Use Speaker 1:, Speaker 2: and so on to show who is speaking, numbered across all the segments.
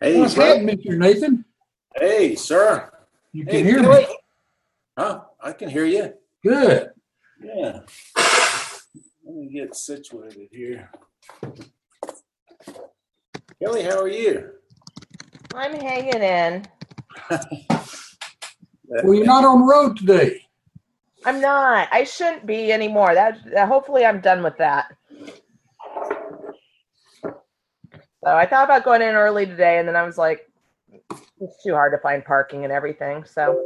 Speaker 1: Hey,
Speaker 2: What's happening, Mr. Nathan?
Speaker 1: Hey, sir.
Speaker 2: You
Speaker 1: Hey,
Speaker 2: can hear
Speaker 1: Kelly.
Speaker 2: me.
Speaker 1: Huh? I can hear you.
Speaker 2: Good.
Speaker 1: Yeah. Let me get situated here. Kelly, how are you?
Speaker 3: I'm hanging in.
Speaker 2: Well, you're not on the road today.
Speaker 3: I'm not. I shouldn't be anymore. That uh, hopefully I'm done with that. So I thought about going in early today, and then I was like, it's too hard to find parking and everything. So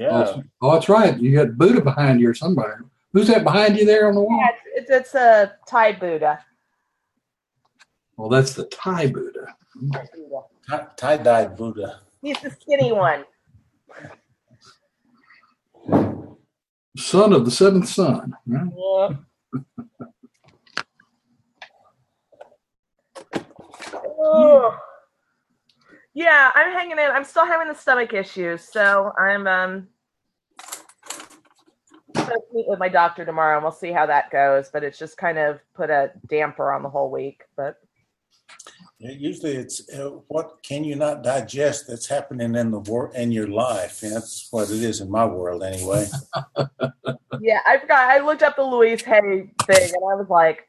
Speaker 3: Oh,
Speaker 1: yeah.
Speaker 2: Oh, that's right. You got Buddha behind you or somebody. Who's that behind you there on the wall?
Speaker 3: yeah, it's, it's, it's a Thai Buddha.
Speaker 2: Well, that's the Thai Buddha.
Speaker 1: Tie dye Buddha.
Speaker 3: He's the skinny one.
Speaker 2: Son of the seventh son. right?
Speaker 3: Yeah. Oh. Yeah, I'm hanging in. I'm still having the stomach issues, so I'm um meet with my doctor tomorrow, and we'll see how that goes. But it's just kind of put a damper on the whole week. But
Speaker 1: Usually it's uh, what can you not digest that's happening in the wor- in your life. And that's what it is in my world anyway.
Speaker 3: yeah, I forgot. I looked up the Louise Hay thing, and I was like,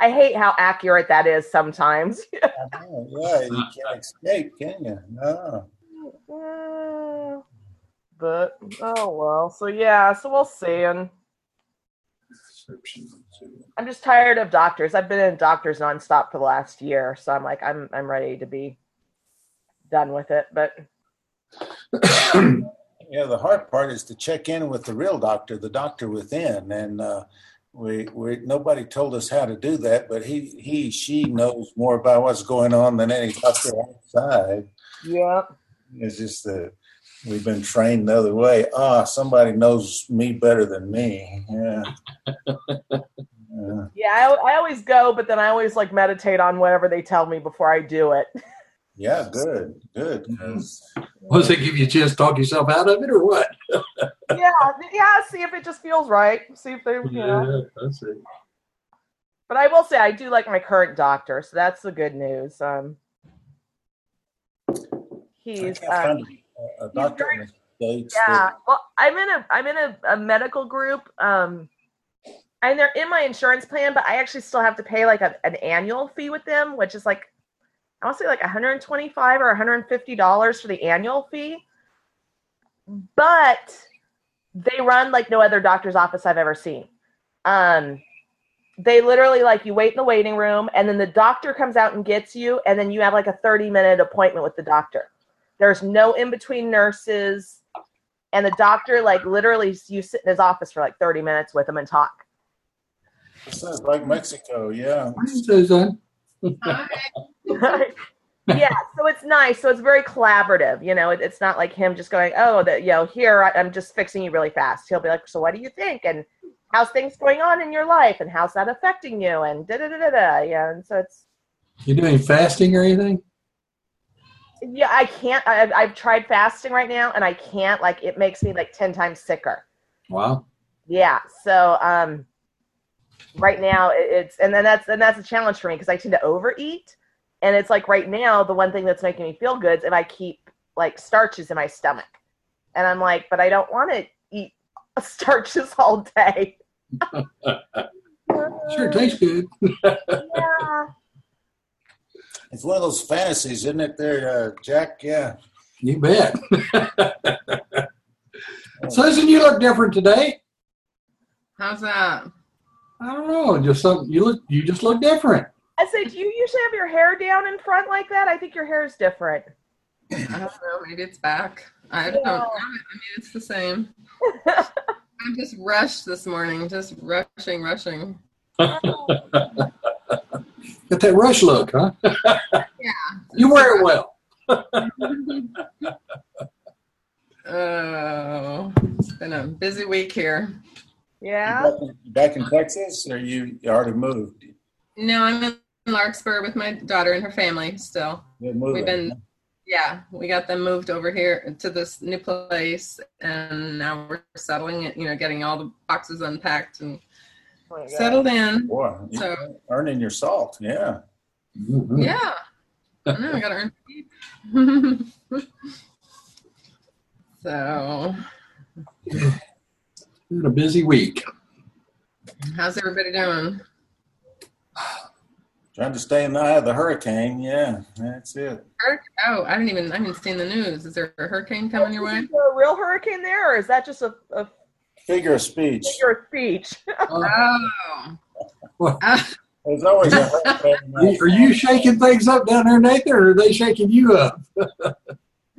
Speaker 3: I hate how accurate that is sometimes.
Speaker 1: I know, yeah, you can't escape, can you? No.
Speaker 3: But oh well. So yeah, so we'll see. And I'm just tired of doctors. I've been in doctors nonstop for the last year, so I'm like, I'm I'm ready to be done with it. But
Speaker 1: Yeah, the hard part is to check in with the real doctor, the doctor within, and uh, we we nobody told us how to do that, but he he she knows more about what's going on than any doctor outside.
Speaker 3: yeah,
Speaker 1: It's just that we've been trained the other way. Ah, somebody knows me better than me. Yeah. Yeah.
Speaker 3: yeah, I, I always go, but then I always like meditate on whatever they tell me before I do it.
Speaker 1: Yeah, good, good. 'cause-
Speaker 2: Was they give you a chance to talk yourself out of it or what?
Speaker 3: yeah, yeah. See if it just feels right. See if they, you know.
Speaker 2: that's it.
Speaker 3: But I will say I do like my current doctor, so that's the good news. Um, he's um,
Speaker 1: a, a doctor in the States
Speaker 3: yeah. Well, I'm in a I'm in a, a medical group. Um, and they're in my insurance plan, but I actually still have to pay like a, an annual fee with them, which is like I want to say like 125 or 150 dollars for the annual fee. But they run like no other doctor's office I've ever seen. Um, they literally like you wait in the waiting room, and then the doctor comes out and gets you, and then you have like a 30 minute appointment with the doctor. There's no in between nurses, and the doctor like literally you sit in his office for like 30 minutes with him and talk.
Speaker 1: It sounds like Mexico, yeah.
Speaker 2: Susan.
Speaker 3: yeah, so it's nice. So it's very collaborative. You know, it, it's not like him just going, "Oh, that you know, here I, I'm just fixing you really fast." He'll be like, "So what do you think?" and how's things going on in your life, and how's that affecting you, and da da da da da. Yeah, and so it's
Speaker 2: You doing fasting or anything?
Speaker 3: yeah, I can't. I, I've tried fasting right now, and I can't. Like, it makes me like ten times sicker.
Speaker 2: Wow.
Speaker 3: Yeah. So um, right now it's and then that's and that's a challenge for me because I tend to overeat, and it's like right now the one thing that's making me feel good is if I keep like starches in my stomach, and I'm like, but I don't want to eat starches all day.
Speaker 2: Sure tastes good.
Speaker 3: Yeah.
Speaker 1: It's one of those fantasies, isn't it there, uh, Jack? Yeah.
Speaker 2: You bet. Susan, you look different today.
Speaker 4: How's that?
Speaker 2: I don't know. Just something you look you just look different.
Speaker 3: I say, do you usually have your hair down in front like that? I think your hair is different.
Speaker 4: I don't know. Maybe it's back. I don't know. I mean, it's the same. I'm just rushed this morning. Just rushing, rushing.
Speaker 2: Got that rush look, huh?
Speaker 4: Yeah.
Speaker 2: You wear it well.
Speaker 4: Oh, it's been a busy week here.
Speaker 3: Yeah.
Speaker 1: Back in, back in Texas, or you already moved?
Speaker 4: No, I'm in Larkspur with my daughter and her family still.
Speaker 1: Moving.
Speaker 4: We've been, yeah, we got them moved over here to this new place, and now we're settling it. You know, getting all the boxes unpacked and
Speaker 3: Oh
Speaker 4: settled in.
Speaker 1: Boy,
Speaker 4: So-
Speaker 1: earning your salt. Yeah.
Speaker 2: Mhm.
Speaker 4: Yeah, I know. I got to earn. so,
Speaker 2: Had a busy week.
Speaker 4: how's everybody doing?
Speaker 1: Trying to stay in the eye of the hurricane. Yeah, that's it.
Speaker 4: Oh, I didn't even. I haven't seen the news. Is there a hurricane coming your way?
Speaker 3: Is there a real hurricane there, or is that just a, a
Speaker 1: Figure of speech.
Speaker 3: figure of speech?
Speaker 4: Oh,
Speaker 2: Well,
Speaker 4: Ah,
Speaker 1: There's always a hurricane.
Speaker 2: Are you- are you shaking things up down there, Nathan, or are they shaking you up?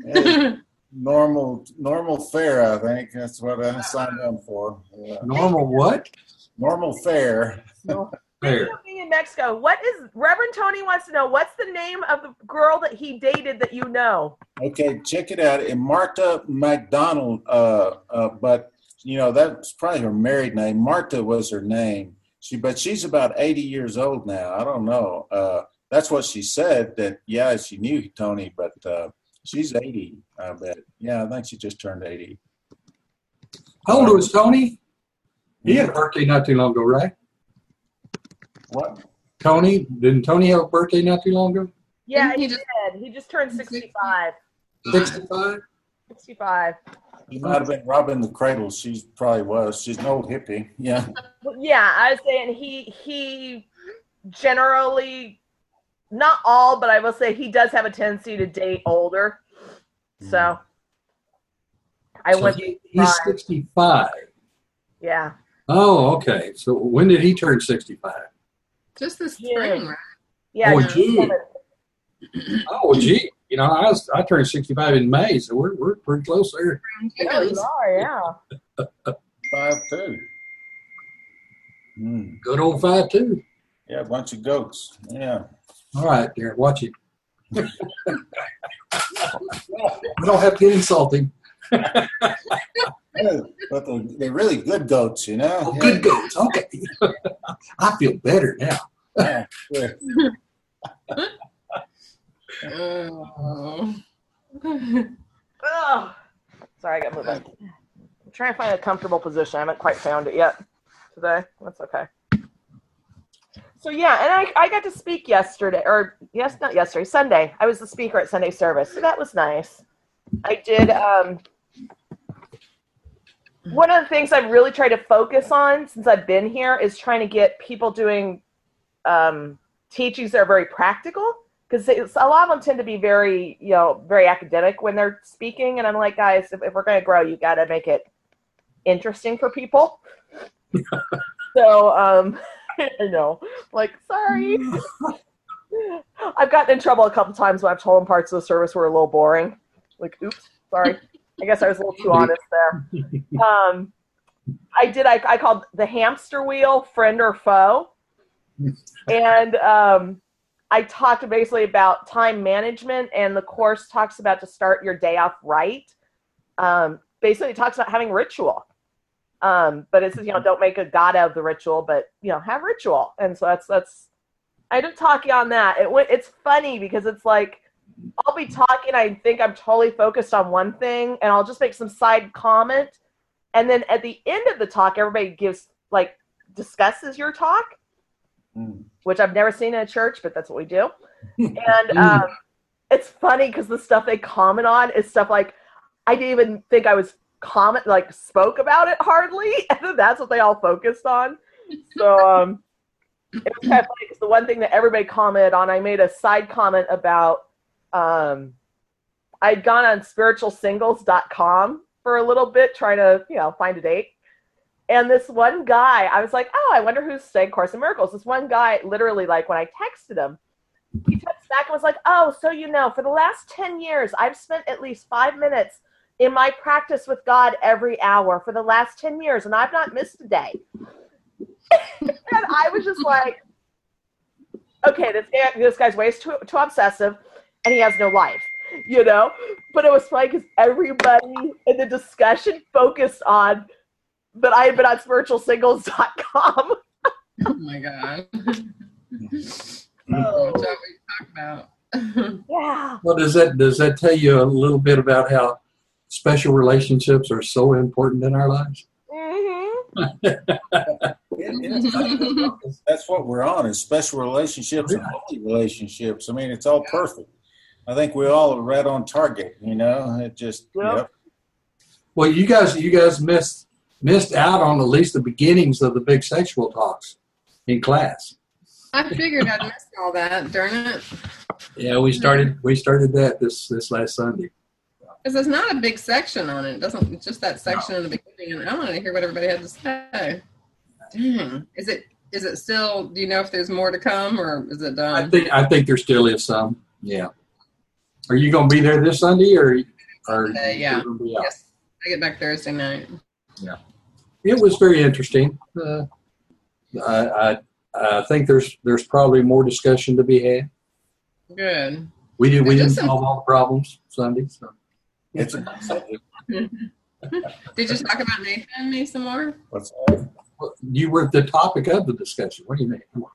Speaker 1: Yeah, normal normal fare? I think that's what I signed up for. Yeah.
Speaker 2: Normal what?
Speaker 1: Normal fare.
Speaker 2: There.
Speaker 3: Being in Mexico, what is Reverend Tony wants to know? What's the name of the girl that he dated that you know?
Speaker 1: Okay, check it out. And Marta McDonald, uh, uh, but you know that's probably her married name. Marta was her name. She, but she's about eighty years old now. I don't know. Uh, that's what she said. That yeah, she knew Tony, but uh, she's eighty. I bet. Yeah, I think she just turned eighty.
Speaker 2: How old was Tony? He had a birthday not too long ago, right?
Speaker 1: What?
Speaker 2: Tony, didn't Tony have a birthday not too long ago?
Speaker 3: Yeah,
Speaker 4: Didn't
Speaker 3: he
Speaker 4: he just-
Speaker 3: did. He just turned 65.
Speaker 2: 65?
Speaker 3: 65.
Speaker 1: She might have been robbing the cradle. She probably was. She's an old hippie. Yeah.
Speaker 3: Well, Yeah, I was saying he he generally not all, but I will say he does have a tendency to date older. So I
Speaker 2: So
Speaker 3: went
Speaker 2: he- He's 65.
Speaker 3: yeah.
Speaker 2: Oh, okay. So when did he turn 65?
Speaker 4: Just this
Speaker 3: Yeah.
Speaker 4: spring, right?
Speaker 3: Yeah.
Speaker 2: Oh,
Speaker 3: he-
Speaker 2: gee. Oh, gee. You know, I, was, I turned 65 in May, so we're, we're pretty close there.
Speaker 3: Yeah, you are, yeah.
Speaker 1: Five two. Hmm.
Speaker 2: Good old five, too.
Speaker 1: Yeah, a bunch of goats. Yeah.
Speaker 2: All right, Darren, watch it. we don't have to get insulting.
Speaker 1: Yeah, but they're, they're really good goats, you know.
Speaker 2: Oh,
Speaker 1: Yeah.
Speaker 2: good goats. Okay. I feel better now.
Speaker 1: Yeah, yeah.
Speaker 4: Oh.
Speaker 3: Sorry, I got moving. I'm trying to find a comfortable position. I haven't quite found it yet today. That's okay. So yeah, and I, I got to speak yesterday, or yes, not yesterday, Sunday. I was the speaker at Sunday service, so that was nice. I did. Um, one of the things I've really tried to focus on since I've been here is trying to get people doing um, teachings that are very practical because a lot of them tend to be very, you know, very academic when they're speaking. And I'm like, guys, if, if we're going to grow, you got to make it interesting for people. so, um, I know, like, sorry. I've gotten in trouble a couple times when I've told them parts of the service were a little boring. Like, oops, sorry. I guess I was a little too honest there. Um, I did. I, I called the hamster wheel friend or foe, and um, I talked basically about time management, and the course talks about to start your day off right. Um, basically, it talks about having ritual, um, but it says you know don't make a god out of the ritual, but you know have ritual, and so that's that's. I did talk you on that. It went. It's funny because it's like I'll be talking. I think I'm totally focused on one thing, and I'll just make some side comment, and then at the end of the talk, everybody gives like discusses your talk,
Speaker 1: Hmm.
Speaker 3: which I've never seen in a church, but that's what we do. And um, it's funny because the stuff they comment on is stuff like I didn't even think I was comment like spoke about it hardly, and that's what they all focused on. So um, it was kind of funny because the one thing that everybody commented on, I made a side comment about. Um, I'd gone on spiritualsingles.com for a little bit trying to, you know, find a date. And this one guy, I was like, oh, I wonder who's saying Course in Miracles. This one guy, literally, like when I texted him, he texted back and was like, oh, so you know, for the last 10 years, I've spent at least five minutes in my practice with God every hour for the last 10 years, and I've not missed a day. and I was just like, okay, this guy, this guy's way too, too obsessive, and he has no life, you know. But it was funny because everybody in the discussion focused on that I had been on spiritualsingles.com.
Speaker 4: Oh my god.
Speaker 3: Oh.
Speaker 4: Watch out what you about.
Speaker 3: Yeah.
Speaker 2: Well, does that does that tell you a little bit about how special relationships are so important in our lives?
Speaker 3: Mm-hmm.
Speaker 1: It- it's- that's what we're on is special relationships and holy relationships. I mean, it's all perfect. I think we all are right on target. You know, it just
Speaker 3: Yeah.
Speaker 1: yep.
Speaker 2: Well, you guys you guys missed missed out on at least the beginnings of the big sexual talks in class.
Speaker 4: I figured I'd missed all that, darn it.
Speaker 2: Yeah, we started we started that this this last Sunday.
Speaker 4: Because there's not a big section on it. It doesn't it's just that section in the beginning and I wanted to hear what everybody had to say. Dang. Is it is it still? Do you know if there's more to come, or is it done?
Speaker 2: I think I think there still is some. Yeah. Are you going to be there this Sunday, or or
Speaker 4: Uh, yeah.
Speaker 2: you gonna be out?
Speaker 4: Yes, I get back Thursday night.
Speaker 2: Yeah, it was very interesting. Uh, I, I I think there's there's probably more discussion to be had.
Speaker 4: Good.
Speaker 2: We did. We didn't solve all the problems Sunday, so
Speaker 1: It's a subject.
Speaker 4: Did you talk about Nathan me some more?
Speaker 1: What's
Speaker 2: you were the topic of the discussion. What do you mean? Come on.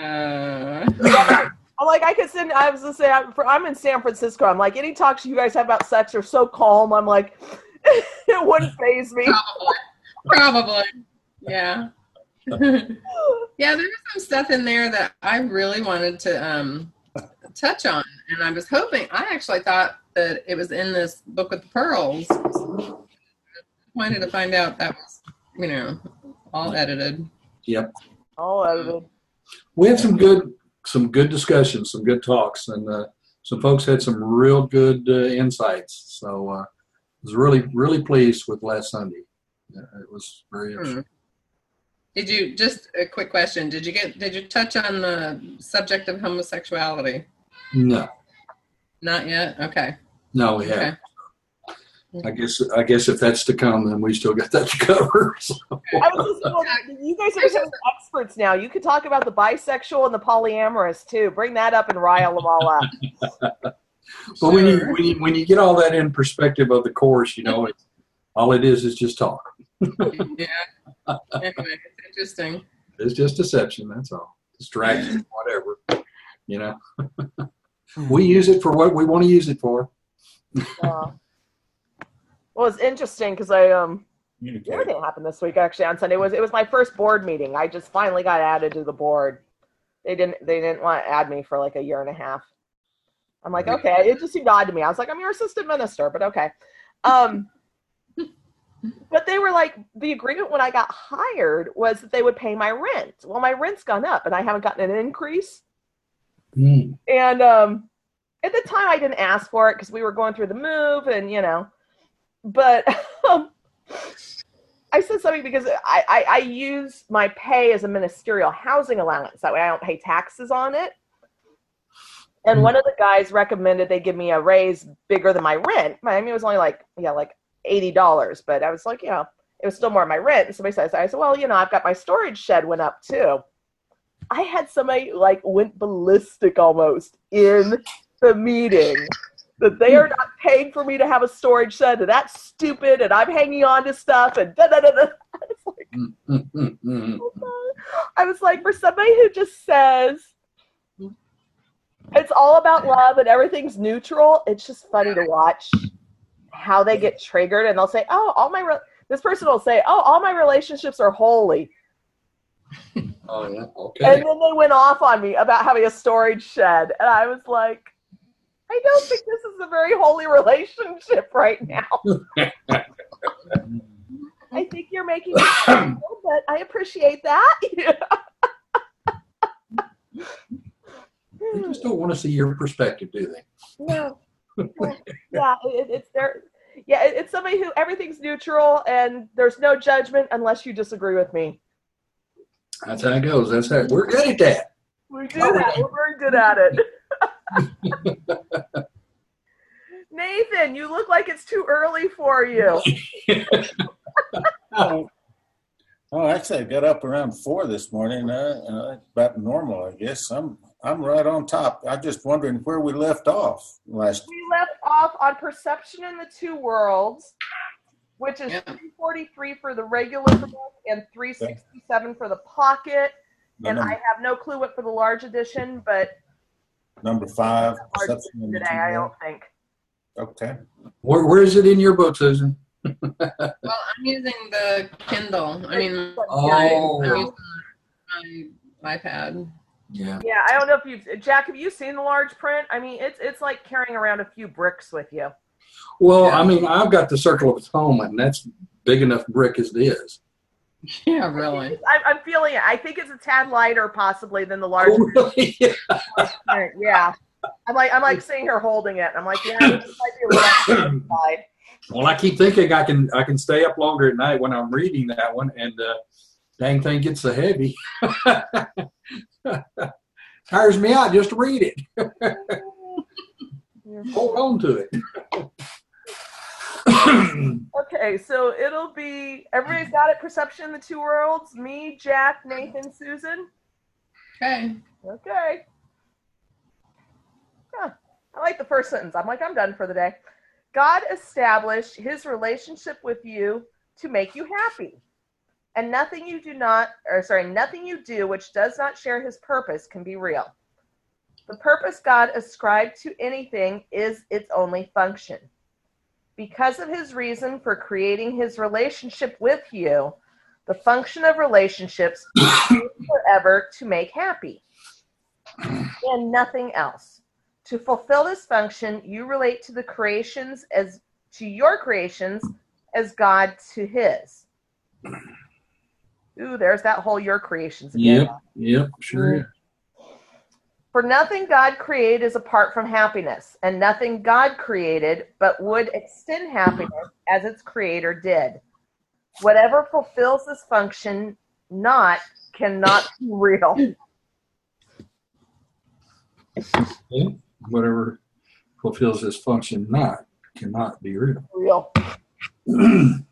Speaker 4: Uh,
Speaker 3: I'm like, I could send. I was gonna say, I'm, for, I'm in San Francisco. I'm like, any talks you guys have about sex are so calm. I'm like, it wouldn't phase me.
Speaker 4: probably. Probably. Yeah. yeah, there was some stuff in there that I really wanted to um, touch on, and I was hoping. I actually thought that it was in this book with the pearls. Wanted to find out that was, you know, all edited.
Speaker 2: Yep.
Speaker 3: All edited.
Speaker 2: We had some good some good discussions, some good talks, and uh, some folks had some real good uh, insights. So uh, I was really really pleased with last Sunday. Yeah, it was very interesting.
Speaker 4: Hmm. Did you just a quick question? Did you get? Did you touch on the subject of homosexuality?
Speaker 2: No,
Speaker 4: Not yet. Okay.
Speaker 2: no, we
Speaker 4: Okay.
Speaker 2: haven't. I guess I guess if that's to come, then we still got that to cover. So.
Speaker 3: I was just, well, you guys are becoming experts now. You could talk about the bisexual and the polyamorous too. Bring that up and rile them all up.
Speaker 2: But when you, when you when you get all that in perspective of the course, you know, it's, all it is is just talk.
Speaker 4: yeah. Anyway, it's interesting.
Speaker 2: It's just deception. That's all. Distraction, whatever. You know, we use it for what we want to use it for.
Speaker 3: Uh, well, it's interesting because I um
Speaker 1: Communicate.
Speaker 3: everything happened this week actually on Sunday. It was it was my first board meeting. I just finally got added to the board. They didn't they didn't want to add me for like a year and a half. I'm like, okay. It just seemed odd to me. I was like, I'm your assistant minister, but okay. Um but they were like the agreement when I got hired was that they would pay my rent. Well, my rent's gone up and I haven't gotten an increase.
Speaker 2: Mm.
Speaker 3: And um, at the time, I didn't ask for it because we were going through the move, and you know. But um, I said something because I, I I use my pay as a ministerial housing allowance. That way, I don't pay taxes on it. And
Speaker 2: Hmm.
Speaker 3: one of the guys recommended they give me a raise bigger than my rent. I mean, it was only like yeah, like eighty dollars, but I was like, you know, it was still more my rent. And somebody says, I said, well, you know, I've got my storage shed went up too. I had somebody like went ballistic almost in the meeting that they are not paying for me to have a storage shed and that's stupid and I'm hanging on to stuff and da da da da. I was like,
Speaker 2: mm, mm, mm.
Speaker 3: I was like, for somebody who just says it's all about love and everything's neutral, it's just funny to watch how they get triggered and they'll say, oh, all my re-, this person will say, oh, all my relationships are holy.
Speaker 2: Oh yeah.
Speaker 3: And
Speaker 2: Okay.
Speaker 3: then they went off on me about having a storage shed. And I was like, I don't think this is a very holy relationship right now. I think you're making me feel, but I appreciate that.
Speaker 2: They just don't want to see your perspective, do they?
Speaker 3: no. Yeah, it, it's there. Yeah, it, it's somebody who everything's neutral and there's no judgment unless you disagree with me.
Speaker 2: That's how it goes. That's how we're good at that.
Speaker 3: We do that. We're very good at it. Nathan, you look like it's too early for you.
Speaker 1: Oh, oh, actually, I got up around four this morning. Uh, uh, about normal, I guess. I'm I'm right on top. I'm just wondering where we left off last.
Speaker 3: We left off on Perception and the Two Worlds, which is
Speaker 4: Yeah.
Speaker 3: 343 for the regular book and 367 for the pocket. And I have no clue what for the large edition, but
Speaker 1: number five. Perception in the
Speaker 3: today, I don't think.
Speaker 1: Okay.
Speaker 2: Where, where is it in your book, Susan?
Speaker 4: Well, I'm using the Kindle. I mean,
Speaker 2: Oh.
Speaker 4: I'm using my iPad.
Speaker 2: Yeah.
Speaker 3: Yeah, I don't know if you've Jack. Have you seen the large print? I mean, it's it's like carrying around a few bricks with you.
Speaker 2: Well,
Speaker 4: Yeah.
Speaker 2: I mean, I've got the Circle of Atonement, and that's big enough brick as it is.
Speaker 4: Yeah, really.
Speaker 3: I'm, I'm feeling it. I think it's a tad lighter, possibly, than the large
Speaker 2: Oh, really?
Speaker 3: print. Yeah, I'm like I'm like seeing her holding it. I'm like, yeah, this might be a little.
Speaker 2: Well, I keep thinking I can I can stay up longer at night when I'm reading that one, and uh, dang thing gets so heavy. Tires me out just to read it. Hold on to it.
Speaker 3: okay, so it'll be everybody's got it. Perception, the two worlds. Me, Jack, Nathan, Susan.
Speaker 4: Okay.
Speaker 3: Okay. Huh. I like the first sentence. I'm like, I'm done for the day. God established his relationship with you to make you happy. And nothing you do not, or sorry, nothing you do which does not share his purpose can be real. The purpose God ascribed to anything is its only function. Because of his reason for creating his relationship with you, the function of relationships is forever to make happy and nothing else. To fulfill this function, you relate to the creations as to your creations as God to his. Ooh, there's that whole your creations again.
Speaker 2: Yep, yep, sure. Mm. is.
Speaker 3: For nothing God created is apart from happiness, and nothing God created but would extend happiness as its creator did. Whatever fulfills this function not cannot be real.
Speaker 2: Yeah, Whatever fulfills this function not cannot be real.
Speaker 3: Real.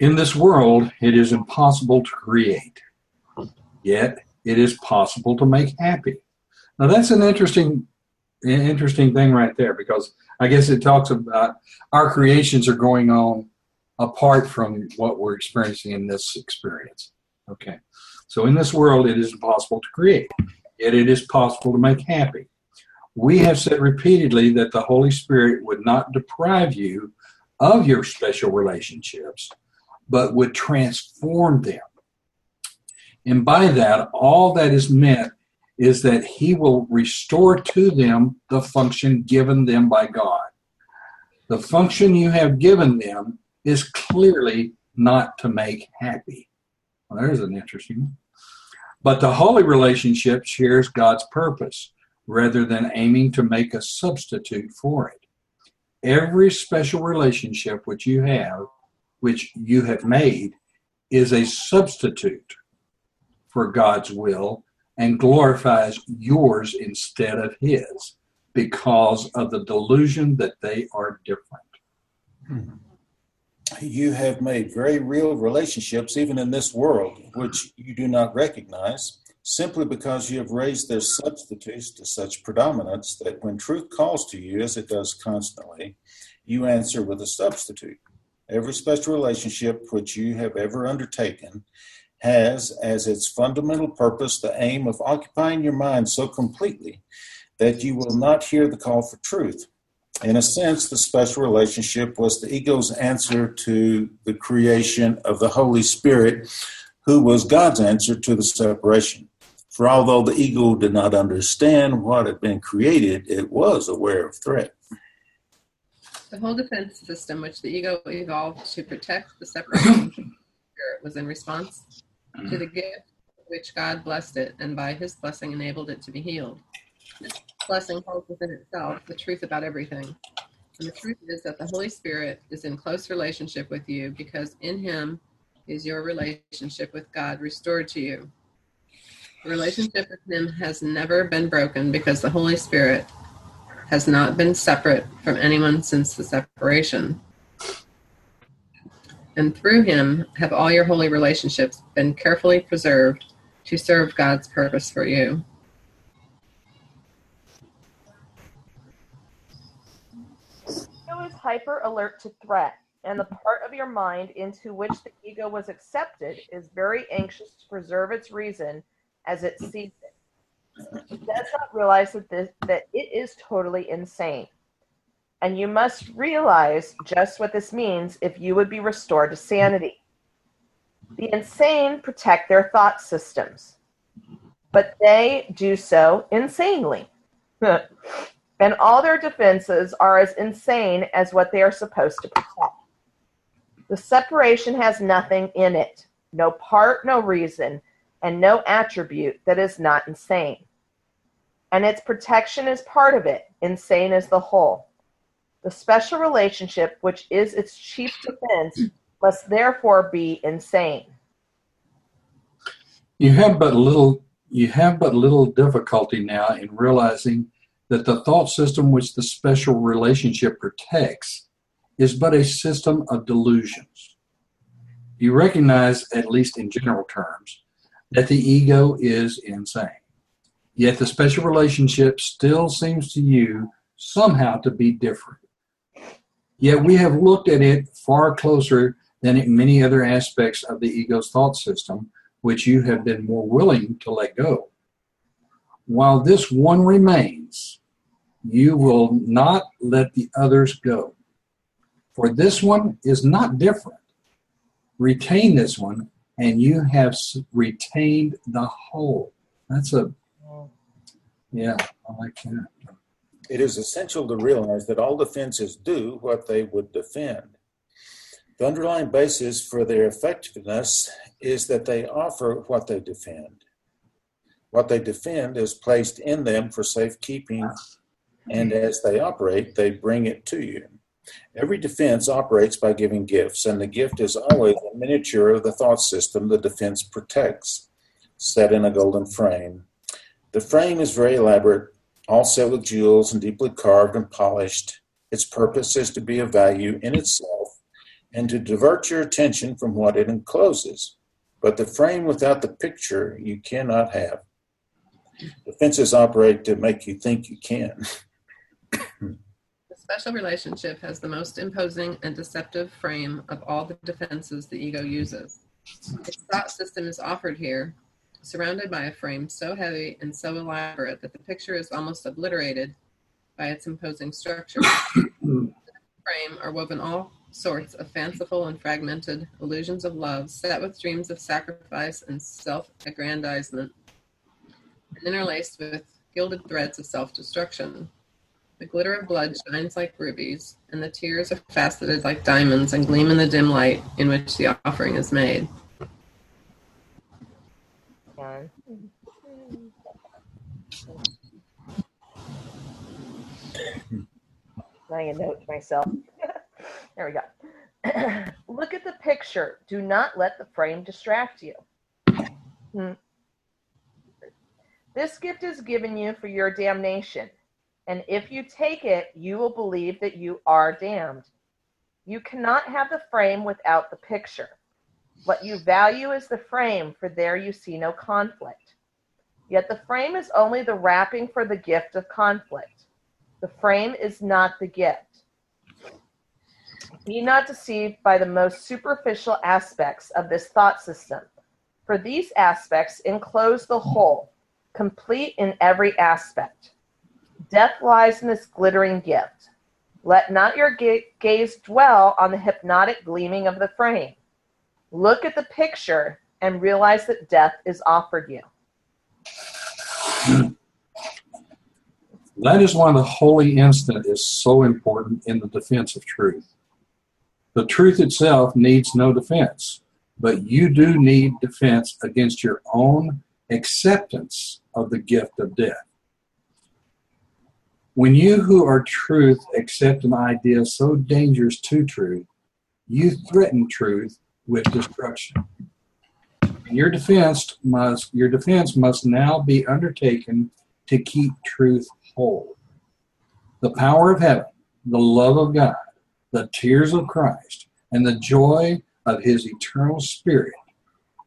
Speaker 2: In this world, it is impossible to create, yet it is possible to make happy. Now that's an interesting, interesting thing right there because I guess it talks about our creations are going on apart from what we're experiencing in this experience. Okay, so in this world, it is impossible to create, yet it is possible to make happy. We have said repeatedly that the Holy Spirit would not deprive you of your special relationships but would transform them. And by that, all that is meant is that he will restore to them the function given them by God. The function you have given them is clearly not to make happy. Well, there's an interesting one. But the holy relationship shares God's purpose rather than aiming to make a substitute for it. Every special relationship which you have which you have made is a substitute for God's will and glorifies yours instead of his because of the delusion that they are different. Hmm.
Speaker 1: You have made very real relationships, even in this world, which you do not recognize, simply because you have raised their substitutes to such predominance that when truth calls to you, as it does constantly, you answer with a substitute. Every special relationship which you have ever undertaken has as its fundamental purpose the aim of occupying your mind so completely that you will not hear the call for truth. In a sense, the special relationship was the ego's answer to the creation of the Holy Spirit, who was God's answer to the separation. For although the ego did not understand what had been created, it was aware of threat.
Speaker 4: The whole defense system, which the ego evolved to protect the separation spirit, was in response to the gift which God blessed it, and by his blessing enabled it to be healed. This blessing holds within itself the truth about everything. And the truth is that the Holy Spirit is in close relationship with you because in him is your relationship with God restored to you. The relationship with him has never been broken because the Holy Spirit has not been separate from anyone since the separation. And through him have all your holy relationships been carefully preserved to serve God's purpose for you.
Speaker 3: Ego is hyper alert to threat, and the part of your mind into which the ego was accepted is very anxious to preserve its reason as it sees does not realize that this that it is totally insane. And you must realize just what this means if you would be restored to sanity. The insane protect their thought systems, but they do so insanely. and all their defenses are as insane as what they are supposed to protect. The separation has nothing in it, no part, no reason, and no attribute that is not insane and its protection is part of it, insane as the whole. The special relationship, which is its chief defense, must therefore be insane.
Speaker 2: You have but little you have but little difficulty now in realizing that the thought system which the special relationship protects is but a system of delusions. You recognize, at least in general terms, that the ego is insane. Yet the special relationship still seems to you somehow to be different. Yet we have looked at it far closer than in many other aspects of the ego's thought system, which you have been more willing to let go. While this one remains, you will not let the others go. For this one is not different. Retain this one, and you have retained the whole. That's a yeah, I like that.
Speaker 1: It is essential to realize that all defenses do what they would defend. The underlying basis for their effectiveness is that they offer what they defend. What they defend is placed in them for safekeeping, and as they operate, they bring it to you. Every defense operates by giving gifts, and the gift is always a miniature of the thought system the defense protects, set in a golden frame. The frame is very elaborate, all set with jewels and deeply carved and polished. Its purpose is to be of value in itself and to divert your attention from what it encloses. But the frame without the picture you cannot have. Defenses operate to make you think you can.
Speaker 4: the special relationship has the most imposing and deceptive frame of all the defenses the ego uses. Its thought system is offered here surrounded by a frame so heavy and so elaborate that the picture is almost obliterated by its imposing structure. the frame are woven all sorts of fanciful and fragmented illusions of love, set with dreams of sacrifice and self aggrandizement, and interlaced with gilded threads of self destruction. The glitter of blood shines like rubies, and the tears are faceted like diamonds and gleam in the dim light in which the offering is made.
Speaker 3: Writing a note to myself. there we go. Look at the picture. Do not let the frame distract you. Hmm. This gift is given you for your damnation, and if you take it, you will believe that you are damned. You cannot have the frame without the picture. What you value is the frame, for there you see no conflict. Yet the frame is only the wrapping for the gift of conflict. The frame is not the gift. Be not deceived by the most superficial aspects of this thought system, for these aspects enclose the whole, complete in every aspect. Death lies in this glittering gift. Let not your gaze dwell on the hypnotic gleaming of the frame. Look at the picture and realize that death is offered you.
Speaker 2: That is why the holy instant is so important in the defense of truth. The truth itself needs no defense, but you do need defense against your own acceptance of the gift of death. When you who are truth accept an idea so dangerous to truth, you threaten truth with destruction. Your defense must your defense must now be undertaken to keep truth whole. The power of heaven, the love of God, the tears of Christ, and the joy of his eternal spirit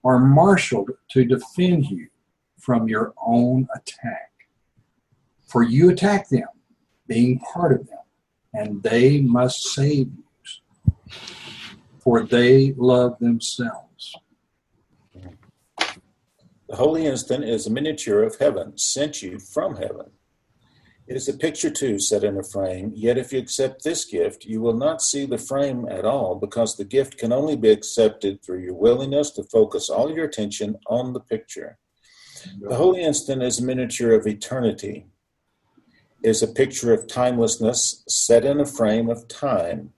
Speaker 2: are marshaled to defend you from your own attack. For you attack them, being part of them, and they must save you, for they love themselves.
Speaker 1: The holy instant is a miniature of heaven, sent you from heaven. It is a picture too set in a frame, yet if you accept this gift, you will not see the frame at all because the gift can only be accepted through your willingness to focus all your attention on the picture. The holy instant is a miniature of eternity, it is a picture of timelessness set in a frame of time.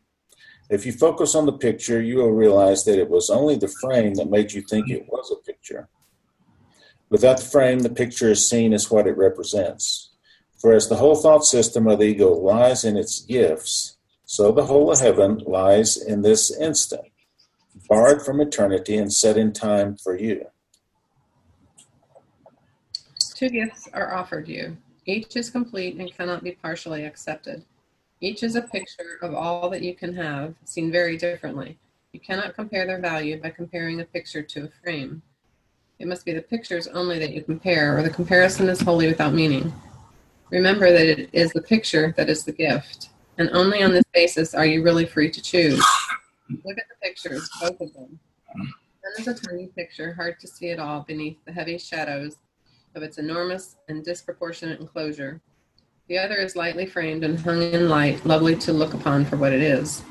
Speaker 1: If you focus on the picture, you will realize that it was only the frame that made you think it was a picture. Without the frame, the picture is seen as what it represents. For as the whole thought system of the ego lies in its gifts, So the whole of heaven lies in this instant, barred from eternity and set in time for you.
Speaker 4: Two gifts are offered you. Each is complete and cannot be partially accepted. Each is a picture of all that you can have, seen very differently. You cannot compare their value by comparing a picture to a frame. It must be the pictures only that you compare, or the comparison is wholly without meaning. Remember that it is the picture that is the gift, and only on this basis are you really free to choose. Look at the pictures, both of them. One is a tiny picture, hard to see at all beneath the heavy shadows of its enormous and disproportionate enclosure. The other is lightly framed and hung in light, lovely to look upon for what it is.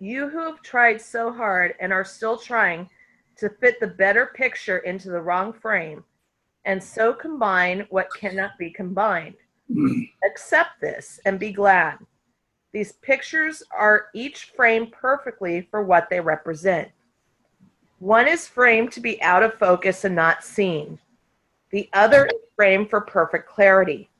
Speaker 3: You who have tried so hard and are still trying to fit the better picture into the wrong frame and so combine what cannot be combined. Accept this and be glad. These pictures are each framed perfectly for what they represent. One is framed to be out of focus and not seen. The other is framed for perfect clarity.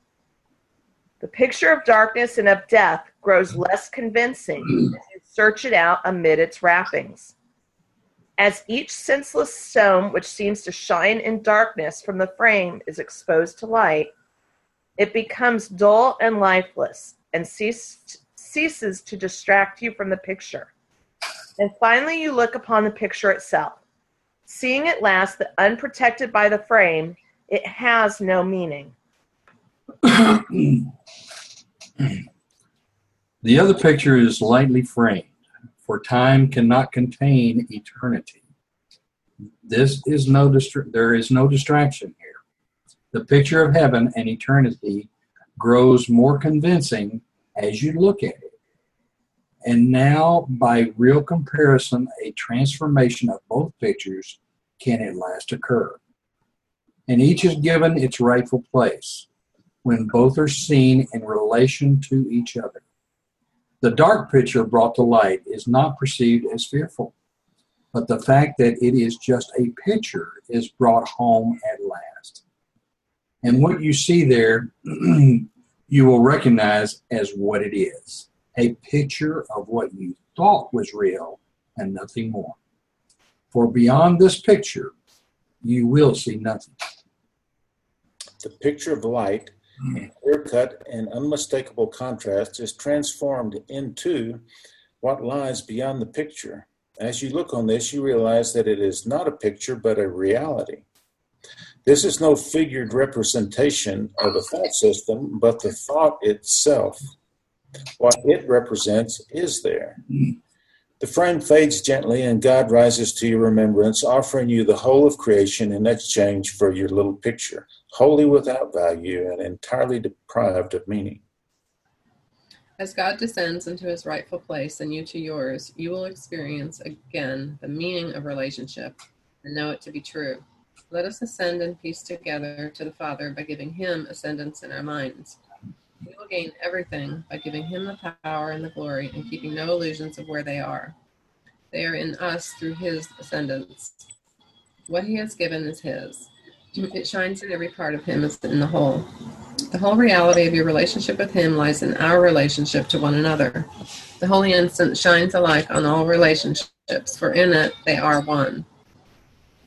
Speaker 3: The picture of darkness and of death grows less convincing as you search it out amid its wrappings. As each senseless stone which seems to shine in darkness from the frame is exposed to light, it becomes dull and lifeless and cease, ceases to distract you from the picture. And finally, you look upon the picture itself. Seeing at last that unprotected by the frame, it has no meaning.
Speaker 2: the other picture is lightly framed, for time cannot contain eternity. This is no distra- there is no distraction here. The picture of heaven and eternity grows more convincing as you look at it. And now, by real comparison, a transformation of both pictures can at last occur. And each is given its rightful place when both are seen in relation to each other. The dark picture brought to light is not perceived as fearful, but the fact that it is just a picture is brought home at last. And what you see there, you will recognize as what it is a picture of what you thought was real and nothing more. For beyond this picture, you will see nothing.
Speaker 1: The picture of light, mm. in clear cut and unmistakable contrast, is transformed into what lies beyond the picture. As you look on this, you realize that it is not a picture, but a reality. This is no figured representation of a thought system, but the thought itself. What it represents is there. The frame fades gently, and God rises to your remembrance, offering you the whole of creation in exchange for your little picture, wholly without value and entirely deprived of meaning.
Speaker 4: As God descends into his rightful place and you to yours, you will experience again the meaning of relationship and know it to be true. Let us ascend in peace together to the Father by giving him ascendance in our minds. Will gain everything by giving him the power and the glory and keeping no illusions of where they are. They are in us through his ascendance. What he has given is his. It shines in every part of him as in the whole. The whole reality of your relationship with him lies in our relationship to one another. The holy instant shines alike on all relationships, for in it they are one.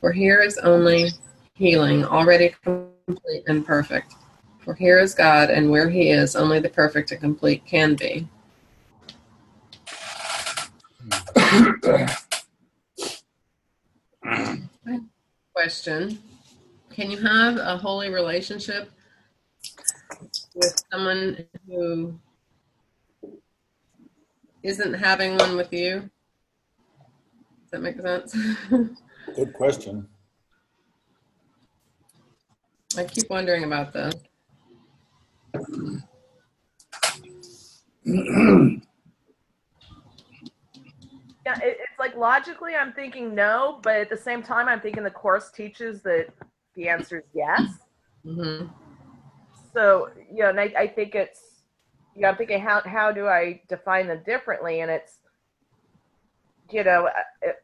Speaker 4: For here is only healing, already complete and perfect. For here is God, and where He is, only the perfect and complete can be. Question Can you have a holy relationship with someone who isn't having one with you? Does that make sense?
Speaker 1: Good question.
Speaker 4: I keep wondering about this.
Speaker 3: Yeah, it, it's like logically, I'm thinking no, but at the same time, I'm thinking the course teaches that the answer is yes.
Speaker 4: hmm
Speaker 3: So, you know, and I, I think it's, you know, I'm thinking how how do I define them differently? And it's, you know, uh, it,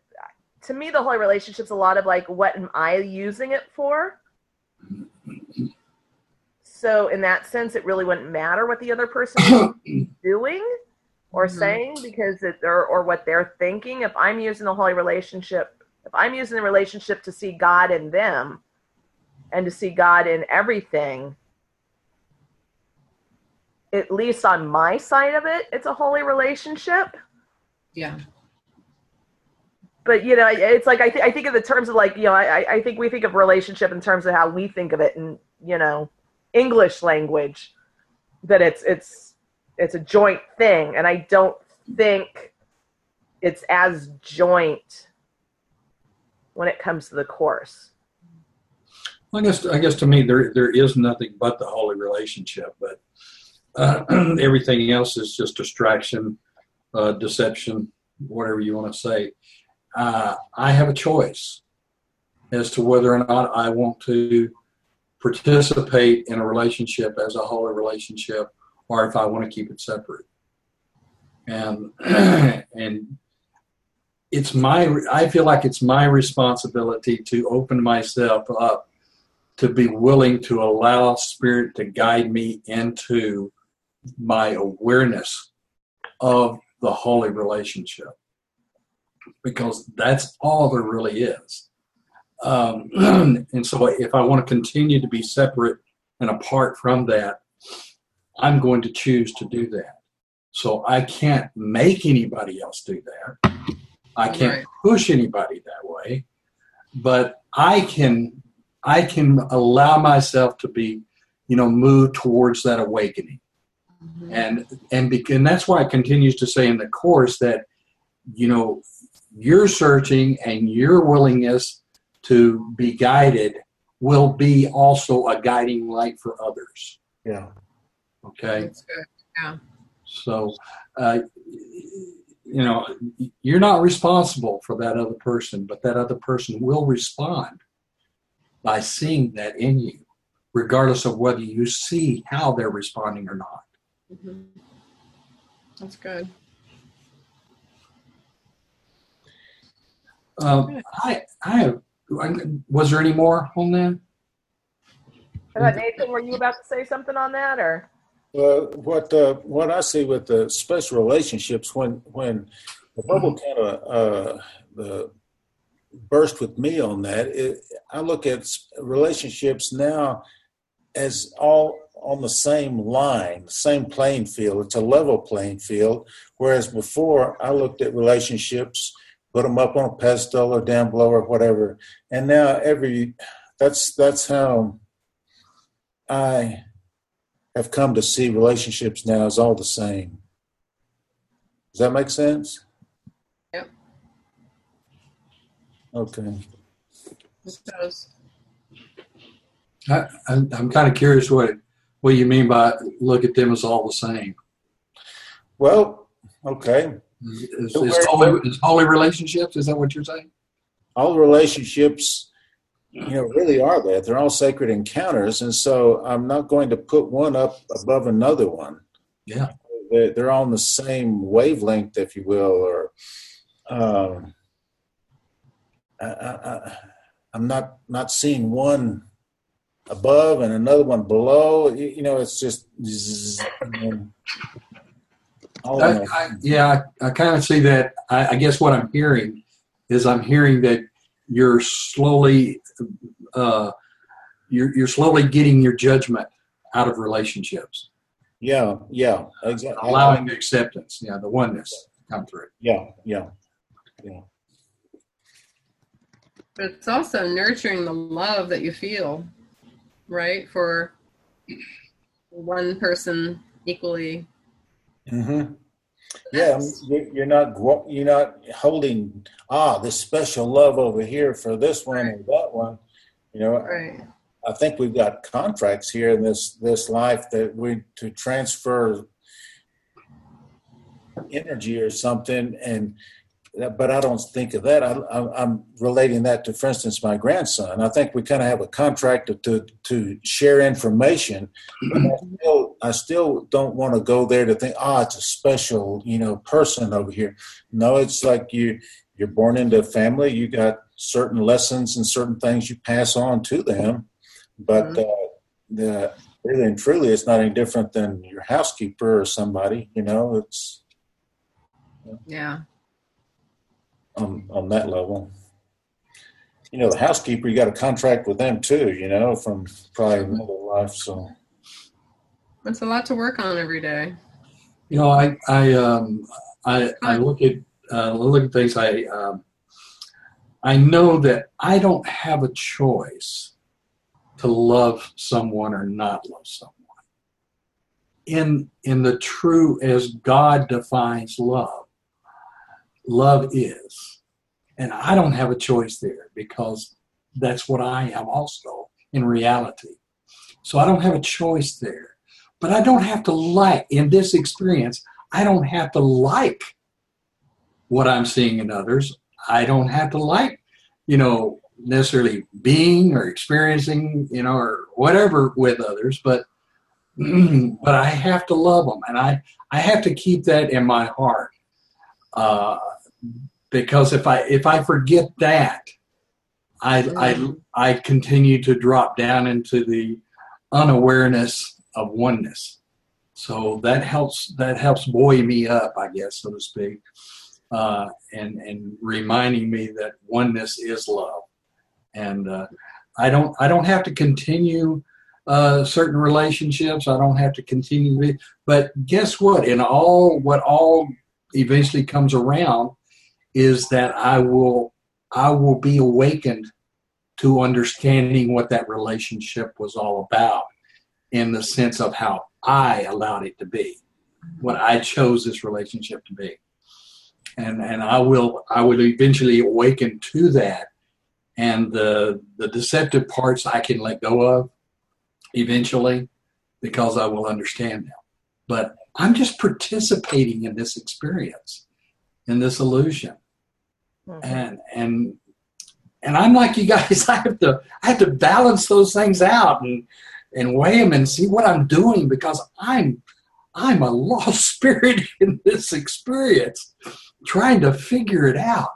Speaker 3: to me, the whole relationship's a lot of like, what am I using it for? So in that sense, it really wouldn't matter what the other person is doing or
Speaker 4: Mhm.
Speaker 3: saying because it or, or what they're thinking. If I'm using the holy relationship, if I'm using the relationship to see God in them and to see God in everything, at least on my side of it, it's a holy relationship.
Speaker 4: Yeah.
Speaker 3: But you know, it's like I, th- I think of the terms of like you know, I, I think we think of relationship in terms of how we think of it and you know English language, that it's it's it's a joint thing, and I don't think it's as joint when it comes to the course.
Speaker 2: I guess I guess to me there there is nothing but the holy relationship, but uh, everything else is just distraction, uh, deception, whatever you want to say. Uh, I have a choice as to whether or not I want to participate in a relationship as a holy relationship, or if I want to keep it separate. And and it's my I feel like it's my responsibility to open myself up to be willing to allow spirit to guide me into my awareness of the holy relationship because that's all there really is um, and so if i want to continue to be separate and apart from that i'm going to choose to do that so i can't make anybody else do that i can't
Speaker 4: Right.
Speaker 2: push anybody that way but i can I can allow myself to be, you know, move towards that awakening.
Speaker 4: Mhm.
Speaker 2: And and bec- and that's why it continues to say in the course that, you know, your searching and your willingness to be guided will be also a guiding light for others.
Speaker 1: Yeah.
Speaker 2: Okay.
Speaker 4: That's good.
Speaker 2: So, uh, you know, you're not responsible for that other person, but that other person will respond by seeing that in you, regardless of whether you see how they're responding or not.
Speaker 4: Mhm. That's good.
Speaker 2: Um, I, I have. Was there any more on that?
Speaker 3: Nathan, were you about to say something on that, or
Speaker 1: Well, what uh, what I see with the special relationships when when the bubble kind of uh, the burst with me on that, it, I look at relationships now as all on the same line, same playing field. It's a level playing field. Whereas before, I looked at relationships, put them up on a pedestal or down below or whatever, and now every that's that's how I have come to see relationships now as all the same. Does that make sense?
Speaker 4: Yep.
Speaker 1: Okay.
Speaker 4: It does.
Speaker 2: I, I'm, I'm kind of curious what what you mean by look at them as all the same.
Speaker 1: Well, okay.
Speaker 2: Is, is, holy, is holy relationships? Is that what you're saying?
Speaker 1: All relationships, you know, really are that. They're all sacred encounters. And so I'm not going to put one up above another one.
Speaker 2: Yeah.
Speaker 1: They're, they're all on the same wavelength, if you will, or um, I, I, I, I'm not not seeing one above and another one below. You, you know, it's just. zzz, you know, all in
Speaker 2: I,
Speaker 1: a-
Speaker 2: I, yeah, I, I kind of see that. I, I guess what I'm hearing is I'm hearing that you're slowly, uh, you're you're slowly getting your judgment out of relationships,
Speaker 1: yeah, yeah, exactly.
Speaker 2: allowing the acceptance, yeah, the oneness to come through.
Speaker 1: Yeah, yeah, yeah.
Speaker 4: But it's also nurturing the love that you feel, right? For one person equally.
Speaker 1: Mm-hmm. Yeah, you- you're not you're not holding ah this special love over here for this one or that one. You know,
Speaker 4: Right.
Speaker 1: I think we've got contracts here in this this life that we to transfer energy or something, and but I don't think of that. I, I, I'm relating that to, for instance, my grandson. I think we kind of have a contract to to, to share information. But I still, I still don't want to go there to think, ah, it's a special, you know, person over here. No, it's like you you're born into a family. You got certain lessons and certain things you pass on to them but uh, the really and truly, it's not any different than your housekeeper or somebody. You know, it's
Speaker 4: Yeah.
Speaker 1: on on that level. You know, the housekeeper, you got a contract with them too. You know, from probably another life. So
Speaker 4: It's a lot to work on every day.
Speaker 2: You know, I I um, I, I look at uh, look at things. I um, I know that I don't have a choice to love someone or not love someone. In in the true as God defines love, love is, and I don't have a choice there because that's what I am also in reality. So I don't have a choice there but I don't have to like in this experience. I don't have to like what I'm seeing in others. I don't have to like, you know, necessarily being or experiencing, you know, or whatever with others. But but I have to love them, and I I have to keep that in my heart. Uh, because if I if I forget that, I I I continue to drop down into the unawareness of oneness. So that helps that helps buoy me up, I guess, so to speak, uh, and and reminding me that oneness is love, and uh, I don't I don't have to continue uh, certain relationships. I don't have to continue, but guess what? In all what all eventually comes around is that I will I will be awakened to understanding what that relationship was all about in the sense of how I allowed it to be, what I chose this relationship to be. And and I will I will eventually awaken to that. And the the deceptive parts I can let go of eventually because I will understand them. But I'm just participating in this experience, in this illusion. Mm-hmm. And and and I'm like you guys, I have to I have to balance those things out and and weigh them and see what I'm doing because I'm I'm a lost spirit in this experience, trying to figure it out.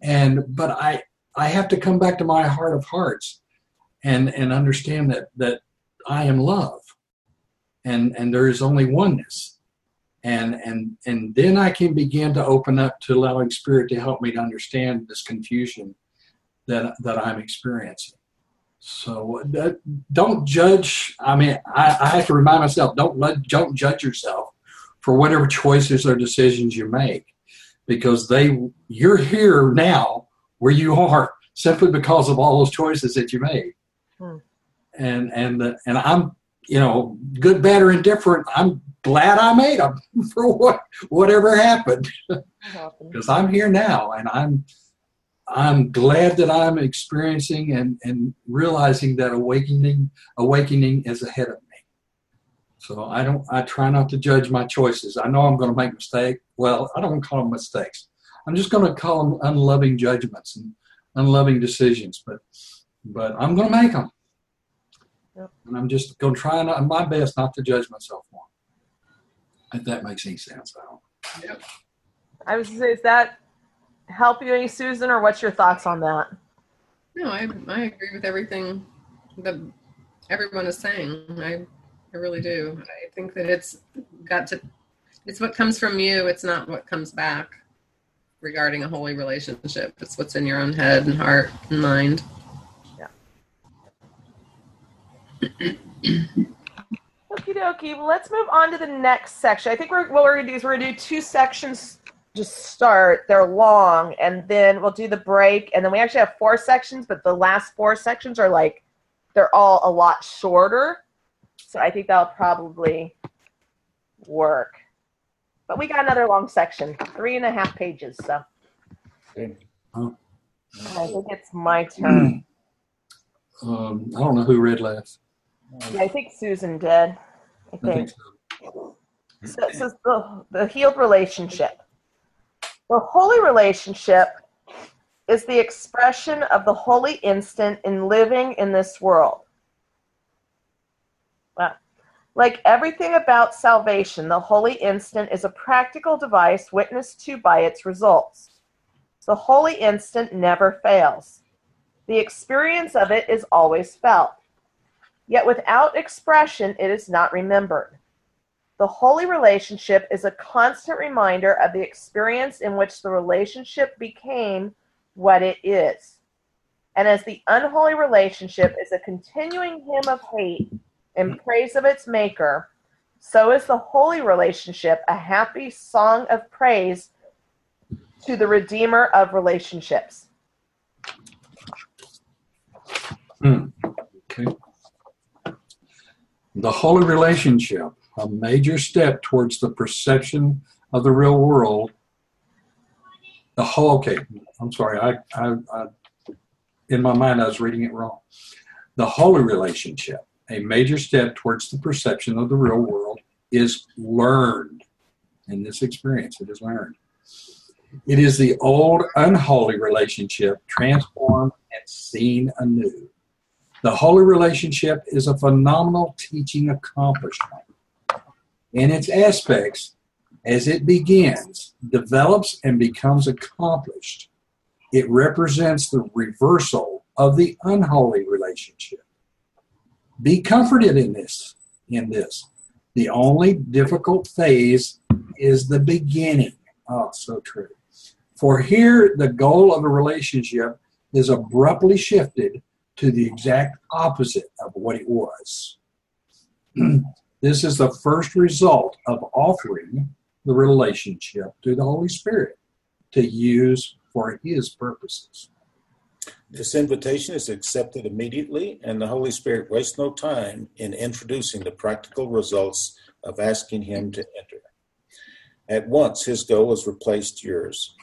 Speaker 2: And but I I have to come back to my heart of hearts and and understand that that I am love. And and there is only oneness. And and and then I can begin to open up to allowing spirit to help me to understand this confusion that that I'm experiencing. So uh, don't judge. I mean, I, I, have to remind myself: don't let, don't judge yourself for whatever choices or decisions you make, because they you're here now where you are simply because of all those choices that you made. Hmm. And and uh, and I'm you know good, bad, or indifferent. I'm glad I made them for what whatever happened, because I'm here now and I'm I'm glad that I'm experiencing and, and realizing that awakening awakening is ahead of me. So I don't I try not to judge my choices. I know I'm going to make mistakes. Well, I don't call them mistakes. I'm just going to call them unloving judgments and unloving decisions. But but I'm going to make them, yep. and I'm just going to try not, my best not to judge myself more. If that makes any sense, I don't.
Speaker 3: Yep. I was to say, is that help you any, Susan, or what's your thoughts on that?
Speaker 4: No, I I agree with everything that everyone is saying. I I really do. I think that it's got to it's what comes from you, it's not what comes back regarding a holy relationship. It's what's in your own head and heart and mind.
Speaker 3: Yeah. Okie dokie. Well, let's move on to the next section. I think we're, what we're going to do is we're going to do two sections just start. They're long, and then we'll do the break, and then we actually have four sections, but the last four sections are like they're all a lot shorter. So I think that'll probably work. But we got another long section, three and a half pages. So. I think it's my turn.
Speaker 2: Um, I don't know who read last.
Speaker 3: Yeah, I think Susan did. I think. I think so. So, so the, the healed relationship. The holy relationship is the expression of the holy instant in living in this world. Well, like everything about salvation, the holy instant is a practical device witnessed to by its results. The holy instant never fails. The experience of it is always felt. Yet without expression, it is not remembered. The holy relationship is a constant reminder of the experience in which the relationship became what it is. And as the unholy relationship is a continuing hymn of hate in praise of its maker, so is the holy relationship a happy song of praise to the Redeemer of relationships.
Speaker 2: Hmm. Okay. The holy relationship, a major step towards the perception of the real world. The whole, okay, I'm sorry, I, I, I, in my mind, I was reading it wrong. The holy relationship, a major step towards the perception of the real world, is learned. In this experience, it is learned. It is the old unholy relationship transformed and seen anew. The holy relationship is a phenomenal teaching accomplishment. In its aspects, as it begins, develops, and becomes accomplished, it represents the reversal of the unholy relationship. Be comforted in this, in this. The only difficult phase is the beginning. Oh, so true. For here, the goal of a relationship is abruptly shifted to the exact opposite of what it was. this is the first result of offering the relationship to the Holy Spirit to use for His purposes.
Speaker 1: This invitation is accepted immediately, and the Holy Spirit wastes no time in introducing the practical results of asking Him to enter. At once, His goal is replaced yours.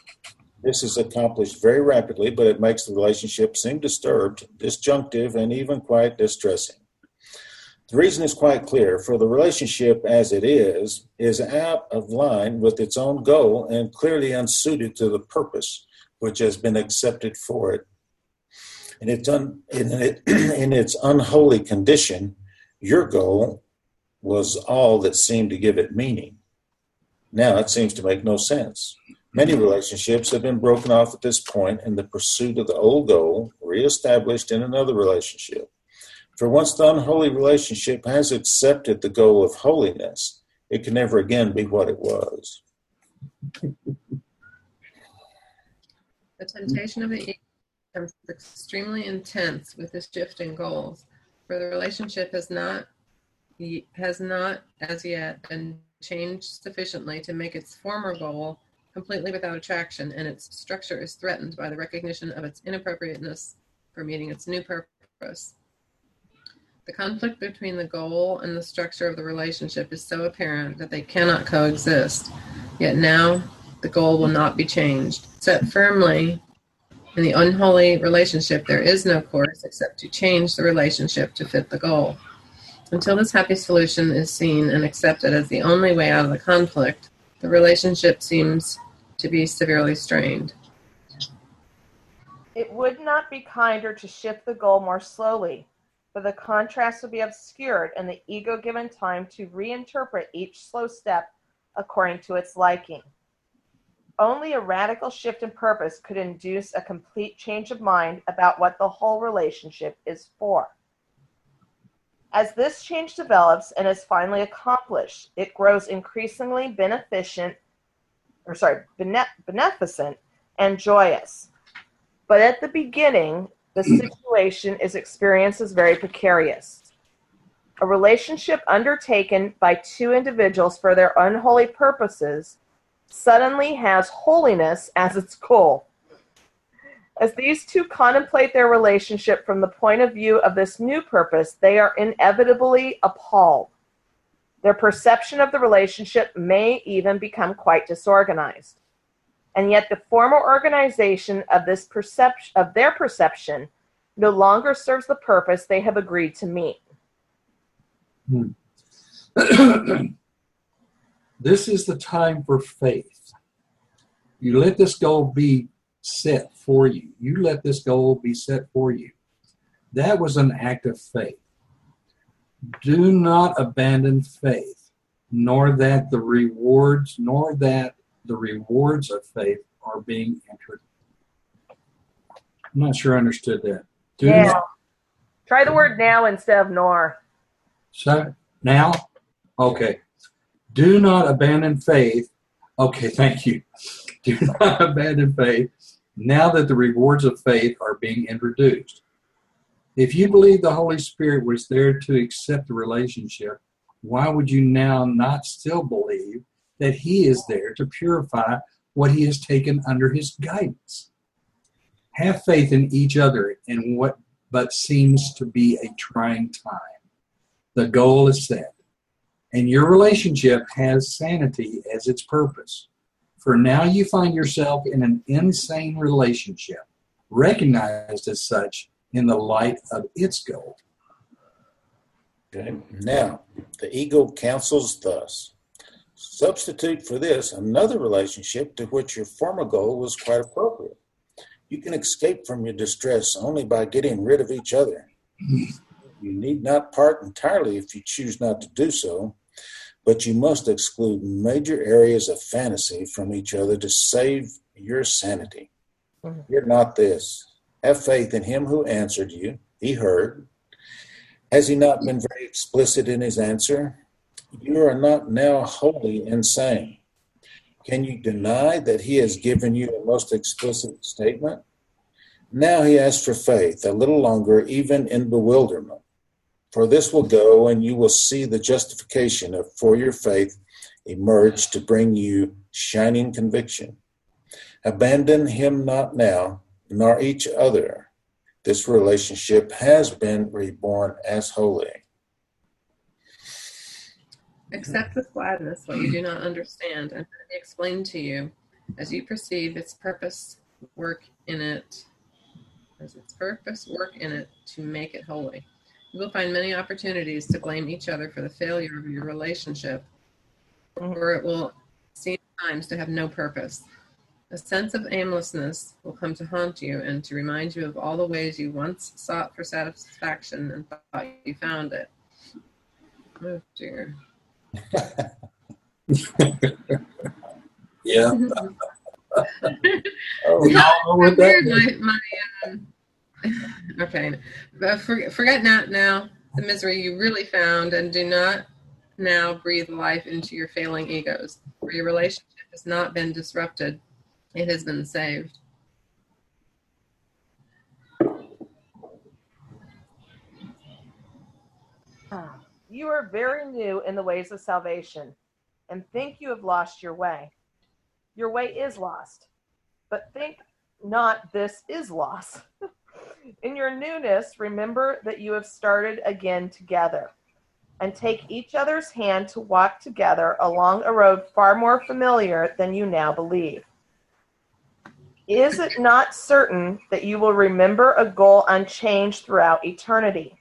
Speaker 1: This is accomplished very rapidly, but it makes the relationship seem disturbed, disjunctive, and even quite distressing. The reason is quite clear, for the relationship as it is, is out of line with its own goal and clearly unsuited to the purpose which has been accepted for it. In its, un, in, it, in its unholy condition, your goal was all that seemed to give it meaning. Now it seems to make no sense. Many relationships have been broken off at this point in the pursuit of the old goal, reestablished in another relationship. For once the unholy relationship has accepted the goal of holiness, it can never again be what it was.
Speaker 4: The temptation of the ego becomes extremely intense with this shift in goals, for the relationship has not has not as yet been changed sufficiently to make its former goal completely without attraction, and its structure is threatened by the recognition of its inappropriateness for meeting its new purpose. The conflict between the goal and the structure of the relationship is so apparent that they cannot coexist. Yet now, the goal will not be changed. Set firmly in the unholy relationship, there is no course except to change the relationship to fit the goal. Until this happy solution is seen and accepted as the only way out of the conflict, the relationship seems to be severely strained.
Speaker 3: It would not be kinder to shift the goal more slowly, for the contrast will be obscured and the ego given time to reinterpret each slow step according to its liking. Only a radical shift in purpose could induce a complete change of mind about what the whole relationship is for. As this change develops and is finally accomplished, it grows increasingly beneficent, or sorry, beneficent and joyous. But at the beginning, the situation is experienced as very precarious. A relationship undertaken by two individuals for their unholy purposes suddenly has holiness as its goal. As these two contemplate their relationship from the point of view of this new purpose, they are inevitably appalled. Their perception of the relationship may even become quite disorganized. And yet the formal organization of this perception of their perception no longer serves the purpose they have agreed to meet.
Speaker 2: Hmm. this is the time for faith. You let this goal be set for you. You let this goal be set for you. That was an act of faith. Do not abandon faith, nor that the rewards, nor that the rewards of faith are being entered. I'm not sure I understood that. Do not
Speaker 3: Try the word now instead of nor.
Speaker 2: So now, okay. Do not abandon faith. Okay, thank you. Do not abandon faith now that the rewards of faith are being introduced. If you believe the Holy Spirit was there to accept the relationship, why would you now not still believe that He is there to purify what He has taken under His guidance? Have faith in each other in what but seems to be a trying time. The goal is set, and your relationship has sanity as its purpose. For now, you find yourself in an insane relationship, recognized as such in the light of its goal.
Speaker 1: Okay. Now, the ego counsels thus substitute for this another relationship to which your former goal was quite appropriate. You can escape from your distress only by getting rid of each other. Mm-hmm. You need not part entirely if you choose not to do so, but you must exclude major areas of fantasy from each other to save your sanity. Mm-hmm. Fear not this. Have faith in him who answered you. He heard. Has he not been very explicit in his answer? You are not now wholly insane. Can you deny that he has given you a most explicit statement? Now he asks for faith, a little longer, even in bewilderment. For this will go, and you will see the justification of for your faith emerge to bring you shining conviction. Abandon him not now, nor each other. This relationship has been reborn as holy.
Speaker 4: Accept with gladness what you do not understand, and let it be explained to you as you perceive its purpose work in it, as its purpose work in it to make it holy. You will find many opportunities to blame each other for the failure of your relationship, or it will seem times to have no purpose. A sense of aimlessness will come to haunt you and to remind you of all the ways you once sought for satisfaction and thought you found it. Oh dear.
Speaker 2: Yeah.
Speaker 1: Oh,
Speaker 2: We all know what that
Speaker 4: my, my, um, okay, but for, forget not now the misery you really found, and do not now breathe life into your failing egos. For your relationship has not been disrupted; it has been saved.
Speaker 3: Ah, You are very new in the ways of salvation and think you have lost your way. Your way is lost, but think not this is lost. in your newness, remember that you have started again together and take each other's hand to walk together along a road far more familiar than you now believe. Is it not certain that you will remember a goal unchanged throughout eternity?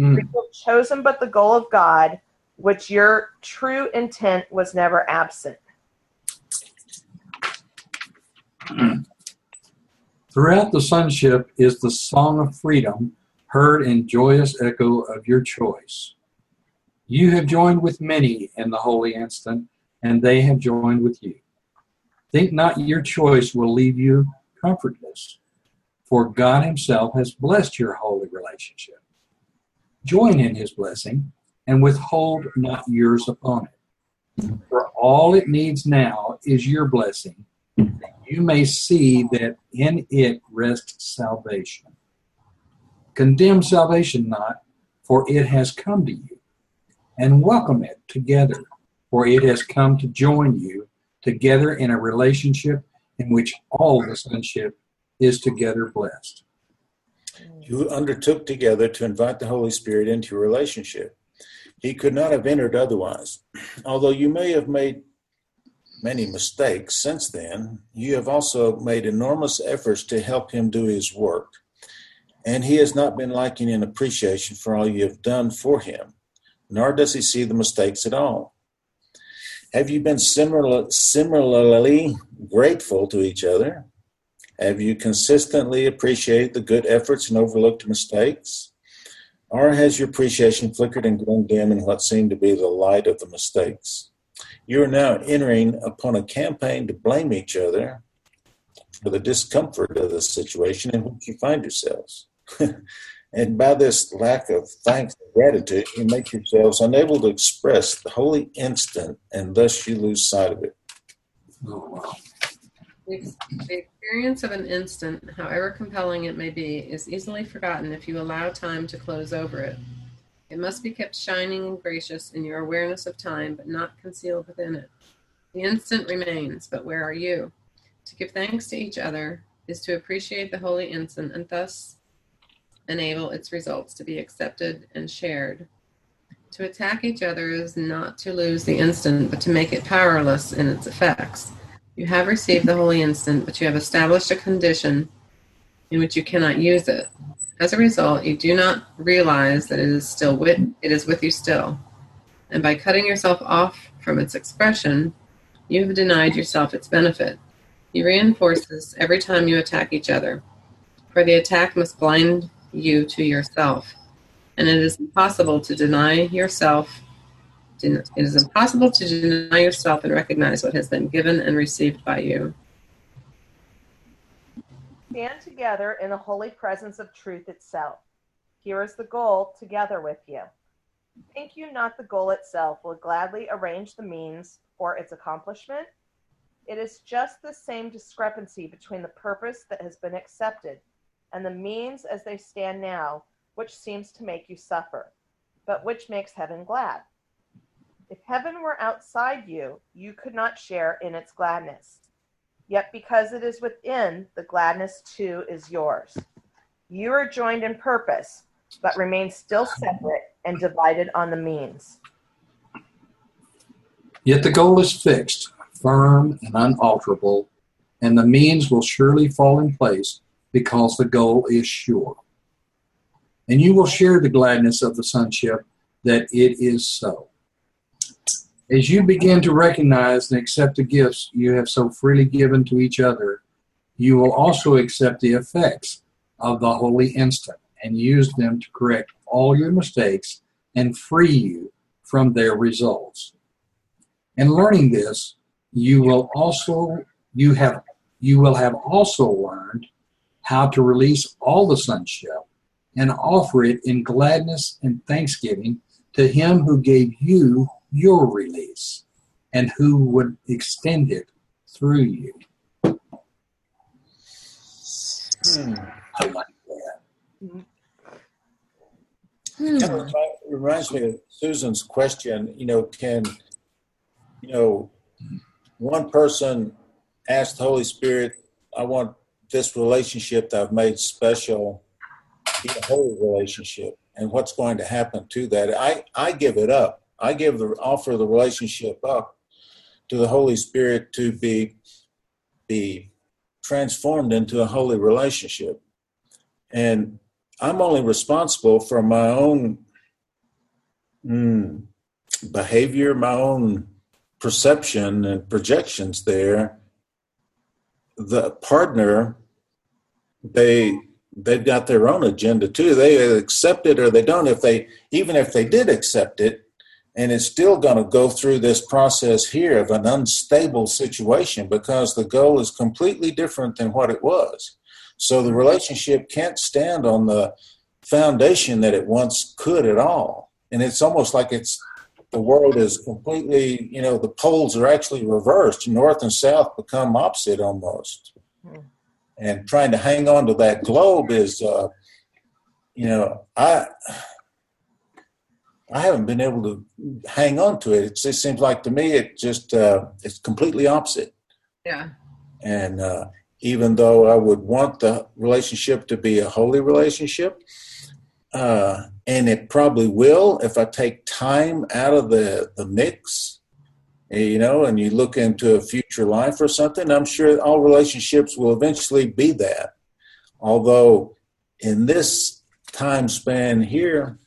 Speaker 3: Mm. You have chosen but the goal of God, which your true intent was never absent.
Speaker 2: Throughout the sonship is the song of freedom, heard in joyous echo of your choice. You have joined with many in the holy instant, and they have joined with you. Think not your choice will leave you comfortless, for God Himself has blessed your holy relationship. Join in His blessing and withhold not yours upon it. For all it needs now is your blessing that you may see that in it rests salvation. Condemn salvation not, for it has come to you, and welcome it together, for it has come to join you together in a relationship in which all the sonship is together blessed.
Speaker 1: You undertook together to invite the Holy Spirit into your relationship. He could not have entered otherwise. Although you may have made many mistakes since then, you have also made enormous efforts to help him do his work. And he has not been lacking in appreciation for all you have done for him, nor does he see the mistakes at all. Have you been similar, similarly grateful to each other? Have you consistently appreciated the good efforts and overlooked mistakes? Or has your appreciation flickered and grown dim in what seemed to be the light of the mistakes? You are now entering upon a campaign to blame each other for the discomfort of the situation in which you find yourselves. And by this lack of thanks and gratitude, you make yourselves unable to express the holy instant, and thus you lose sight of it.
Speaker 2: Oh, wow.
Speaker 4: The experience of an instant, however compelling it may be, is easily forgotten if you allow time to close over it. It must be kept shining and gracious in your awareness of time, but not concealed within it. The instant remains, but where are you? To give thanks to each other is to appreciate the holy instant and thus enable its results to be accepted and shared. To attack each other is not to lose the instant, but to make it powerless in its effects. You have received the holy instant, but you have established a condition in which you cannot use it. As a result, you do not realize that it is still with it is with you still. And by cutting yourself off from its expression, you have denied yourself its benefit. You reinforce this every time you attack each other. For the attack must blind you to yourself. And it is impossible to deny yourself it is impossible to deny yourself and recognize what has been given and received by you.
Speaker 3: Stand together in the holy presence of truth itself. Here is the goal together with you. Think you not the goal itself will gladly arrange the means for its accomplishment? It is just the same discrepancy between the purpose that has been accepted and the means as they stand now, which seems to make you suffer, but which makes heaven glad. If heaven were outside you, you could not share in its gladness. Yet because it is within, the gladness too is yours. You are joined in purpose, but remain still separate and divided on the means.
Speaker 2: Yet the goal is fixed, firm, and unalterable, and the means will surely fall in place because the goal is sure. And you will share the gladness of the sonship that it is so. As you begin to recognize and accept the gifts you have so freely given to each other, you will also accept the effects of the holy instant and use them to correct all your mistakes and free you from their results. In learning this, you will also you have you will have also learned how to release all the sonship and offer it in gladness and thanksgiving to him who gave you your release and who would extend it through you.
Speaker 1: Hmm.
Speaker 2: I like that.
Speaker 1: Of remi- reminds me of Susan's question. You know, can you know one person ask the Holy Spirit, "I want this relationship that I've made special be a holy relationship," and what's going to happen to that? I I give it up. I give the offer of the relationship up to the Holy Spirit to be be transformed into a holy relationship, and I'm only responsible for my own mm, behavior, my own perception and projections there. The partner, they they've got their own agenda too. They accept it or they don't. If they even if they did accept it, and it's still going to go through this process here of an unstable situation because the goal is completely different than what it was. So the relationship can't stand on the foundation that it once could at all. And it's almost like it's the world is completely, you know, the poles are actually reversed. North and south become opposite almost. And trying to hang on to that globe is, uh, you know, I. I haven't been able to hang on to it. It just seems like to me it just uh, it's completely opposite.
Speaker 4: Yeah.
Speaker 1: And uh, even though I would want the relationship to be a holy relationship, uh, and it probably will if I take time out of the, the mix, you know, and you look into a future life or something, I'm sure all relationships will eventually be that. Although in this time span here,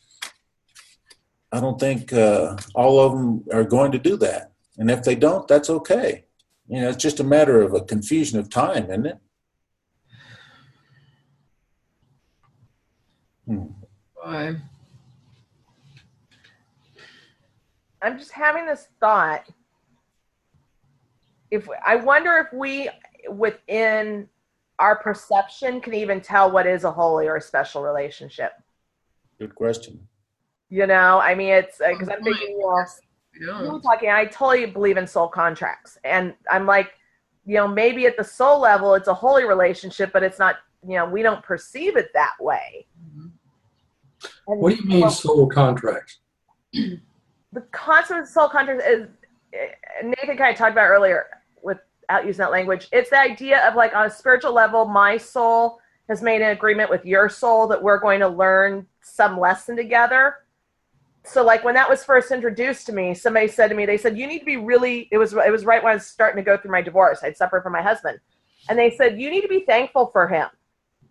Speaker 1: I don't think uh, all of them are going to do that. And if they don't, that's okay. You know, it's just a matter of a confusion of time, isn't it? Hmm.
Speaker 4: Why?
Speaker 3: I'm just having this thought. If I wonder if we, within our perception, can even tell what is a holy or a special relationship.
Speaker 1: Good question.
Speaker 3: You know, I mean, it's because I'm thinking, well,
Speaker 4: We
Speaker 3: you were
Speaker 4: don't.
Speaker 3: talking, I totally believe in soul contracts. And I'm like, you know, maybe at the soul level, it's a holy relationship, but it's not, you know, we don't perceive it that way. And
Speaker 2: What do you mean
Speaker 3: well,
Speaker 2: soul contracts?
Speaker 3: the concept of soul contracts is eh, Nathan kind of talked about earlier without using that language. It's the idea of like on a spiritual level, my soul has made an agreement with your soul that we're going to learn some lesson together. So like when that was first introduced to me, somebody said to me, they said, you need to be really, it was, it was right when I was starting to go through my divorce. I'd separated from my husband. And they said, you need to be thankful for him.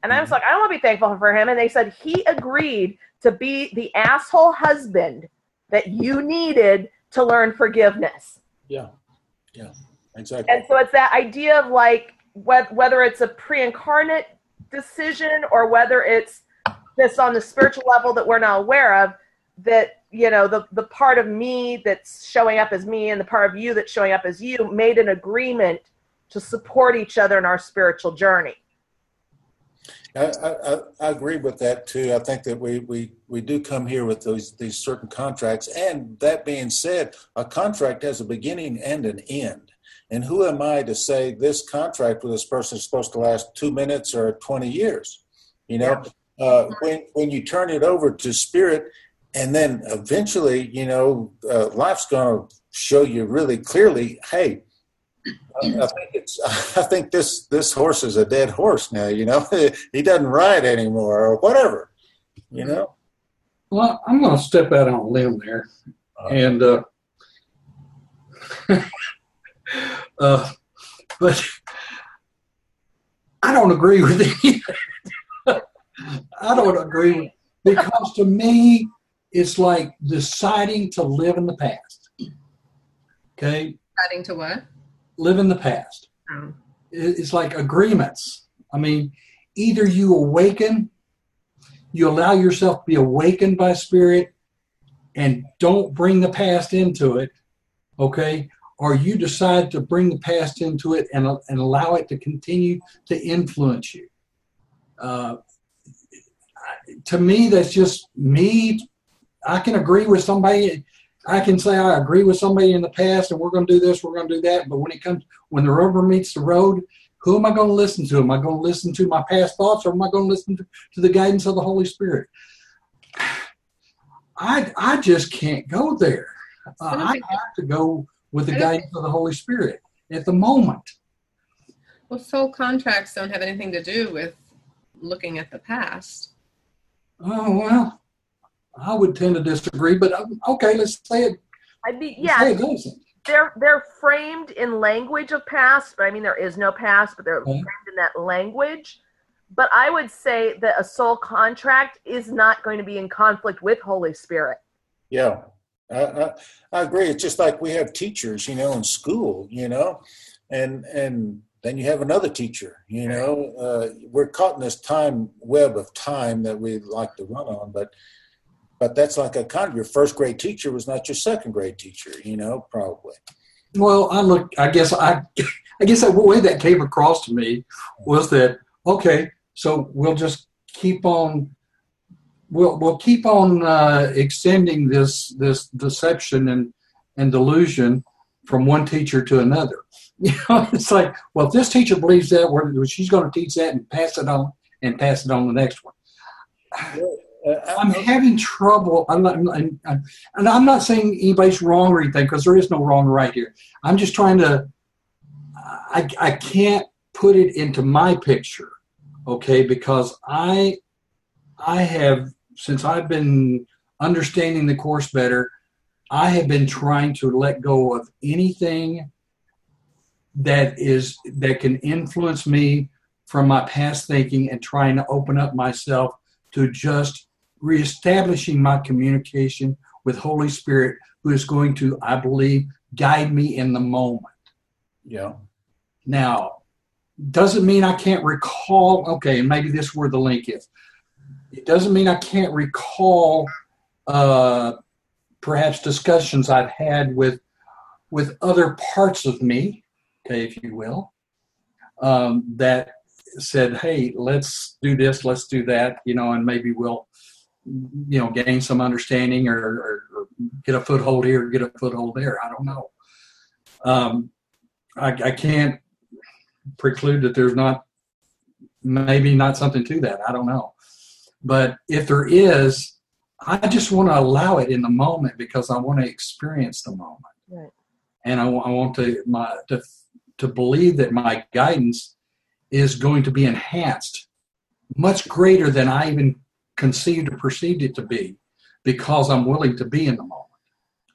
Speaker 3: And I was mm-hmm. like, I don't want to be thankful for him. And they said, he agreed to be the asshole husband that you needed to learn forgiveness.
Speaker 1: Yeah. Yeah. Exactly.
Speaker 3: And so it's that idea of like whe- whether it's a pre-incarnate decision or whether it's this on the spiritual level that we're not aware of, that you know the the part of me that's showing up as me and the part of you that's showing up as you made an agreement to support each other in our spiritual journey.
Speaker 1: I, I, I agree with that too. I think that we, we, we do come here with those these certain contracts. And that being said, a contract has a beginning and an end. And who am I to say this contract with this person is supposed to last two minutes or 20 years? You know, uh, when, when you turn it over to spirit, and then eventually, you know, uh, life's going to show you really clearly, hey, I I think it's. I think this this horse is a dead horse now. You know, he doesn't ride anymore, or whatever. You know.
Speaker 2: Well, I'm going to step out on a limb there, and uh, uh, but I don't agree with it. I don't agree with because to me, it's like deciding to live in the past. Okay,
Speaker 4: Adding to what?
Speaker 2: live in the past. It- It's like agreements. I mean, either you awaken, you allow yourself to be awakened by spirit and don't bring the past into it, okay? Or you decide to bring the past into it and, and allow it to continue to influence you. Uh, to me, that's just me. I can agree with somebody. I can say I agree with somebody in the past, and we're going to do this, we're going to do that. But when it comes, when the rubber meets the road, who am I going to listen to? Am I going to listen to my past thoughts, or am I going to listen to, to the guidance of the Holy Spirit? I I just can't go there. Uh,
Speaker 4: I don't
Speaker 2: I
Speaker 4: think-
Speaker 2: have to go with the guidance of the Holy Spirit at the moment.
Speaker 4: well, soul contracts don't have anything to do with looking at the past.
Speaker 2: Oh well, I would tend to disagree, but um, okay, let's say it.
Speaker 3: I mean,
Speaker 2: let's
Speaker 3: yeah,
Speaker 2: it
Speaker 3: they're they're framed in language of past, but I mean there is no past, but they're
Speaker 2: Okay.
Speaker 3: framed in that language. But I would say that a soul contract is not going to be in conflict with Holy Spirit.
Speaker 1: Yeah, I, I, I agree. It's just like we have teachers, you know, in school, you know, and and then you have another teacher, you know. Uh, we're caught in this time web of time that we like to run on, but but that's like a kind of your first grade teacher was not your second grade teacher, you know, probably.
Speaker 2: Well, I look. I guess I, I guess the way that came across to me was that okay. So we'll just keep on. We'll we'll keep on uh, extending this this deception and and delusion from one teacher to another. You know, it's like, well, if this teacher believes that, she's going to teach that and pass it on and pass it on the next one.
Speaker 1: Uh,
Speaker 2: I'm having trouble. I'm not, I'm, I'm, and I'm not saying anybody's wrong or anything because there is no wrong or right here. I'm just trying to. I I can't put it into my picture, okay? Because I I have since I've been understanding the course better, I have been trying to let go of anything that is that can influence me from my past thinking and trying to open up myself to just reestablishing my communication with Holy Spirit, who is going to, I believe, guide me in the moment.
Speaker 1: yeah,
Speaker 2: Now, doesn't mean I can't recall. Okay, and maybe this is where the link is. It doesn't mean I can't recall, uh, perhaps discussions I've had with with other parts of me, okay, if you will, um, that said, "Hey, let's do this, let's do that," you know, and maybe we'll you know, gain some understanding or, or, or get a foothold here, get a foothold there. I don't know. Um, I, I can't preclude that there's not maybe not something to that. I don't know. But if there is, I just want to allow it in the moment because I want to experience the moment.
Speaker 3: Right.
Speaker 2: And I, I want to my to to believe that my guidance is going to be enhanced much greater than I even conceived or perceived it to be because I'm willing to be in the moment.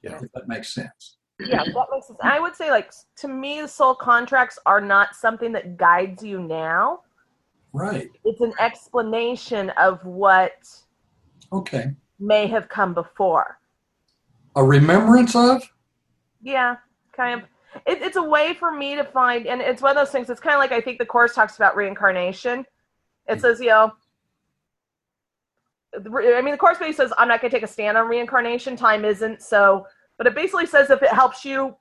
Speaker 1: Yeah.
Speaker 2: If that makes sense.
Speaker 3: Yeah, that makes sense. I would say, like, to me, soul contracts are not something that guides you now.
Speaker 2: Right.
Speaker 3: It's an explanation of what
Speaker 2: Okay.
Speaker 3: may have come before.
Speaker 2: A remembrance of?
Speaker 3: Yeah, kind of. It, it's a way for me to find, and it's one of those things. It's kind of like I think the course talks about reincarnation. It mm. says, you know, the re- I mean, the course basically says I'm not going to take a stand on reincarnation. Time isn't so, but it basically says if it helps you,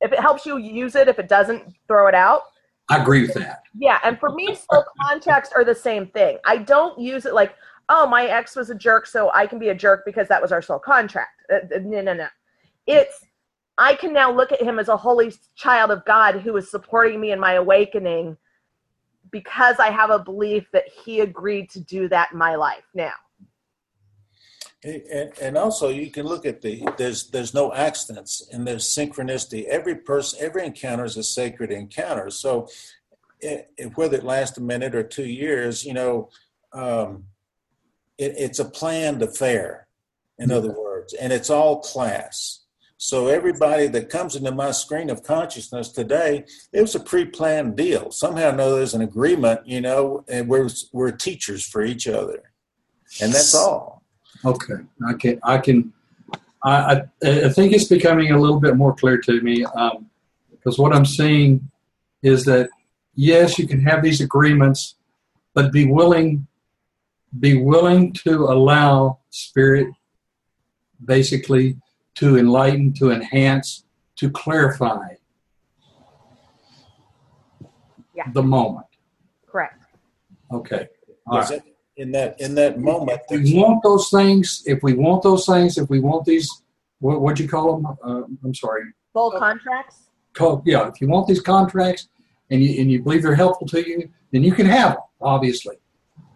Speaker 3: if it helps you, use it. If it doesn't, throw it out.
Speaker 2: I agree with that.
Speaker 3: Yeah, and for me, soul contracts are the same thing. I don't use it like, oh, my ex was a jerk, so I can be a jerk because that was our soul contract. Uh, uh, no, no, no. It's I can now look at him as a holy child of God who is supporting me in my awakening because I have a belief that he agreed to do that in my life now.
Speaker 1: And, and also you can look at the there's there's no accidents and there's synchronicity. Every person, every encounter is a sacred encounter. So it, it- whether it lasts a minute or two years, you know, um, it, it's a planned affair. In other words, and it's all class. So everybody that comes into my screen of consciousness today, it was a pre-planned deal. Somehow, or another, there's an agreement, you know, and we're we're teachers for each other, and that's all.
Speaker 2: Okay, I can, I can, I, I, I think it's becoming a little bit more clear to me um, because what I'm seeing is that yes, you can have these agreements, but be willing, be willing to allow spirit, basically, to enlighten, to enhance, to clarify
Speaker 3: Yeah.
Speaker 2: the moment.
Speaker 3: Correct.
Speaker 2: Okay, all
Speaker 1: Because
Speaker 2: right.
Speaker 1: in that in that moment,
Speaker 2: If we want those things, if we want those things, if we want these, what what'd you call them? Uh, I'm sorry.
Speaker 3: Soul contracts?
Speaker 2: Call, yeah, if you want these contracts and you and you believe they're helpful to you, then you can have them, obviously.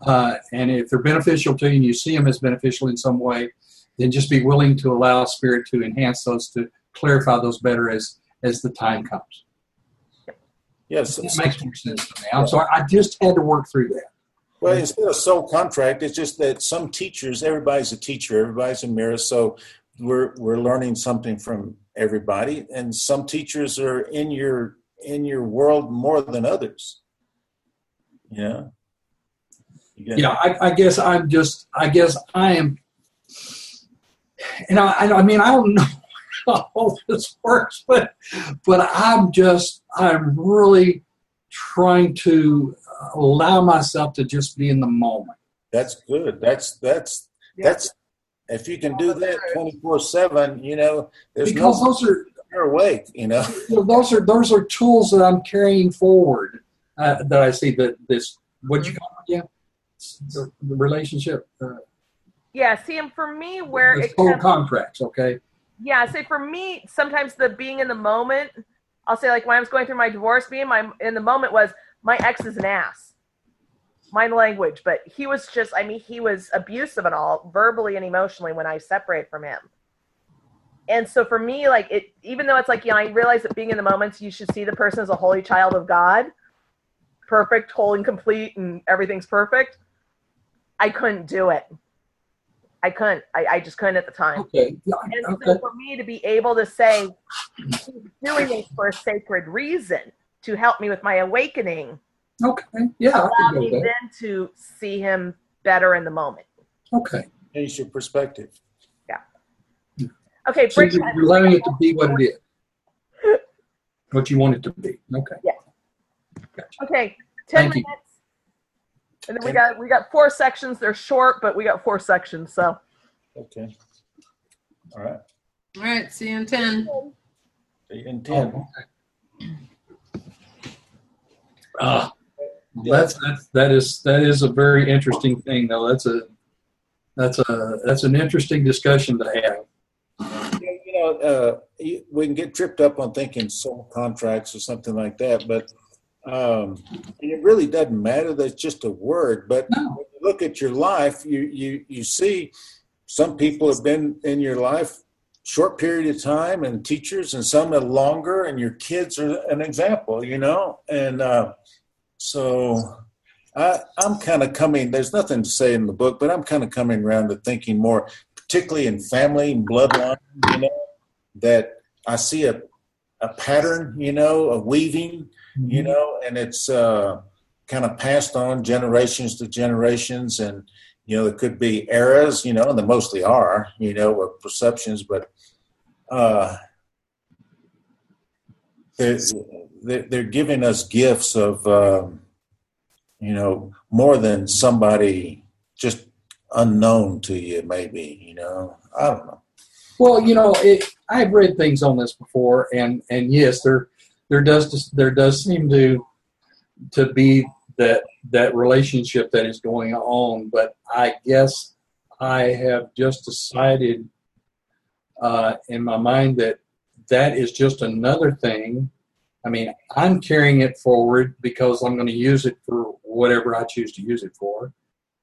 Speaker 2: Uh, and if they're beneficial to you and you see them as beneficial in some way, then just be willing to allow spirit to enhance those, to clarify those better as as the time comes.
Speaker 1: yes.
Speaker 2: It makes more sense to me. I'm sorry, I just had to work through that.
Speaker 1: Well, instead a soul contract, it's just that some teachers, everybody's a teacher, everybody's a mirror, so we're we're learning something from everybody, and some teachers are in your in your world more than others. Yeah.
Speaker 2: Yeah I, I guess i'm just i guess i am and i i I mean i don't know how this works but but i'm just i'm really trying to allow myself to just be in the moment
Speaker 1: That's good. That's that's that's if you can do that twenty four seven, you know, there's
Speaker 2: because
Speaker 1: no
Speaker 2: those are
Speaker 1: you're awake, you know.
Speaker 2: those are those are tools that i'm carrying forward uh, that i see that this what you call it again the, the relationship uh,
Speaker 3: Yeah, see, and for me, where
Speaker 2: the
Speaker 3: it
Speaker 2: soul
Speaker 3: comes,
Speaker 2: contracts okay
Speaker 3: yeah, say for me, sometimes the being in the moment, I'll say like when I was going through my divorce, being my in the moment was my ex is an ass. Mind language, but he was just, I mean, he was abusive and all, verbally and emotionally when I separate from him. And so for me, like it, even though it's like, you know, I realize that being in the moments, you should see the person as a holy child of God, perfect, whole and complete, and everything's perfect. I couldn't do it. I couldn't. I, I just couldn't at the time.
Speaker 2: okay yeah,
Speaker 3: And
Speaker 2: okay
Speaker 3: so for me to be able to say, he's doing this for a sacred reason to help me with my awakening,
Speaker 2: okay yeah I
Speaker 3: allowed me
Speaker 2: that.
Speaker 3: then to see him better in the moment.
Speaker 2: okay
Speaker 1: Change your perspective. Yeah.
Speaker 3: Okay,
Speaker 2: So you're
Speaker 3: time.
Speaker 2: you're allowing it to be what it is. What you want it to be. Okay. Yeah.
Speaker 3: Okay, ten
Speaker 2: Thank you.
Speaker 3: Minutes. And then we got we got four sections. They're short, but we got four sections. So
Speaker 1: Okay. All right.
Speaker 4: All right, see you in 10.
Speaker 1: In ten.
Speaker 2: Oh, okay. Ah, that's, that's, that is, that is a very interesting thing though. That's a, that's a that's an interesting discussion to have.
Speaker 1: You know, uh, we can get tripped up on thinking soul contracts or something like that, but um, it really doesn't matter. That's just a word. But
Speaker 2: No.
Speaker 1: when you look at your life, you you you see some people have been in your life short period of time and teachers and some are longer and your kids are an example you know and uh, so I, i'm kind of coming there's nothing to say in the book but i'm kind of coming around to thinking more particularly in family and bloodline you know that i see a, a pattern you know a weaving you know and it's uh, kind of passed on generations to generations and you know, there could be eras, you know, and they mostly are, you know, or perceptions, but uh, they're, they're they're giving us gifts of, um, you know, more than somebody just unknown to you, maybe, you know, I don't know.
Speaker 2: Well, you know, it, I've read things on this before, and and yes, there there does there does seem to to be that that relationship that is going on, but I guess I have just decided uh, in my mind that that is just another thing. I mean, I'm carrying it forward because I'm going to use it for whatever I choose to use it for,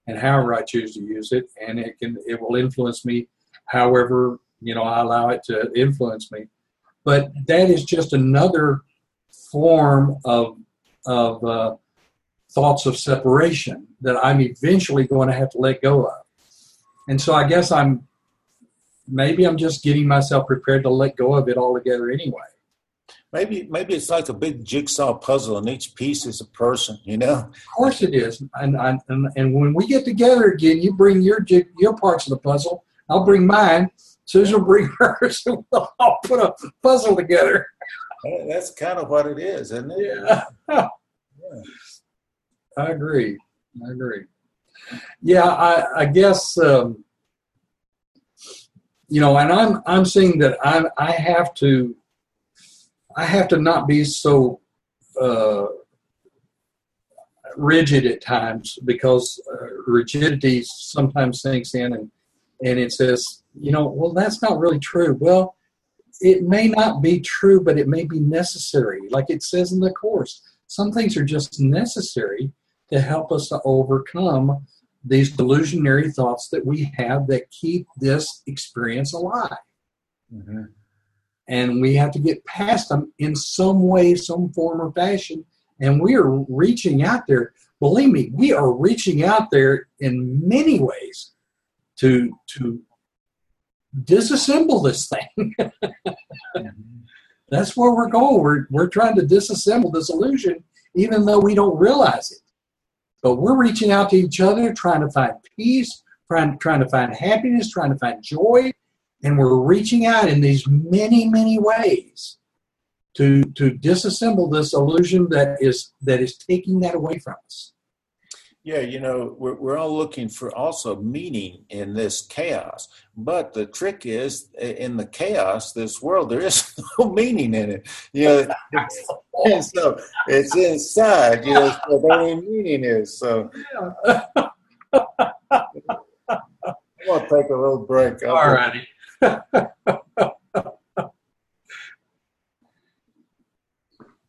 Speaker 2: and however I choose to use it, and it can it will influence me however you know I allow it to influence me. But that is just another form of of uh, thoughts of separation that I'm eventually going to have to let go of. And so I guess I'm maybe I'm just getting myself prepared to let go of it altogether anyway.
Speaker 1: Maybe maybe it's like a big jigsaw puzzle, and each piece is a person, you know.
Speaker 2: Of course it is. And and, and, when we get together again, you bring your jig, your parts of the puzzle. I'll bring mine. Susan will bring hers. and we'll all put a puzzle together.
Speaker 1: That's kind of what it is, isn't it?
Speaker 2: Yeah. I agree. I agree. Yeah, I, I guess um, you know, and I'm I'm seeing that I I have to I have to not be so uh, rigid at times because uh, rigidity sometimes sinks in and and it says, you know, well that's not really true. Well, it may not be true, but it may be necessary. Like it says in the course, some things are just necessary to help us to overcome these delusionary thoughts that we have that keep this experience alive.
Speaker 1: Mhm.
Speaker 2: And we have to get past them in some way, some form or fashion. And we are reaching out there. Believe me, we are reaching out there in many ways to to disassemble this thing. That's where we're going. We're, we're trying to disassemble this illusion, even though we don't realize it. But we're reaching out to each other, trying to find peace, trying, trying to find happiness, trying to find joy. And we're reaching out in these many, many ways to, to disassemble this illusion that is, that is taking that away from us.
Speaker 1: Yeah, you know, we're, we're all looking for also meaning in this chaos. But the trick is, in the chaos, this world, there is no meaning in it. You know, and so it's inside, you know, so the only meaning is. So I'm going to take a little break.
Speaker 2: All righty.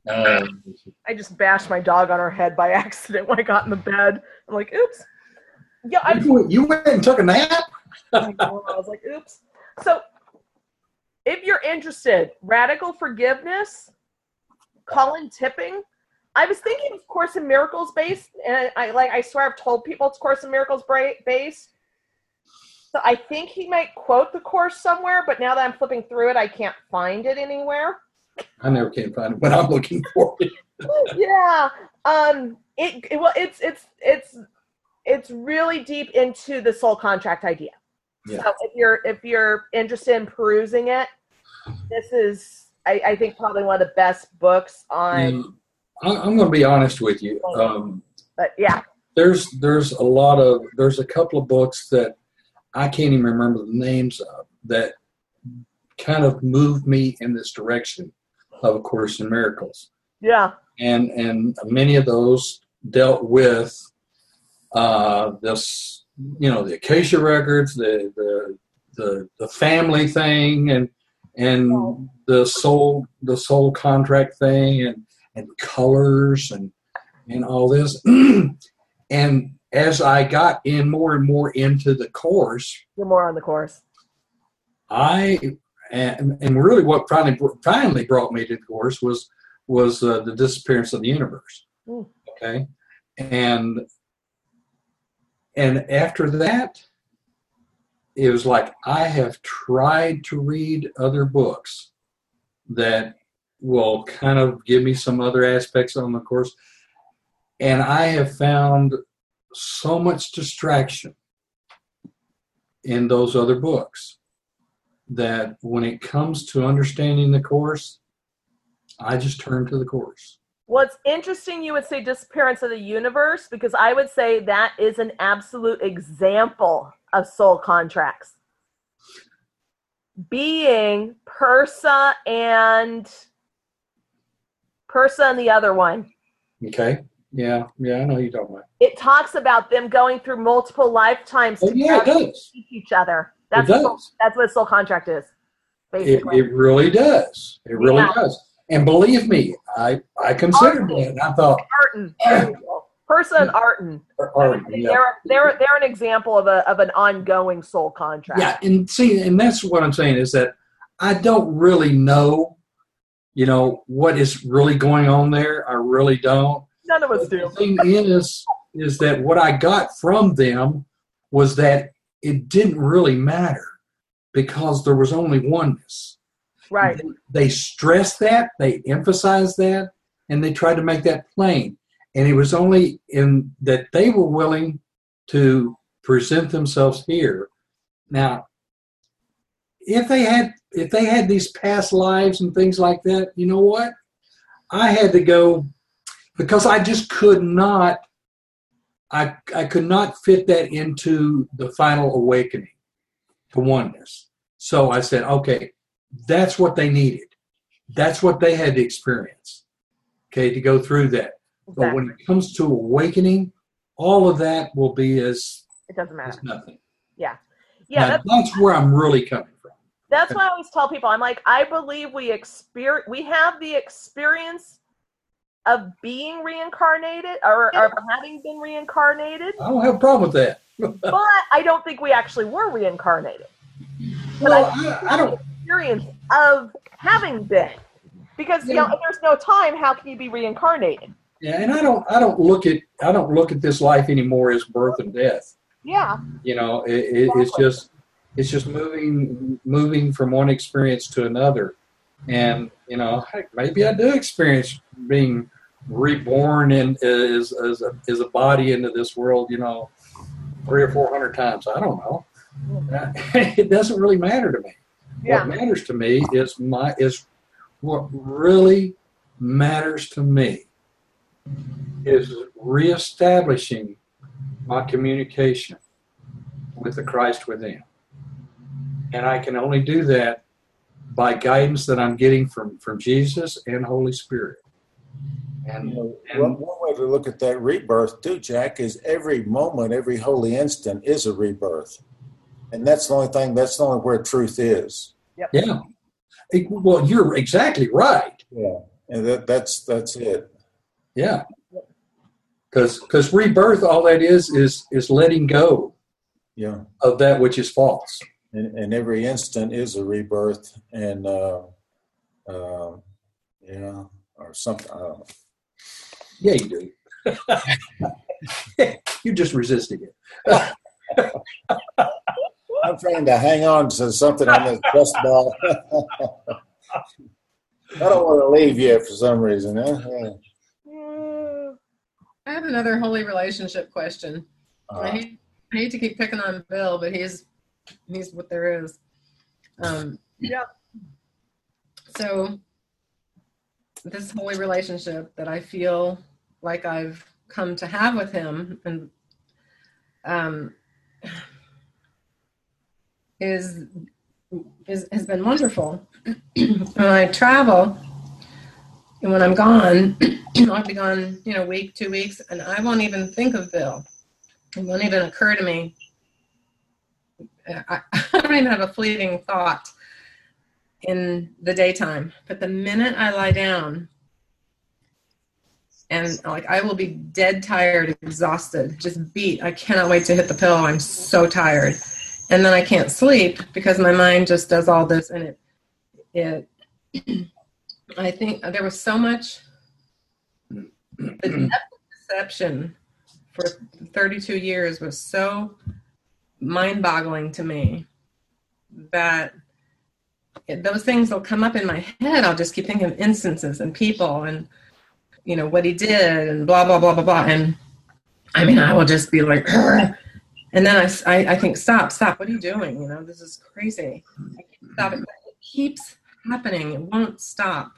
Speaker 1: Um,
Speaker 3: I just bashed my dog on her head by accident when I got in the bed. I'm like, oops. Yeah, I,
Speaker 2: You, you went and took a nap?
Speaker 3: I know, I was like, oops. So, if you're interested, radical forgiveness, Colin Tipping. I was thinking of Course in Miracles based, and I like I swear I've told people it's Course in Miracles bra- based. So I think he might quote the course somewhere, but now that I'm flipping through it, I can't find it anywhere.
Speaker 2: I never can find it, but I'm looking for it.
Speaker 3: yeah. Um. It, it well, it's it's it's it's really deep into the soul contract idea.
Speaker 2: Yeah.
Speaker 3: So if you're if you're interested in perusing it, this is I, I think probably one of the best books on.
Speaker 2: I- I'm going to be honest with you. Um,
Speaker 3: But yeah,
Speaker 2: there's there's a lot of there's a couple of books that I can't even remember the names of that kind of moved me in this direction of A Course in Miracles,
Speaker 3: yeah,
Speaker 2: and and many of those dealt with uh, this you know the Akashic records, the the the, the family thing, and and the soul the soul contract thing, and and colors and and all this. and as I got in more and more into the course,
Speaker 3: You're more on the course.
Speaker 2: I and, and really what finally finally brought me to the course was was uh, the disappearance of the universe.
Speaker 3: Mm.
Speaker 2: Okay, and and after that, it was like I have tried to read other books that will kind of give me some other aspects on the course, and I have found so much distraction in those other books that when it comes to understanding the course, I just turn to the course.
Speaker 3: Well, it's interesting you would say disappearance of the universe because I would say that is an absolute example of soul contracts. Being Pursah and Pursah and the other one.
Speaker 2: Okay. Yeah. Yeah. I know you don't about.
Speaker 3: It talks about them going through multiple lifetimes
Speaker 2: Oh, yeah, it
Speaker 3: to
Speaker 2: does.
Speaker 3: each other. That's
Speaker 2: it
Speaker 3: what
Speaker 2: does.
Speaker 3: that's what a soul contract is,
Speaker 2: It,
Speaker 3: basically.
Speaker 2: it really does. It really
Speaker 3: Yeah.
Speaker 2: does. And believe me, I I considered that, and I thought,
Speaker 3: Arten. There you go. Pursah and
Speaker 2: Arten. yeah.
Speaker 3: They're they're they're an example of a of an ongoing soul contract.
Speaker 2: Yeah, and see, and that's what I'm saying is that I don't really know, you know, what is really going on there. I really don't.
Speaker 3: None of us
Speaker 2: But the thing is, is that what I got from them was that it didn't really matter because there was only oneness.
Speaker 3: Right.
Speaker 2: They stressed that, they emphasized that, and they tried to make that plain. And it was only in that they were willing to present themselves here. Now, if they had if they had these past lives and things like that, you know what? I had to go because I just could not I I could not fit that into the final awakening to oneness. So I said, okay, that's what they needed. That's what they had to experience. Okay, to go through that. But when it comes to awakening, all of that will be as,
Speaker 3: It doesn't matter.
Speaker 2: nothing.
Speaker 3: Yeah. Yeah, that's,
Speaker 2: that's where I'm really coming from.
Speaker 3: that's why I always tell people I'm like, I believe we experience we have the experience of being reincarnated or, or having been reincarnated,
Speaker 2: I don't have a problem with that.
Speaker 3: but I don't think we actually were reincarnated. But
Speaker 2: Well,
Speaker 3: I,
Speaker 2: I, I don't.
Speaker 3: experience of having been. Because you know, if there's no time, how can you be reincarnated?
Speaker 2: Yeah, and I don't. I don't look at. I don't look at this life anymore as birth and death.
Speaker 3: Yeah.
Speaker 2: You know, it, it, it's just. It's just moving, moving from one experience to another, and you know, heck, maybe I do experience being reborn in as as a, as a body into this world. You know, three or four hundred times. I don't know. It doesn't really matter to me.
Speaker 3: Yeah.
Speaker 2: What matters to me is my is what really matters to me is reestablishing my communication with the Christ within. And I can only do that by guidance that I'm getting from, from Jesus and Holy Spirit. And,
Speaker 1: You know,
Speaker 2: and
Speaker 1: one, one way to look at that rebirth too, Jack, is every moment, every holy instant is a rebirth, and that's the only thing. That's the only where truth is.
Speaker 2: yeah. It- well, you're exactly right.
Speaker 1: Yeah, and that, that's that's it.
Speaker 2: Yeah. Because because rebirth, all that is is is letting go
Speaker 1: Yeah,
Speaker 2: of that which is false.
Speaker 1: and, and every instant is a rebirth, and uh, uh, yeah, or something. I don't know.
Speaker 2: Yeah, you do. You're just resisting it.
Speaker 1: I'm trying to hang on to something on this best ball. I don't want to leave yet for some reason. Huh? Yeah.
Speaker 4: I have another holy relationship question. I,
Speaker 1: Uh,
Speaker 4: hate, I hate to keep picking on Bill, but he's he's what there is. Um,
Speaker 3: Yeah.
Speaker 4: So this holy relationship that I feel like I've come to have with him, and um, is is has been wonderful. when I travel, and when I'm gone, I'll be gone, you know, week, two weeks, and I won't even think of Bill. It won't even occur to me I, I don't even have a fleeting thought in the daytime. But the minute I lie down, and like I will be dead tired, exhausted, just beat. I cannot wait to hit the pillow. I'm so tired. And then I can't sleep because my mind just does all this and it it I think there was so much deception for 32 years was so mind-boggling to me that those things will come up in my head. I'll just keep thinking of instances and people and you know what he did and blah blah blah blah blah. And I mean, I will just be like, and then I, I, I think, stop, stop. What are you doing? You know, this is crazy. I can't stop it. It keeps happening. It won't stop.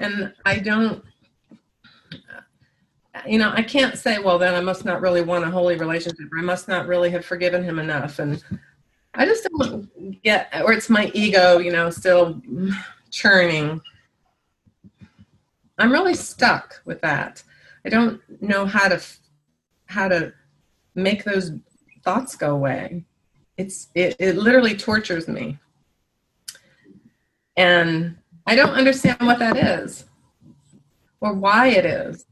Speaker 4: And I don't. You know, I can't say, well, then I must not really want a holy relationship, or I must not really have forgiven him enough. And I just don't get, or it's my ego, you know, still churning. I'm really stuck with that. I don't know how to how to make those thoughts go away. It's it, it literally tortures me. And I don't understand what that is or why it is.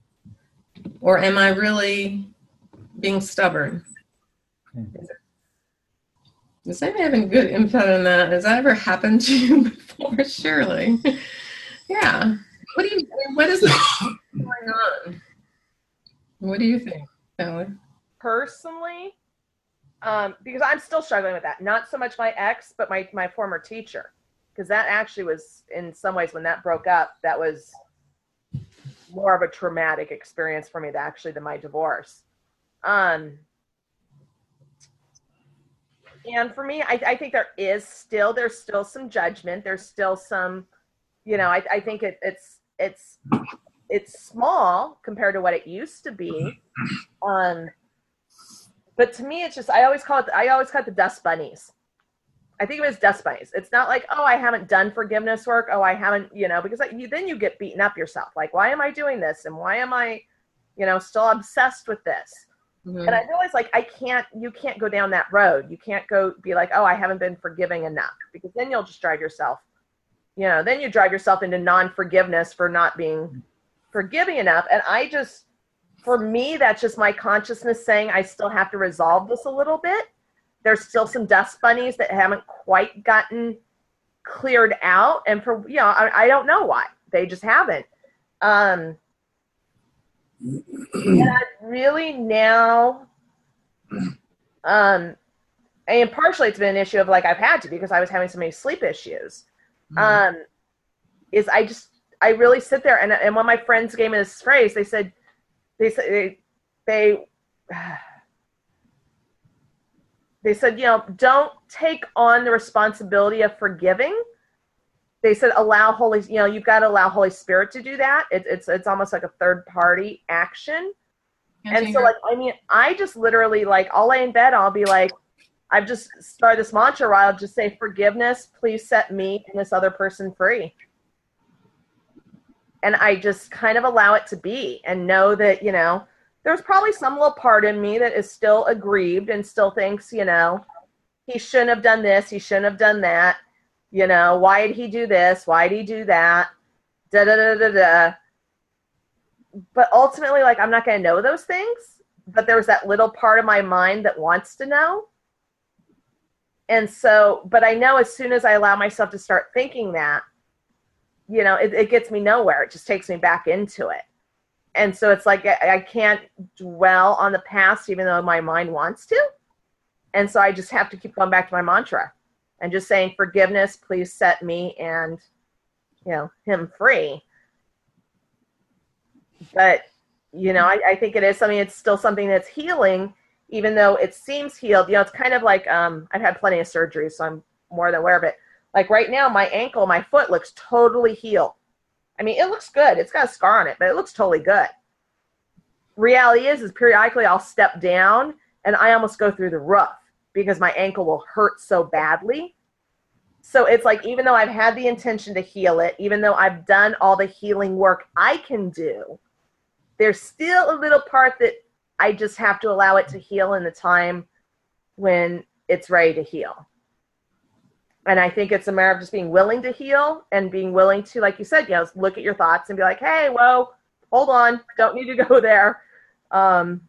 Speaker 4: Or am I really being stubborn? Hmm. Is anybody having good input on that? Has that ever happened to you before? Surely. yeah. What do you what is going on? What do you think, Ellie?
Speaker 3: Personally, um, because I'm still struggling with that. Not so much my ex, but my my former teacher, because that actually was in some ways when that broke up, that was more of a traumatic experience for me to actually than my divorce. Um, and for me, I, I think there is still there's still some judgment. There's still some, you know, I, I think it, it's it's it's small compared to what it used to be. Um, but to me, it's just I always call it I always call it the dust bunnies. I think it as dust bunnies. It's not like oh I haven't done forgiveness work. Oh I haven't you know because you, then you get beaten up yourself. Like why am I doing this and why am I, you know, still obsessed with this? Mm-hmm. And I realize like I can't you can't go down that road. You can't go be like oh I haven't been forgiving enough because then you'll just drive yourself you know, then you drive yourself into non forgiveness for not being forgiving enough. And I just, for me, that's just my consciousness saying I still have to resolve this a little bit. There's still some dust bunnies that haven't quite gotten cleared out. And for, you know, I, I don't know why. They just haven't. Um, and really now, um, and partially it's been an issue of like I've had to because I was having so many sleep issues mm-hmm. um, is I just I really sit there and and when my friends gave me this phrase, they said they said they they, they said you know don't take on the responsibility of forgiving. They said allow Holy you know you've got to allow Holy Spirit to do that. It, it's it's almost like a third party action. and so like I mean I just literally like I'll lay in bed I'll be like I've just started this mantra where I'll just say, forgiveness, please set me and this other person free. And I just kind of allow it to be and know that, you know, there's probably some little part in me that is still aggrieved and still thinks, you know, he shouldn't have done this, he shouldn't have done that. You know, why did he do this? Why did he do that? Da da da da da. But ultimately, like, I'm not going to know those things. But there's that little part of my mind that wants to know and so but i know as soon as i allow myself to start thinking that you know it, it gets me nowhere it just takes me back into it and so it's like I, I can't dwell on the past even though my mind wants to and so i just have to keep going back to my mantra and just saying forgiveness please set me and you know him free but you know I, I think it is something it's still something that's healing even though it seems healed. You know, it's kind of like um, I've had plenty of surgeries, so I'm more than aware of it. Like right now, my ankle, my foot looks totally healed. I mean, it looks good. It's got a scar on it, but it looks totally good. Reality is, is periodically I'll step down and I almost go through the roof because my ankle will hurt so badly. So it's like, even though I've had the intention to heal it, even though I've done all the healing work I can do, there's still a little part that I just have to allow it to heal in the time when it's ready to heal. And I think it's a matter of just being willing to heal and being willing to, like you said, you know, look at your thoughts and be like, hey, whoa, hold on, don't need to go there. Um,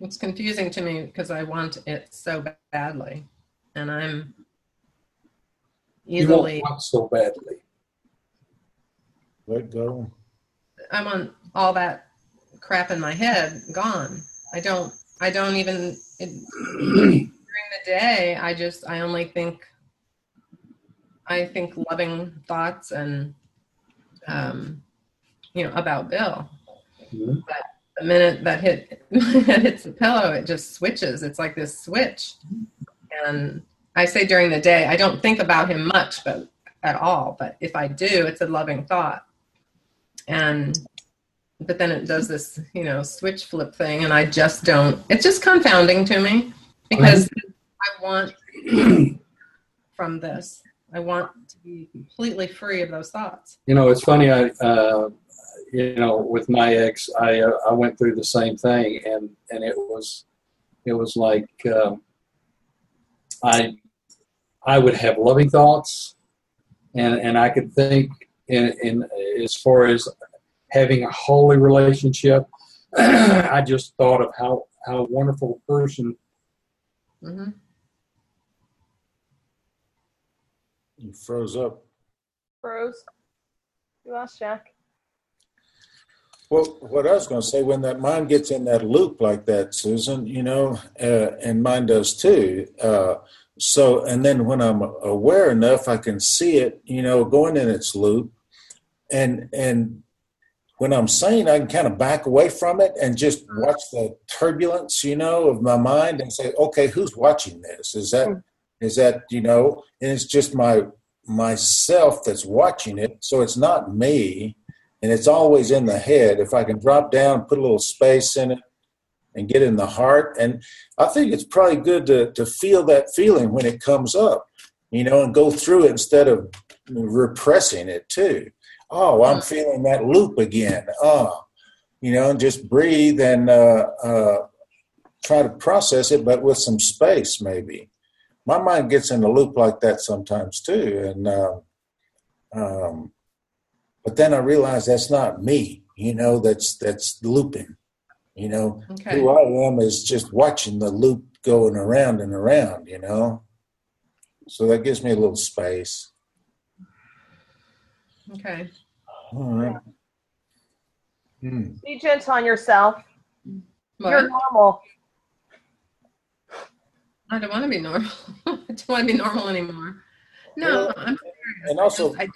Speaker 4: It's confusing to me because I want it so badly, and I'm
Speaker 2: You won't
Speaker 4: easily.
Speaker 2: want so badly.
Speaker 1: Let go.
Speaker 4: I want all that crap in my head gone. I don't. I don't even. It, during the day, I just. I only think. I think loving thoughts and, um, you know, about Bill.
Speaker 2: Mhm.
Speaker 4: But the minute that hit head hits the pillow, it just switches. It's like this switch. And I say during the day, I don't think about him much, but at all. But if I do, it's a loving thought. And but then it does this, you know, switch flip thing, and I just don't. It's just confounding to me because I want from this. I want to be completely free of those thoughts.
Speaker 2: You know, it's funny. I, uh, you know, with my ex, I uh, I went through the same thing, and and it was, it was like um, I I would have loving thoughts, and and I could think in in as far as having a holy relationship. I just thought of how how wonderful a person
Speaker 4: hmm
Speaker 1: You froze up.
Speaker 3: Rose, you lost Jack.
Speaker 1: Well, what I was going to say, when that mind gets in that loop like that, Susan, you know, uh, and mine does too. Uh, so, and then when I'm aware enough, I can see it, you know, going in its loop, and and when I'm sane, I can kind of back away from it and just watch the turbulence, you know, of my mind and say, okay, who's watching this? Is that is that you know? And it's just my myself that's watching it, so it's not me and it's always in the head. If I can drop down, put a little space in it, and get in the heart, and I think it's probably good to to feel that feeling when it comes up, you know, and go through it instead of repressing it too. Oh, I'm feeling that loop again. Oh, you know, and just breathe and uh, uh, try to process it, but with some space, maybe. My mind gets in a loop like that sometimes too, and. Uh, um, but then I realize that's not me, you know, that's that's looping. You know,
Speaker 4: Okay.
Speaker 1: who I am is just watching the loop going around and around, you know. So that gives me a little space.
Speaker 4: Okay.
Speaker 1: All right. Hmm.
Speaker 3: Be gentle on yourself.
Speaker 4: What?
Speaker 3: You're normal.
Speaker 4: I don't want to be normal. I don't want to be normal anymore. No, I'm.
Speaker 1: And also,
Speaker 4: I,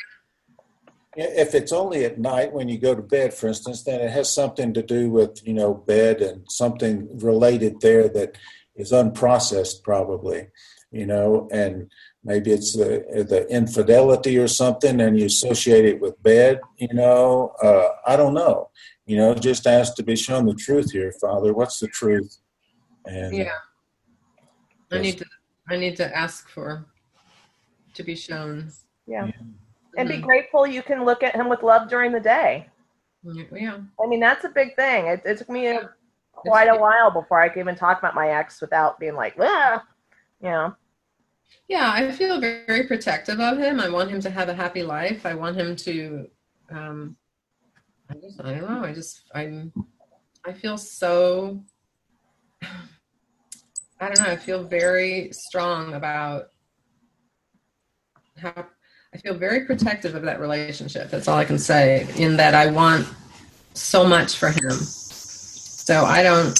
Speaker 1: if it's only at night when you go to bed, for instance, then it has something to do with you know bed and something related there that is unprocessed, probably, you know, and maybe it's the the infidelity or something, and you associate it with bed, you know. Uh, I don't know, you know. Just ask to be shown the truth here, Father. What's the truth? And
Speaker 4: yeah. I need to. I need to ask for to be shown.
Speaker 3: Yeah. And be
Speaker 4: Mhm.
Speaker 3: grateful you can look at him with love during the day.
Speaker 4: Yeah.
Speaker 3: I mean, that's a big thing. It, it took me a, quite a while before I could even talk about my ex without being like, ah, you know.
Speaker 4: Yeah, I feel very, very protective of him. I want him to have a happy life. I want him to. Um, I just, I don't know. I just, I'm, I feel so. I don't know. I feel very strong about how. I feel very protective of that relationship. That's all I can say. In that, I want so much for him. So I don't.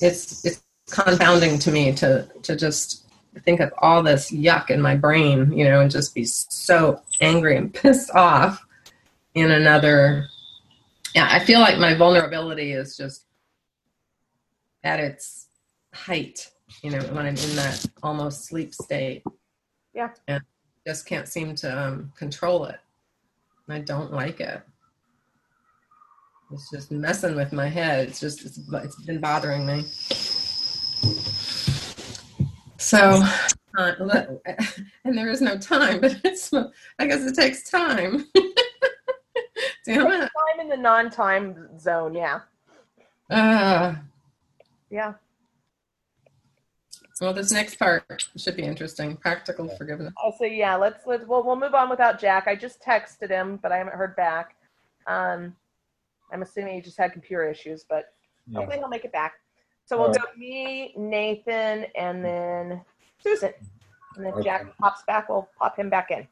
Speaker 4: It's it's confounding to me to to just think of all this yuck in my brain, you know, and just be so angry and pissed off in another. Yeah, I feel like my vulnerability is just at its height, you know, when I'm in that almost sleep state.
Speaker 3: Yeah.
Speaker 4: And just can't seem to um, control it. I don't like it. It's just messing with my head. It's just, it's, it's been bothering me. So, uh, and there is no time, but it's, I guess it takes time. Damn it.
Speaker 3: Time in the non time zone. Yeah.
Speaker 4: Uh,
Speaker 3: Yeah.
Speaker 4: Well, this next part should be interesting. Practical forgiveness.
Speaker 3: Oh, so yeah, let's let's we'll, we'll move on without Jack. I just texted him, but I haven't heard back. Um, I'm assuming he just had computer issues, but
Speaker 1: Yeah.
Speaker 3: hopefully he'll make it back. So we'll
Speaker 1: All
Speaker 3: go me, Nathan, and then Susan. And if Jack pops back, we'll pop him back in.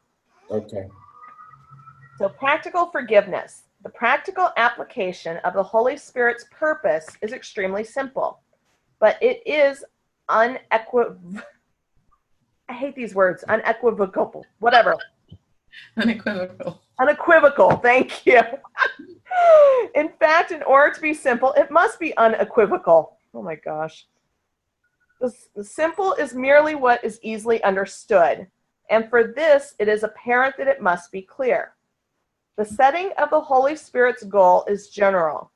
Speaker 1: Okay.
Speaker 3: So, practical forgiveness. The practical application of the Holy Spirit's purpose is extremely simple, but it is unequivocal. I hate these words. Unequivocal. Whatever.
Speaker 4: Unequivocal.
Speaker 3: Unequivocal. Thank you. in fact, in order to be simple, it must be unequivocal. Oh my gosh. The, the simple is merely what is easily understood. And for this, it is apparent that it must be clear. The setting of the Holy Spirit's goal is general.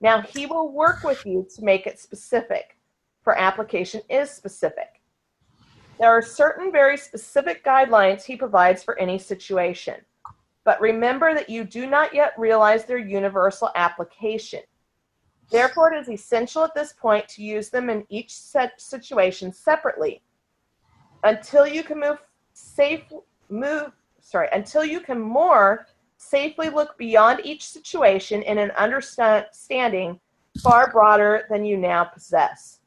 Speaker 3: Now, He will work with you to make it specific, application is specific. There are certain very specific guidelines He provides for any situation. But remember that you do not yet realize their universal application. Therefore, it is essential at this point to use them in each situation separately until you can move safe move sorry until you can more safely look beyond each situation in an understanding far broader than you now possess.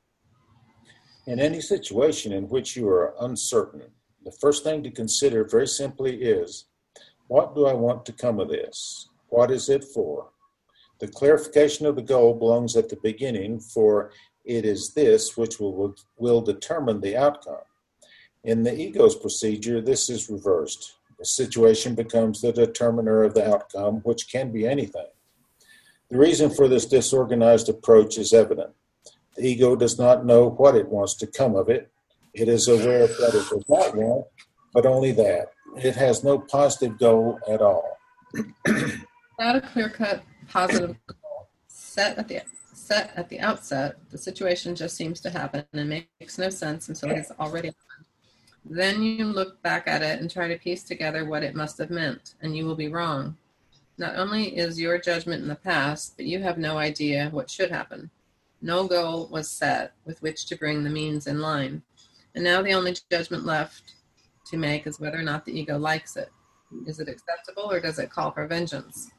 Speaker 1: In any situation in which you are uncertain, the first thing to consider very simply is what do I want to come of this? What is it for? The clarification of the goal belongs at the beginning, for it is this which will, will determine the outcome. In the ego's procedure, this is reversed. The situation becomes the determiner of the outcome, which can be anything. The reason for this disorganized approach is evident. Ego does not know what it wants to come of it. It is aware of what it does not want, but only that. It has no positive goal at all.
Speaker 4: not a clear-cut positive goal set at the set at the outset, the situation just seems to happen and makes no sense until it's already happened. Then you look back at it and try to piece together what it must have meant, and you will be wrong. Not only is your judgment in the past, but you have no idea what should happen. No goal was set with which to bring the means in line. And now the only judgment left to make is whether or not the ego likes it. Is it acceptable or does it call for vengeance?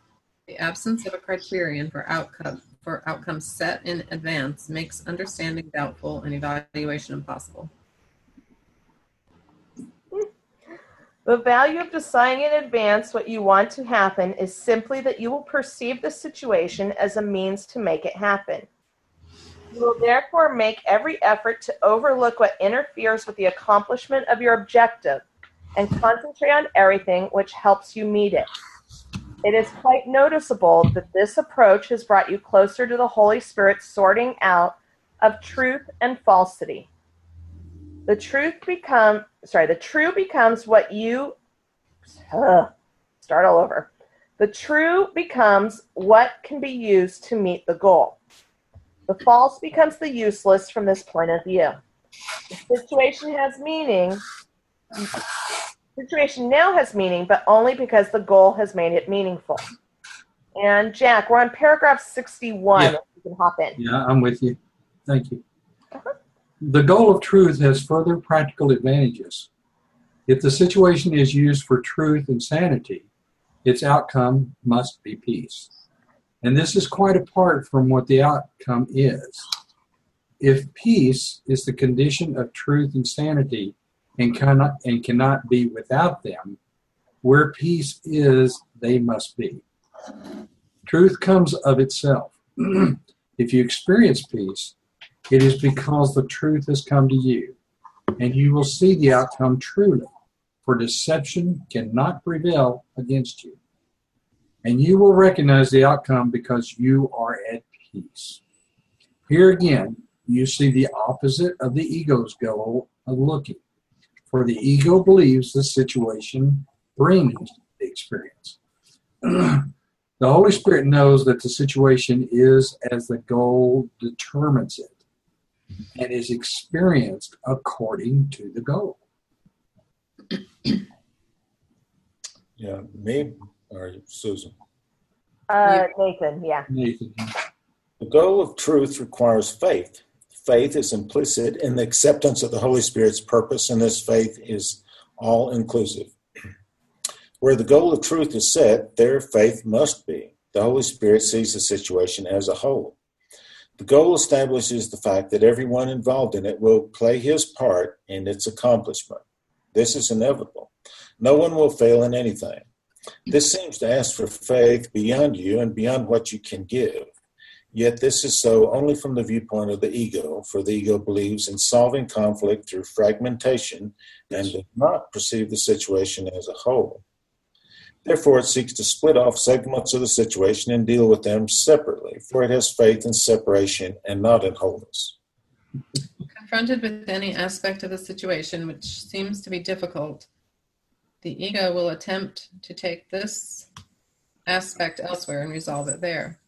Speaker 4: The absence of a criterion for outcome for outcomes set in advance makes understanding doubtful and evaluation impossible.
Speaker 3: The value of deciding in advance what you want to happen is simply that you will perceive the situation as a means to make it happen. You will therefore make every effort to overlook what interferes with the accomplishment of your objective and concentrate on everything which helps you meet it. It is quite noticeable that this approach has brought you closer to the Holy Spirit's sorting out of truth and falsity. The truth become sorry, the true becomes what you start all over. The true becomes what can be used to meet the goal. The false becomes the useless from this point of view. The situation has meaning. The Situation now has meaning, but only because the goal has made it meaningful. And Jack, we're on paragraph 61.
Speaker 2: Yeah.
Speaker 3: You can hop in.
Speaker 2: Yeah, I'm with you. Thank you.
Speaker 3: Uh-huh.
Speaker 2: The goal of truth has further practical advantages. If the situation is used for truth and sanity, its outcome must be peace. And this is quite apart from what the outcome is. If peace is the condition of truth and sanity and cannot, and cannot be without them, where peace is, they must be. Truth comes of itself. if you experience peace, it is because the truth has come to you, and you will see the outcome truly, for deception cannot prevail against you. And you will recognize the outcome because you are at peace. Here again, you see the opposite of the ego's goal of looking, for the ego believes the situation brings the experience. the Holy Spirit knows that the situation is as the goal determines it and is experienced according to the goal.
Speaker 1: Yeah, me or Susan.
Speaker 3: Uh, Nathan, yeah.
Speaker 2: Nathan,
Speaker 1: The goal of truth requires faith. faith is implicit in the acceptance of the Holy Spirit's purpose, and this faith is all inclusive. Where the goal of truth is set, there faith must be. The Holy Spirit sees the situation as a whole. The goal establishes the fact that everyone involved in it will play his part in its accomplishment. This is inevitable. No one will fail in anything. This seems to ask for faith beyond you and beyond what you can give. Yet this is so only from the viewpoint of the ego, for the ego believes in solving conflict through fragmentation and does not perceive the situation as a whole. Therefore, it seeks to split off segments of the situation and deal with them separately, for it has faith in separation and not in wholeness.
Speaker 4: Confronted with any aspect of the situation which seems to be difficult, the ego will attempt to take this aspect elsewhere and resolve it there.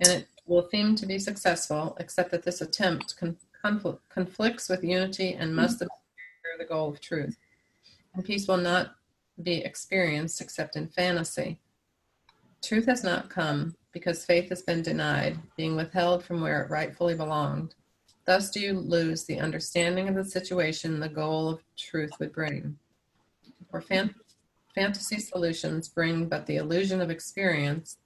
Speaker 4: And it will seem to be successful, except that this attempt confl- conflicts with unity and must mm-hmm. obscure the goal of truth. And peace will not be experienced except in fantasy. Truth has not come because faith has been denied, being withheld from where it rightfully belonged. Thus do you lose the understanding of the situation the goal of truth would bring. For fan- fantasy solutions bring but the illusion of experience,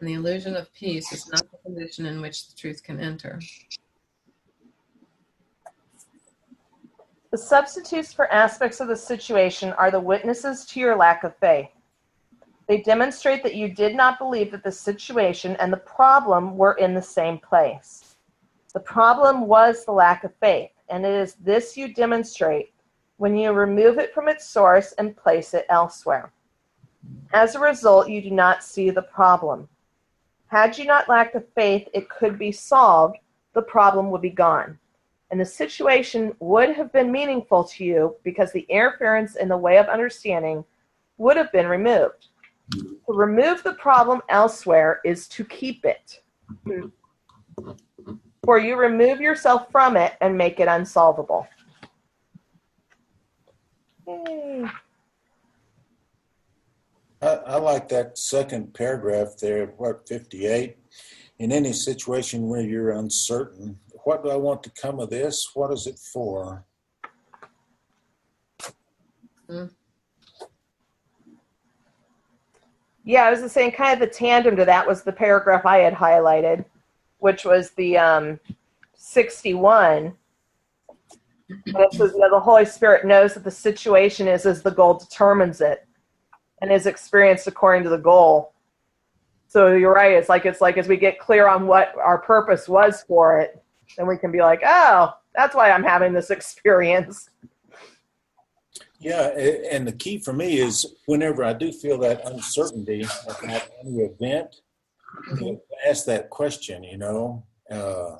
Speaker 4: and the illusion of peace is not the condition in which the truth can enter.
Speaker 3: The substitutes for aspects of the situation are the witnesses to your lack of faith. They demonstrate that you did not believe that the situation and the problem were in the same place. The problem was the lack of faith, and it is this you demonstrate when you remove it from its source and place it elsewhere. As a result, you do not see the problem. Had you not lacked the faith it could be solved, the problem would be gone. And the situation would have been meaningful to you because the interference in the way of understanding would have been removed. To remove the problem elsewhere is to keep it. For you remove yourself from it and make it unsolvable.
Speaker 1: I, I like that second paragraph there, what, 58? In any situation where you're uncertain, what do I want to come of this? What is it for?
Speaker 3: Yeah, I was just saying, kind of the tandem to that was the paragraph I had highlighted, which was the um, 61. And it says, you know, the Holy Spirit knows that the situation is as the goal determines it and is experienced according to the goal. So you're right. It's like it's like as we get clear on what our purpose was for it, then we can be like, oh, that's why I'm having this experience.
Speaker 1: Yeah, and the key for me is whenever I do feel that uncertainty about any event, know, ask that question, you know, uh,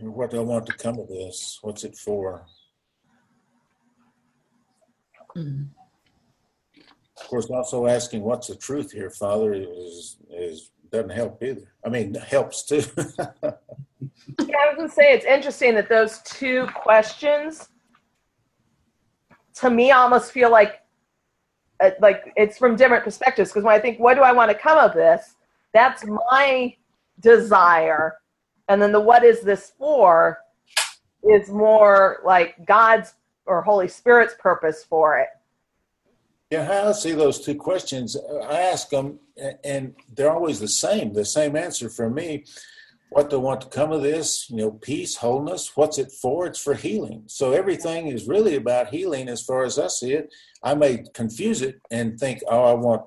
Speaker 1: what do I want to come of this? What's it for? Of course, also asking what's the truth here, Father, is is doesn't help either. I mean, helps too.
Speaker 3: Yeah, I was to say it's interesting that those two questions, to me, almost feel like uh, like it's from different perspectives. Because when I think, what do I want to come of this? That's my desire, and then the what is this for is more like God's or Holy Spirit's purpose for it.
Speaker 1: Yeah, I see those two questions, I ask them, and they're always the same. The same answer for me. What do I want to come of this? You know, peace, wholeness. What's it for? It's for healing. So everything is really about healing, as far as I see it. I may confuse it and think, oh, I want,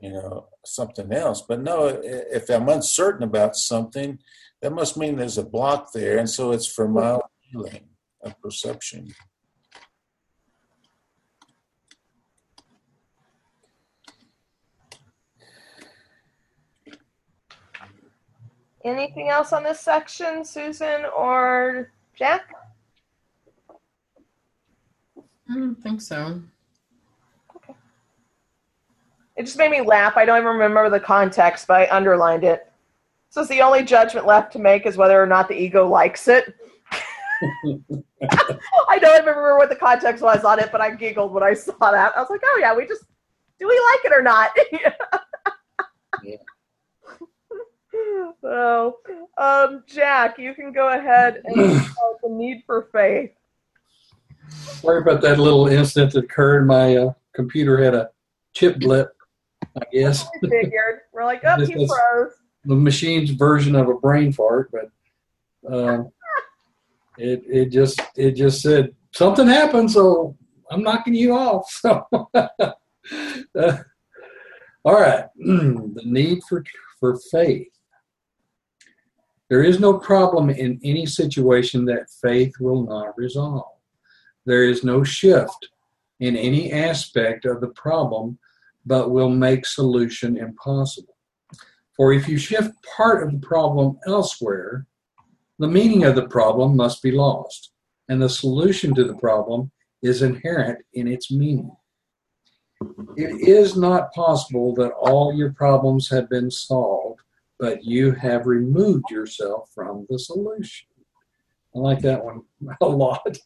Speaker 1: you know, something else. But no, if I'm uncertain about something, that must mean there's a block there, and so it's for my own healing of perception.
Speaker 3: Anything else on this section, Susan or Jack?
Speaker 4: I don't think so. Okay.
Speaker 3: It just made me laugh. I don't even remember the context, but I underlined it. So it's the only judgment left to make is whether or not the ego likes it. I don't remember what the context was on it, but I giggled when I saw that. I was like, oh yeah, we just do we like it or not?
Speaker 1: Yeah.
Speaker 3: So, um, Jack, you can go ahead and the need for faith.
Speaker 2: Sorry about that little incident that occurred. My uh, computer had a chip blip, I guess.
Speaker 3: We figured. We're like, oh, he froze.
Speaker 2: The machine's version of a brain fart, but um, it it just it just said something happened, so I'm knocking you off. So, uh, all right, the need for for faith. There is no problem in any situation that faith will not resolve. There is no shift in any aspect of the problem, but will make solution impossible. For if you shift part of the problem elsewhere, the meaning of the problem must be lost, and the solution to the problem is inherent in its meaning. It is not possible that all your problems have been solved, but you have removed yourself from the solution. I like that one a lot.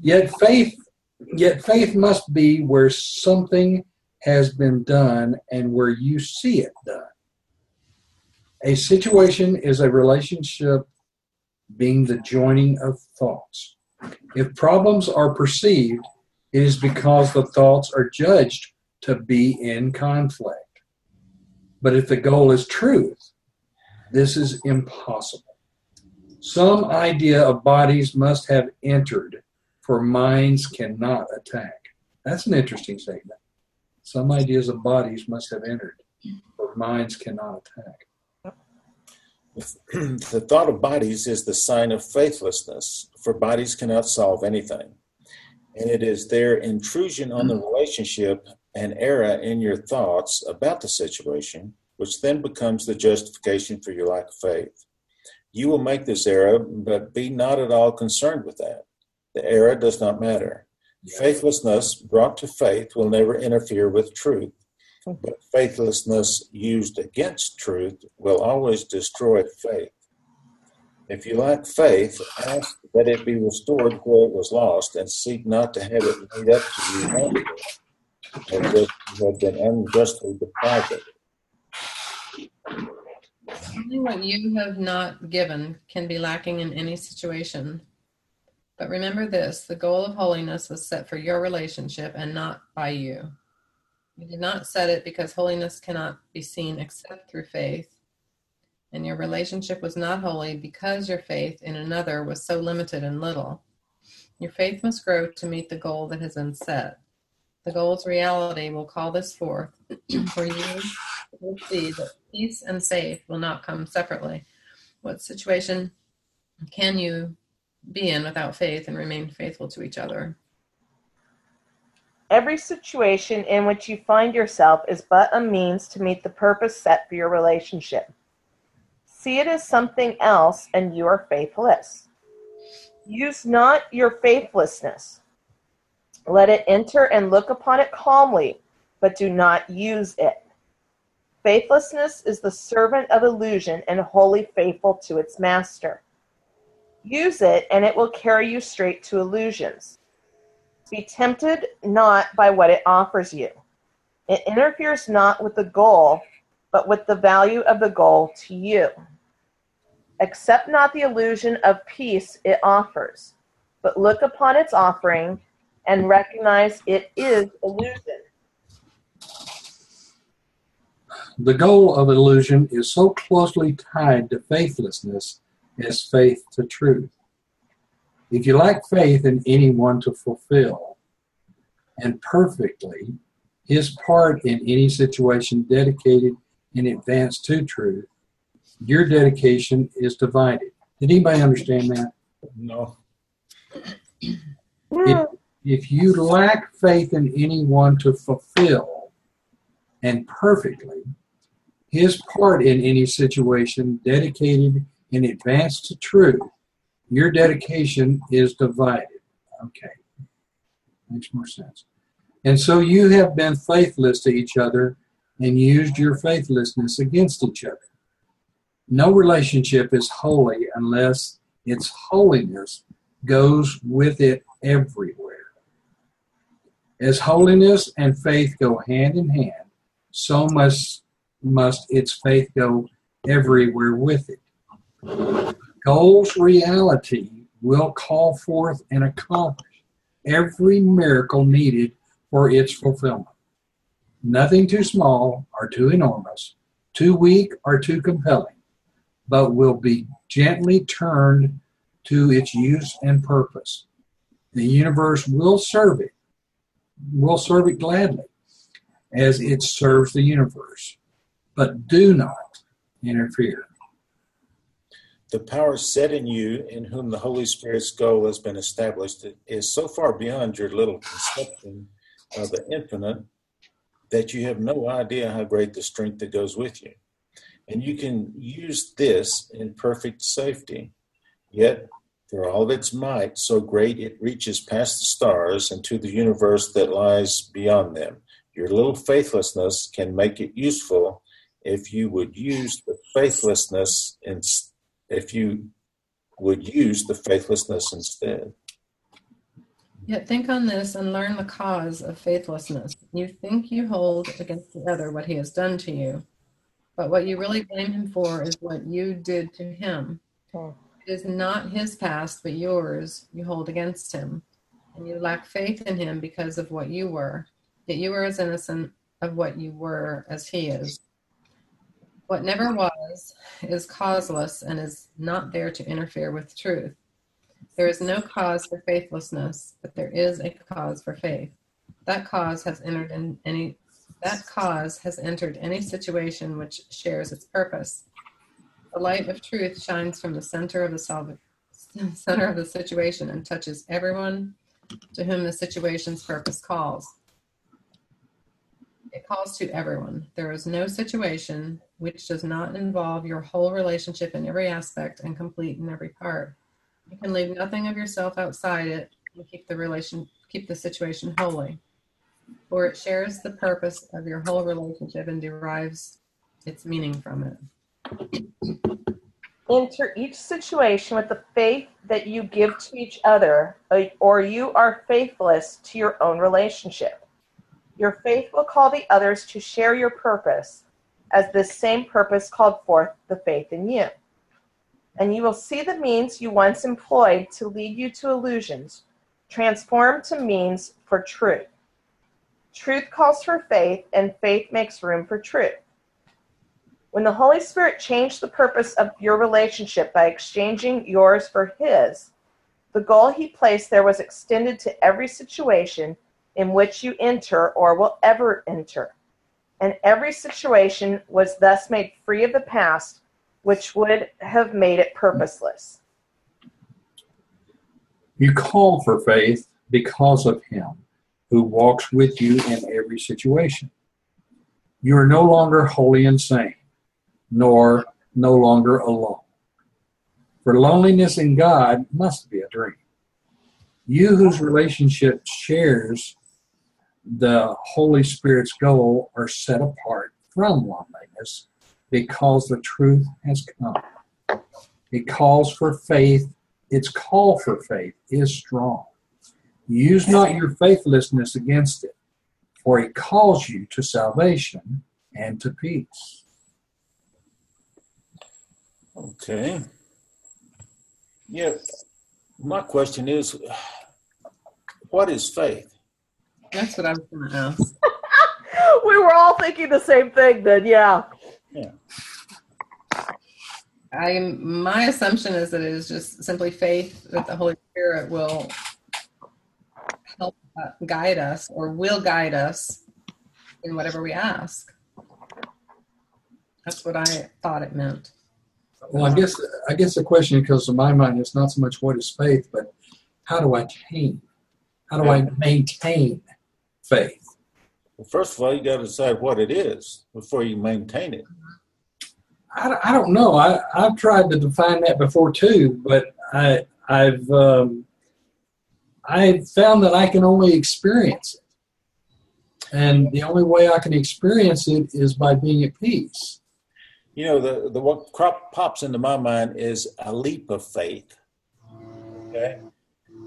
Speaker 2: Yet faith, yet faith must be where something has been done and where you see it done. A situation is a relationship being the joining of thoughts. If problems are perceived, it is because the thoughts are judged to be in conflict. But if the goal is truth, this is impossible. Some idea of bodies must have entered, for minds cannot attack. That's an interesting statement. Some ideas of bodies must have entered, for minds cannot attack.
Speaker 1: the thought of bodies is the sign of faithlessness, for bodies cannot solve anything. And it is their intrusion on the mm. relationship and error in your thoughts about the situation, which then becomes the justification for your lack of faith. You will make this error, but be not at all concerned with that. The error does not matter. Faithlessness brought to faith will never interfere with truth, but faithlessness used against truth will always destroy faith. If you lack faith, ask that it be restored where it was lost, and seek not to have it made up to you wrongly, as if you have been unjustly deprived of it.
Speaker 4: Only what you have not given can be lacking in any situation. But remember this the goal of holiness was set for your relationship and not by you. You did not set it because holiness cannot be seen except through faith. And your relationship was not holy because your faith in another was so limited and little. Your faith must grow to meet the goal that has been set. The goal's reality will call this forth for you will see that peace and faith will not come separately. What situation can you be in without faith and remain faithful to each other?
Speaker 3: Every situation in which you find yourself is but a means to meet the purpose set for your relationship. See it as something else, and you are faithless. Use not your faithlessness. Let it enter and look upon it calmly, but do not use it. Faithlessness is the servant of illusion and wholly faithful to its master. Use it, and it will carry you straight to illusions. Be tempted not by what it offers you. It interferes not with the goal, but with the value of the goal to you. Accept not the illusion of peace it offers, but look upon its offering and recognize it is illusion.
Speaker 2: The goal of illusion is so closely tied to faithlessness as faith to truth. If you lack faith in anyone to fulfill and perfectly his part in any situation dedicated in advance to truth, your dedication is divided. Did anybody understand that?
Speaker 1: No.
Speaker 2: If, if you lack faith in anyone to fulfill and perfectly his part in any situation dedicated in advance to truth, your dedication is divided. Okay. Makes more sense. And so you have been faithless to each other and used your faithlessness against each other. No relationship is holy unless its holiness goes with it everywhere. As holiness and faith go hand in hand, so must must its faith go everywhere with it. Goal's reality will call forth and accomplish every miracle needed for its fulfillment. Nothing too small or too enormous, too weak or too compelling, but will be gently turned to its use and purpose. The universe will serve it, will serve it gladly as it serves the universe. But do not interfere.
Speaker 1: The power set in you, in whom the Holy Spirit's goal has been established, is so far beyond your little conception of the infinite that you have no idea how great the strength that goes with you. And you can use this in perfect safety. Yet, for all of its might, so great it reaches past the stars and to the universe that lies beyond them. Your little faithlessness can make it useful if you would use the faithlessness in, if you would use the faithlessness instead.
Speaker 4: Yet think on this and learn the cause of faithlessness. You think you hold against the other what he has done to you, but what you really blame him for is what you did to him. Oh. It is not his past, but yours you hold against him, and you lack faith in him because of what you were. Yet you are as innocent of what you were as he is. What never was is causeless and is not there to interfere with truth. There is no cause for faithlessness, but there is a cause for faith. That cause has entered in any that cause has entered any situation which shares its purpose. The light of truth shines from the center of the salva- center of the situation and touches everyone to whom the situation's purpose calls. It calls to everyone. There is no situation which does not involve your whole relationship in every aspect and complete in every part. You can leave nothing of yourself outside it and keep the relation keep the situation holy. For it shares the purpose of your whole relationship and derives its meaning from it.
Speaker 3: Enter each situation with the faith that you give to each other, or you are faithless to your own relationship. Your faith will call the others to share your purpose, as this same purpose called forth the faith in you and you will see the means you once employed to lead you to illusions transformed to means for truth. Truth calls for faith, and faith makes room for truth. When the Holy Spirit changed the purpose of your relationship by exchanging yours for His, the goal He placed there was extended to every situation in which you enter or will ever enter. And every situation was thus made free of the past which would have made it purposeless.
Speaker 2: You call for faith because of Him who walks with you in every situation. You are no longer wholly insane, nor no longer alone. For loneliness in God must be a dream. You whose relationship shares the Holy Spirit's goal are set apart from loneliness because the truth has come. It calls for faith. Its call for faith is strong. Use not your faithlessness against it, for it calls you to salvation and to peace.
Speaker 1: Okay. Yeah. My question is what is faith?
Speaker 4: That's what I was going to ask.
Speaker 3: we were all thinking the same thing then, yeah.
Speaker 1: Yeah.
Speaker 4: I my assumption is that it is just simply faith that the Holy Spirit will help uh, guide us or will guide us in whatever we ask. That's what I thought it meant.
Speaker 2: Well, I guess I guess the question that comes to my mind is not so much what is faith, but how do I attain? How do I maintain faith?
Speaker 1: Well, first of all, you got to decide what it is before you maintain it.
Speaker 2: I, I don't know. I, I've tried to define that before too, but I, I've um, I found that I can only experience it, and the only way I can experience it is by being at peace.
Speaker 1: You know, the the what crop pops into my mind is a leap of faith. Okay,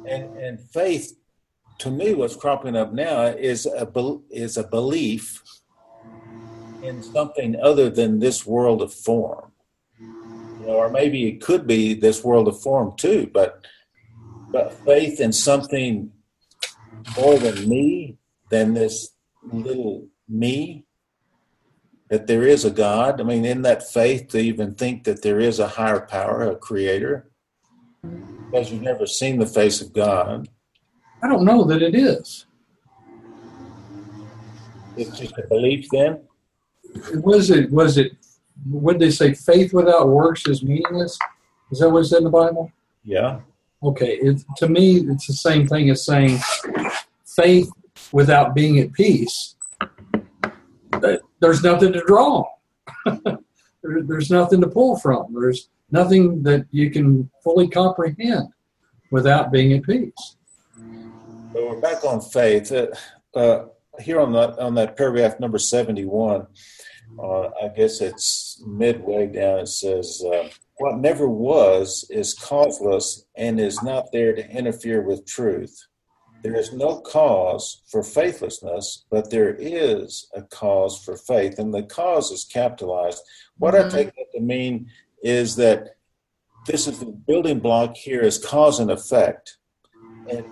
Speaker 1: and and faith to me, what's cropping up now is a is a belief in something other than this world of form. or maybe it could be this world of form too. But but faith in something more than me, than this little me, that there is a God. I mean, in that faith, to even think that there is a higher power, a creator, because you've never seen the face of God.
Speaker 2: I don't know that it is.
Speaker 1: It's just a belief then?
Speaker 2: Was it, was it, what did they say? Faith without works is meaningless? Is that what it said in the Bible?
Speaker 1: Yeah.
Speaker 2: Okay. It, to me, it's the same thing as saying faith without being at peace. There's nothing to draw. there's nothing to pull from. There's nothing that you can fully comprehend without being at peace.
Speaker 1: But we're back on faith. Uh, uh, here on that on that paragraph number seventy one, uh, I guess it's midway down. It says, uh, "What never was is causeless and is not there to interfere with truth. There is no cause for faithlessness, but there is a cause for faith, and the cause is capitalized. What mm-hmm. I take that to mean is that this is the building block here is cause and effect, and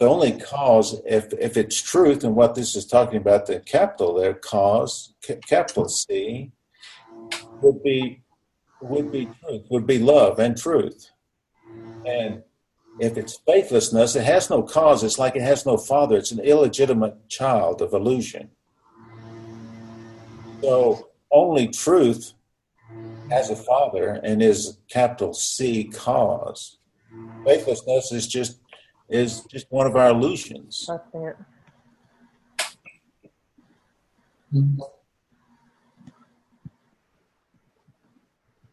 Speaker 1: the only cause, if if it's truth and what this is talking about, the capital there, cause, capital C, would be would be truth, would be love and truth. And if it's faithlessness, it has no cause. It's like it has no father. It's an illegitimate child of illusion. So only truth has a father and is capital C cause. Faithlessness is just is just one of our illusions. That's it.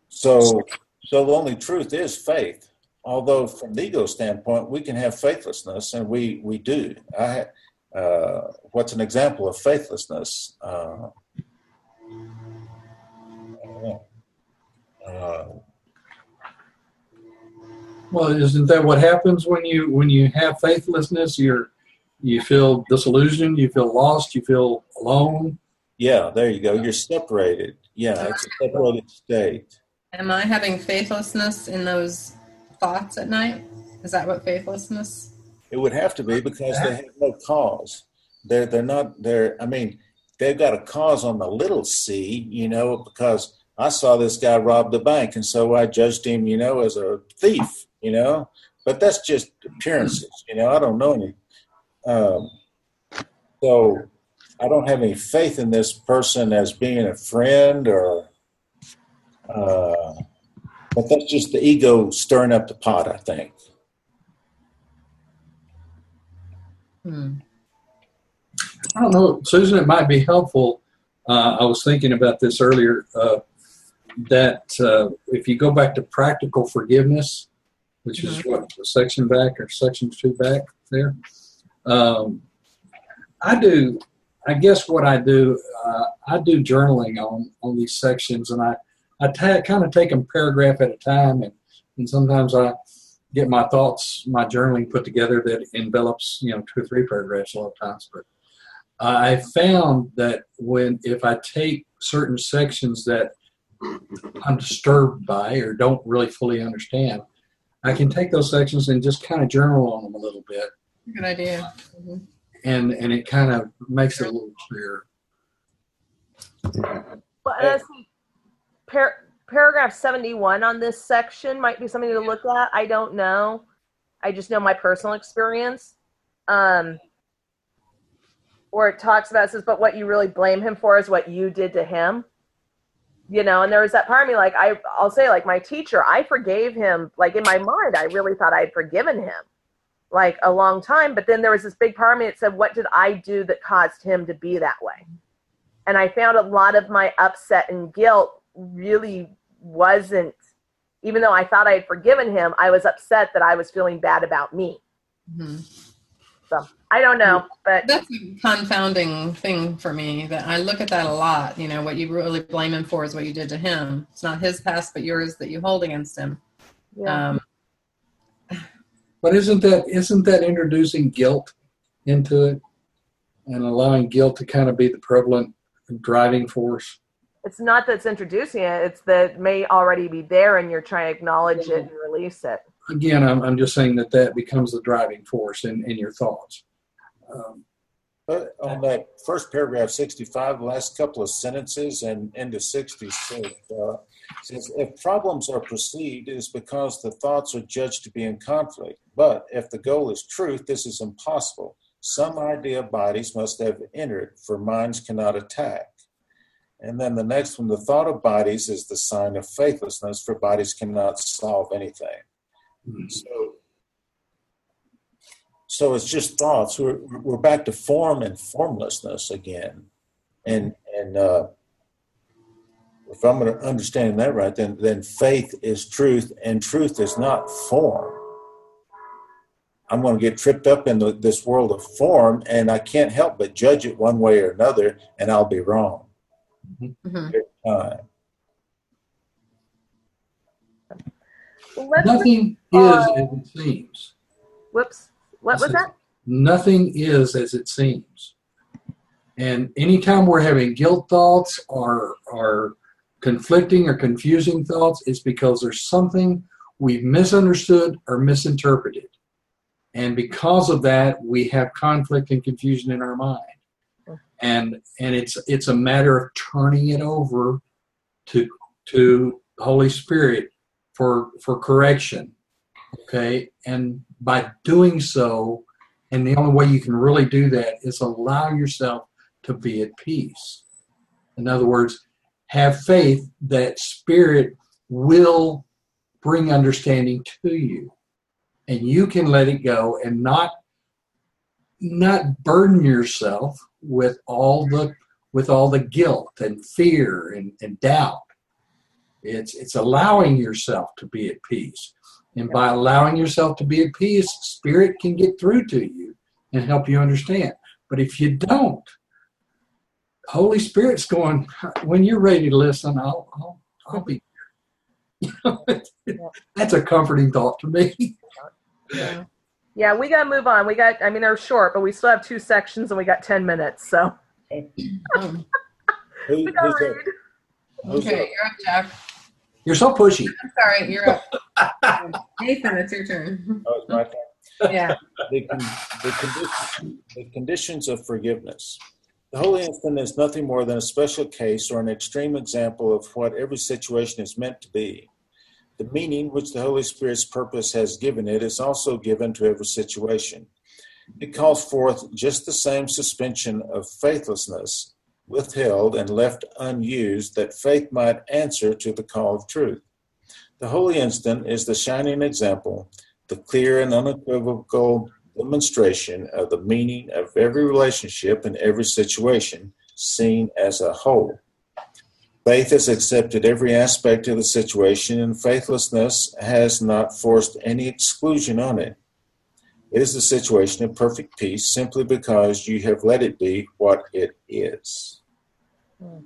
Speaker 1: So, so the only truth is faith. Although, from the ego standpoint, we can have faithlessness, and we we do. I, uh, what's an example of faithlessness? Uh,
Speaker 2: uh, well, isn't that what happens when you when you have faithlessness? You're you feel disillusioned, you feel lost, you feel alone.
Speaker 1: Yeah, there you go. You're separated. Yeah, it's a separated state.
Speaker 4: Am I having faithlessness in those thoughts at night? Is that what faithlessness?
Speaker 1: It would have to be because they have no cause. They're they're not they're I mean, they've got a cause on the little c, you know, because I saw this guy rob the bank and so I judged him, you know, as a thief you know. But that's just appearances, you know. I don't know any. Um, so I don't have any faith in this person as being a friend or. Uh, but that's just the ego stirring up the pot, I think.
Speaker 2: Hmm. I don't know, Susan. It might be helpful. Uh, I was thinking about this earlier. Uh, that uh, if you go back to practical forgiveness, which is mm-hmm. what section back or section two back there. Um, I do. I guess what I do, uh, I do journaling on on these sections, and I I ta- kind of take them paragraph at a time, and and sometimes I get my thoughts, my journaling put together that envelops you know two or three paragraphs a lot of times. But I found that when if I take certain sections that I'm disturbed by or don't really fully understand, I can take those sections and just kind of journal on them a little bit.
Speaker 4: Good idea. Mm-hmm.
Speaker 2: And and it kind of makes it a little clearer.
Speaker 3: Well, and par- paragraph 71 on this section might be something to look at. I don't know. I just know my personal experience. Um, where it talks about it says, but what you really blame him for is what you did to him you know and there was that part of me like i i'll say like my teacher i forgave him like in my mind i really thought i'd forgiven him like a long time but then there was this big part of me that said what did i do that caused him to be that way and i found a lot of my upset and guilt really wasn't even though i thought i had forgiven him i was upset that i was feeling bad about me mm-hmm. So I don't know, but
Speaker 4: that's a confounding thing for me. That I look at that a lot. You know, what you really blame him for is what you did to him. It's not his past, but yours that you hold against him. Yeah. Um,
Speaker 2: but isn't that isn't that introducing guilt into it and allowing guilt to kind of be the prevalent driving force?
Speaker 3: It's not that's introducing it; it's that it may already be there, and you're trying to acknowledge it and release it.
Speaker 2: Again, I'm, I'm just saying that that becomes the driving force in, in your thoughts. Um,
Speaker 1: But on that first paragraph, 65, the last couple of sentences and into 66, uh, says if problems are perceived, it is because the thoughts are judged to be in conflict. But if the goal is truth, this is impossible. Some idea bodies must have entered, for minds cannot attack. And then the next one, the thought of bodies is the sign of faithlessness, for bodies cannot solve anything. So, so it's just thoughts. We're we're back to form and formlessness again, and and uh, if I'm going to understand that right, then then faith is truth, and truth is not form. I'm going to get tripped up in the, this world of form, and I can't help but judge it one way or another, and I'll be wrong
Speaker 4: Mhm.
Speaker 1: every time.
Speaker 3: Let's
Speaker 2: Nothing is as it seems.
Speaker 3: whoops. What was that?
Speaker 2: Nothing is as it seems. And anytime we're having guilt thoughts or, or conflicting or confusing thoughts, it's because there's something we've misunderstood or misinterpreted. And because of that, we have conflict and confusion in our mind. And and it's it's a matter of turning it over to to Holy Spirit for for correction. Okay. And by doing so, and the only way you can really do that is allow yourself to be at peace. In other words, have faith that Spirit will bring understanding to you. And you can let it go and not not burden yourself with all the with all the guilt and fear and, and doubt. It's it's allowing yourself to be at peace. And by allowing yourself to be at peace, spirit can get through to you and help you understand. But if you don't, Holy Spirit's going, when you're ready to listen, I'll, I'll, I'll be here. That's a comforting thought to me.
Speaker 4: Yeah.
Speaker 3: Yeah, we got to move on. We got, I mean, they're short, but we still have two sections and we got 10 minutes. So
Speaker 1: Who,
Speaker 3: we
Speaker 1: who's
Speaker 3: got to
Speaker 1: up? Who's
Speaker 4: okay,
Speaker 1: up?
Speaker 4: you're up, Jack.
Speaker 2: You're so pushy.
Speaker 4: I'm sorry, you're up. Nathan, it's your turn.
Speaker 1: Oh, it's my turn.
Speaker 4: Yeah.
Speaker 1: the, con- the, condition, the conditions of forgiveness. The holy instant is nothing more than a special case or an extreme example of what every situation is meant to be. The meaning which the Holy Spirit's purpose has given it is also given to every situation. It calls forth just the same suspension of faithlessness withheld and left unused that faith might answer to the call of truth. The holy instant is the shining example the clear and unequivocal demonstration of the meaning of every relationship and every situation seen as a whole. Faith has accepted every aspect of the situation, and faithlessness has not forced any exclusion on it. It is the situation of perfect peace simply because you have let it be what it is. Mm.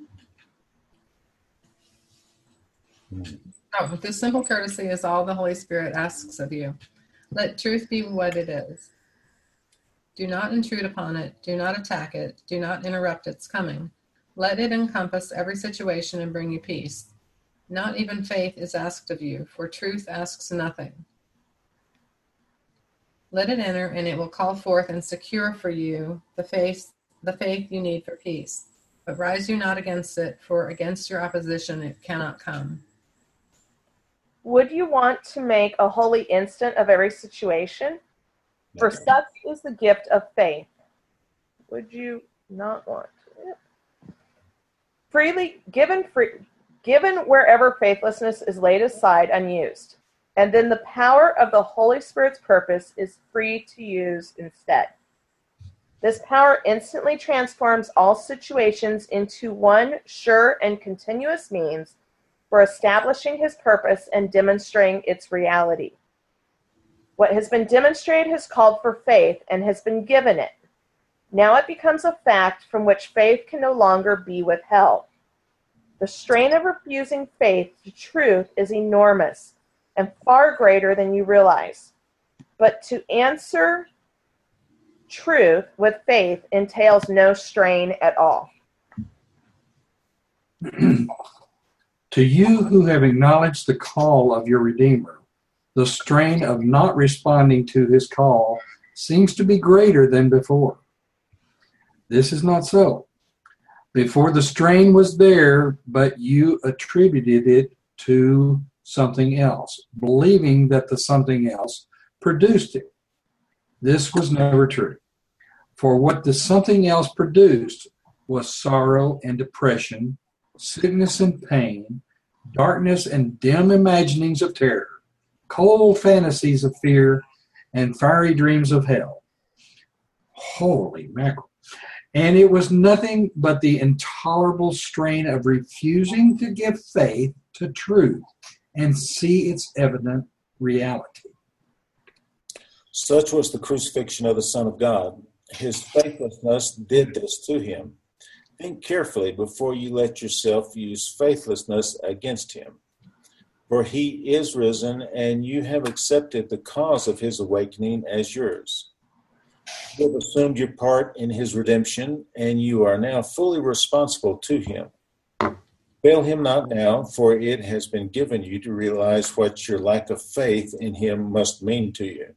Speaker 4: Oh, with this simple courtesy is all the Holy Spirit asks of you. Let truth be what it is. Do not intrude upon it. Do not attack it. Do not interrupt its coming. Let it encompass every situation and bring you peace. Not even faith is asked of you, for truth asks nothing. Let it enter, and it will call forth and secure for you the faith, the faith you need for peace. But rise you not against it, for against your opposition it cannot come.
Speaker 3: Would you want to make a holy instant of every situation? For such is the gift of faith. Would you not want it? Freely given free given wherever faithlessness is laid aside unused. And then the power of the Holy Spirit's purpose is free to use instead. This power instantly transforms all situations into one sure and continuous means for establishing his purpose and demonstrating its reality. What has been demonstrated has called for faith and has been given it. Now it becomes a fact from which faith can no longer be withheld. The strain of refusing faith to truth is enormous and far greater than you realize. But to answer truth with faith entails no strain at all.
Speaker 2: to you who have acknowledged the call of your Redeemer, the strain of not responding to his call seems to be greater than before. This is not so. Before the strain was there, but you attributed it to something else, believing that the something else produced it. This was never true. For what the something else produced was sorrow and depression, sickness and pain, darkness and dim imaginings of terror, cold fantasies of fear, and fiery dreams of hell. Holy mackerel. And it was nothing but the intolerable strain of refusing to give faith to truth and see its evident reality.
Speaker 1: Such was the crucifixion of the Son of God. His faithlessness did this to him. Think carefully before you let yourself use faithlessness against him. For he is risen, and you have accepted the cause of his awakening as yours. You have assumed your part in his redemption, and you are now fully responsible to him. Fail him not now, for it has been given you to realize what your lack of faith in him must mean to you.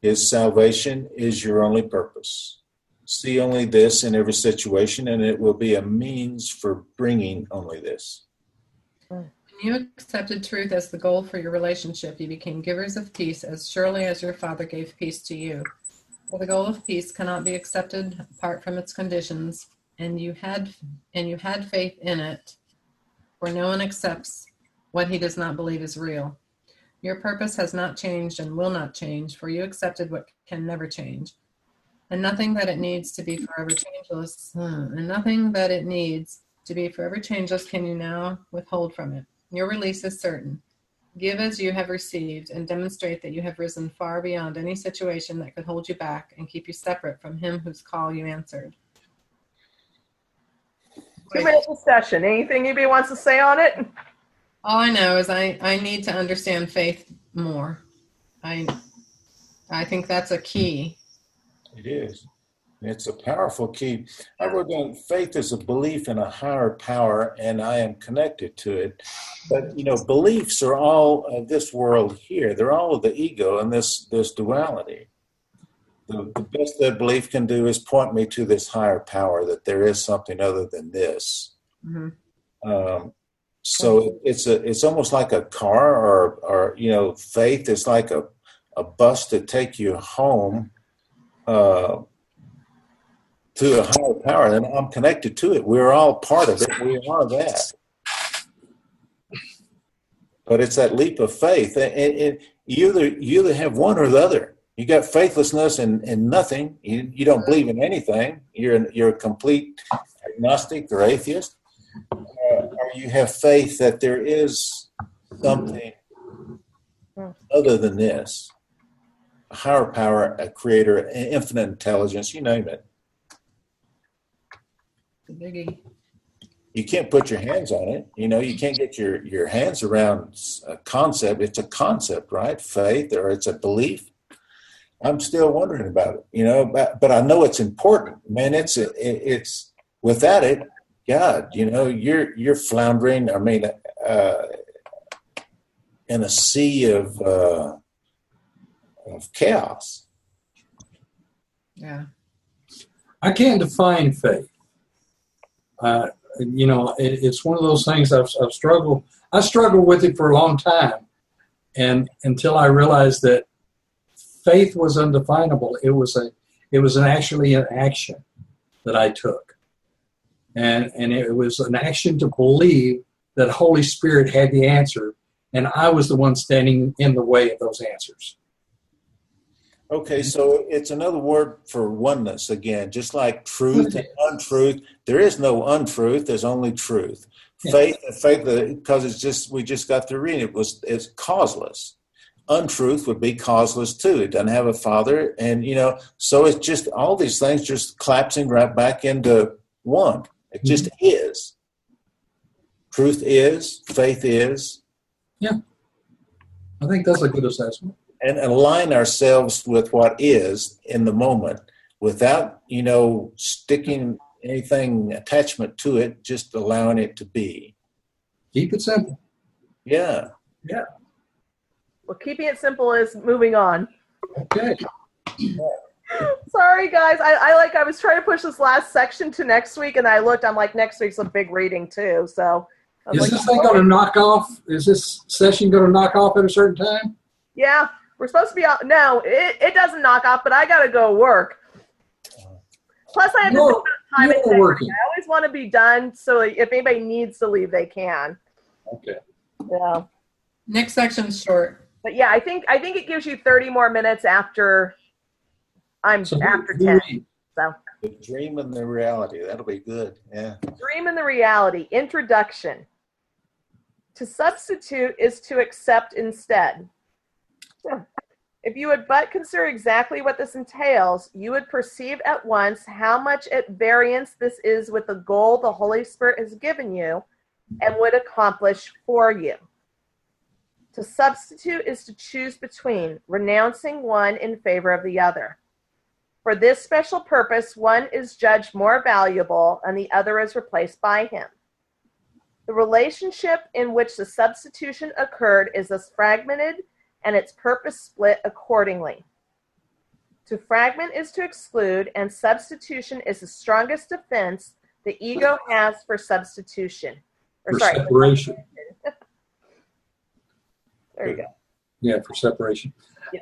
Speaker 1: His salvation is your only purpose. See only this in every situation, and it will be a means for bringing only this.
Speaker 4: When you accepted truth as the goal for your relationship, you became givers of peace as surely as your Father gave peace to you. For the goal of peace cannot be accepted apart from its conditions, and you had and you had faith in it. For no one accepts what he does not believe is real. Your purpose has not changed and will not change, for you accepted what can never change. And nothing that it needs to be forever changeless, and nothing that it needs to be forever changeless can you now withhold from it. Your release is certain. Give as you have received and demonstrate that you have risen far beyond any situation that could hold you back and keep you separate from him whose call you answered.
Speaker 3: Two minute discussion. Anything anybody wants to say on it?
Speaker 4: All I know is I, I need to understand faith more. I I think that's a key.
Speaker 1: It is. It's a powerful key. I wrote down faith is a belief in a higher power, and I am connected to it. But you know, beliefs are all of this world here. They're all of the ego and this this duality. The, the best that belief can do is point me to this higher power that there is something other than this.
Speaker 4: Mm-hmm.
Speaker 1: Um, so it's a it's almost like a car or or you know faith is like a a bus to take you home uh, to a higher power and i'm connected to it. We're all part of it. We are that. But it's that leap of faith. And, and you either you either have one or the other. You got faithlessness and, and nothing. You, you don't believe in anything. You're you're a complete agnostic or atheist or you have faith that there is something other than this a higher power a creator infinite intelligence you name it
Speaker 4: biggie.
Speaker 1: you can't put your hands on it. You know, you can't get your, your hands around a concept. It's a concept, right? Faith or it's a belief. I'm still wondering about it, you know, but, but I know it's important, man. It's, a, it's without it, God, you know, you're, you're floundering. I mean, uh, in a sea of, uh, of chaos.
Speaker 4: Yeah.
Speaker 2: I can't define faith. Uh, you know, it, it's one of those things I've, I've struggled. I struggled with it for a long time, and until I realized that faith was undefinable. It was a, it was an actually an action that I took, and and it was an action to believe that Holy Spirit had the answer, and I was the one standing in the way of those answers.
Speaker 1: Okay, so it's another word for oneness again, just like truth and untruth. There is no untruth, there's only truth. Faith, faith, because it's just we just got through reading it was it's causeless. Untruth would be causeless too. It doesn't have a father, and you know, so it's just all these things just collapsing right back into one. It just is. Truth is, faith is, Yeah.
Speaker 2: I think that's a good assessment.
Speaker 1: and align ourselves with what is in the moment without you know sticking anything attachment to it, just allowing it to be.
Speaker 2: Keep it simple.
Speaker 1: Yeah. Yeah.
Speaker 3: Well, keeping it simple is moving on.
Speaker 2: Okay.
Speaker 3: Sorry, guys. I, I like. I was trying to push this last section to next week, and I looked. I'm like, next week's a big reading too. So, I was
Speaker 2: Is
Speaker 3: like,
Speaker 2: this thing going to knock off? Is this session going to knock off at a certain time?
Speaker 3: yeah, we're supposed to be out. No, it, it doesn't knock off, but I got to go work. Plus, I have to
Speaker 2: You're-
Speaker 3: think time
Speaker 2: you're working.
Speaker 3: I always want to be done, so if anybody needs to leave, they can.
Speaker 2: Okay.
Speaker 3: Yeah.
Speaker 4: Next section's short.
Speaker 3: But yeah, I think I think it gives you 30 more minutes after I'm
Speaker 2: So
Speaker 3: after
Speaker 2: who
Speaker 3: 10. So
Speaker 1: The dream and the reality. That'll be good. Yeah.
Speaker 3: dream and the reality. Introduction. To substitute is to accept instead. So, If you would but consider exactly what this entails, you would perceive at once how much at variance this is with the goal the Holy Spirit has given you and would accomplish for you. To substitute is to choose between renouncing one in favor of the other. For this special purpose, one is judged more valuable and the other is replaced by him. The relationship in which the substitution occurred is thus fragmented and its purpose split accordingly. To fragment is to exclude, and substitution is the strongest defense the ego has for substitution. Or
Speaker 2: For
Speaker 3: sorry,
Speaker 2: separation.
Speaker 3: there you go.
Speaker 2: Yeah, for separation.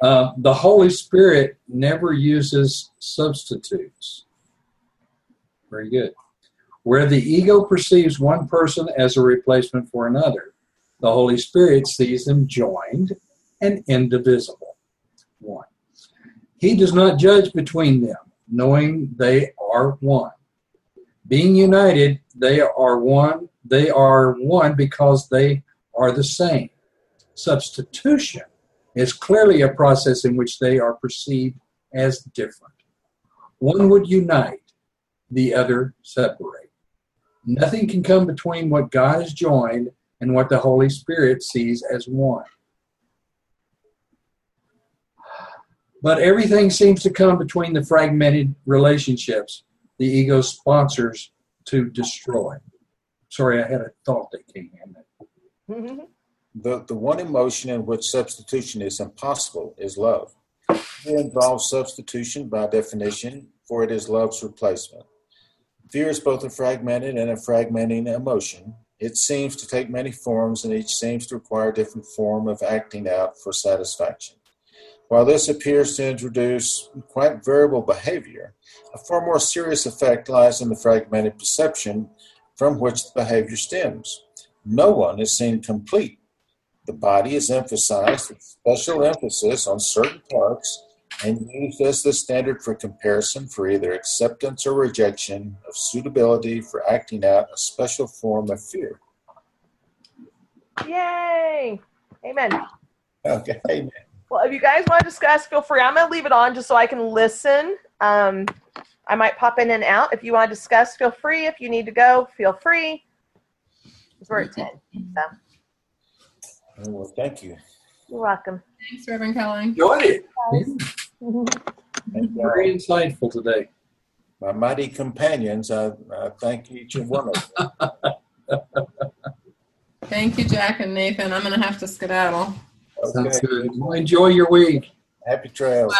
Speaker 2: Uh, the Holy Spirit never uses substitutes. Very good. Where the ego perceives one person as a replacement for another, the Holy Spirit sees them joined and indivisible. One. He does not judge between them, knowing they are one. Being united, they are one. They are one because they are the same. Substitution is clearly a process in which they are perceived as different. One would unite, the other separate. Nothing can come between what God has joined and what the Holy Spirit sees as one. But everything seems to come between the fragmented relationships the ego sponsors to destroy. Sorry, I had a thought that came in.
Speaker 1: The, the one emotion in which substitution is impossible is love. Fear involves substitution by definition, for it is love's replacement. Fear is both a fragmented and a fragmenting emotion. It seems to take many forms, and each seems to require a different form of acting out for satisfaction. While this appears to introduce quite variable behavior, a far more serious effect lies in the fragmented perception from which the behavior stems. No one is seen complete the body is emphasized with special emphasis on certain parts and used as the standard for comparison for either acceptance or rejection of suitability for acting out a special form of fear.
Speaker 3: Yay! Amen.
Speaker 1: Okay. Amen.
Speaker 3: Well, if you guys want to discuss, feel free. I'm going to leave it on just so I can listen. Um, I might pop in and out. If you want to discuss, feel free. If you need to go, feel free. 'Cause We're at 10. So,
Speaker 1: Well, thank you.
Speaker 3: you're welcome.
Speaker 4: Thanks, Reverend Kelly.
Speaker 2: Enjoyed it.
Speaker 1: And, uh,
Speaker 2: Very insightful today.
Speaker 1: my mighty companions, I, I thank each and one of them.
Speaker 4: Thank you, Jack and Nathan. I'm going to have to skedaddle.
Speaker 2: Sounds good. Well, enjoy your week.
Speaker 1: Happy trails.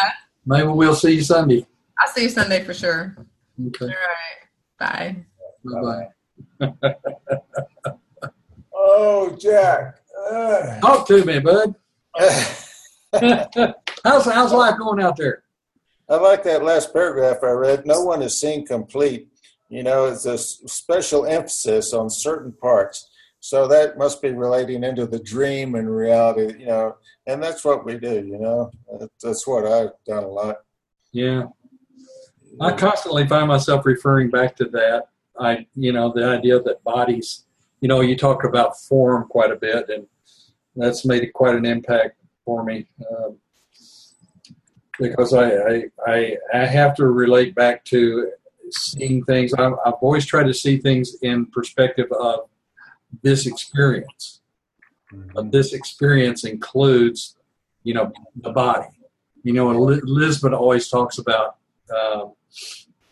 Speaker 2: Maybe we'll see you Sunday.
Speaker 4: I'll see you Sunday for sure.
Speaker 2: Okay.
Speaker 4: All right. Bye.
Speaker 2: Bye bye.
Speaker 1: Oh, Jack. Uh,
Speaker 2: Talk to me, bud. how's how's life going out there?
Speaker 1: I like that last paragraph I read. No one is seen complete. You know, it's a special emphasis on certain parts. So that must be relating into the dream and reality, you know, and that's what we do, you know. That's what I've done a lot.
Speaker 2: Yeah, I constantly find myself referring back to that. I, you know, the idea that bodies, you know, you talk about form quite a bit, and that's made quite an impact for me um, because I, I, I, I have to relate back to seeing things. I've, I've always tried to see things in perspective of this experience. But this experience includes, you know, the body. You know, and Lisbon always talks about, um,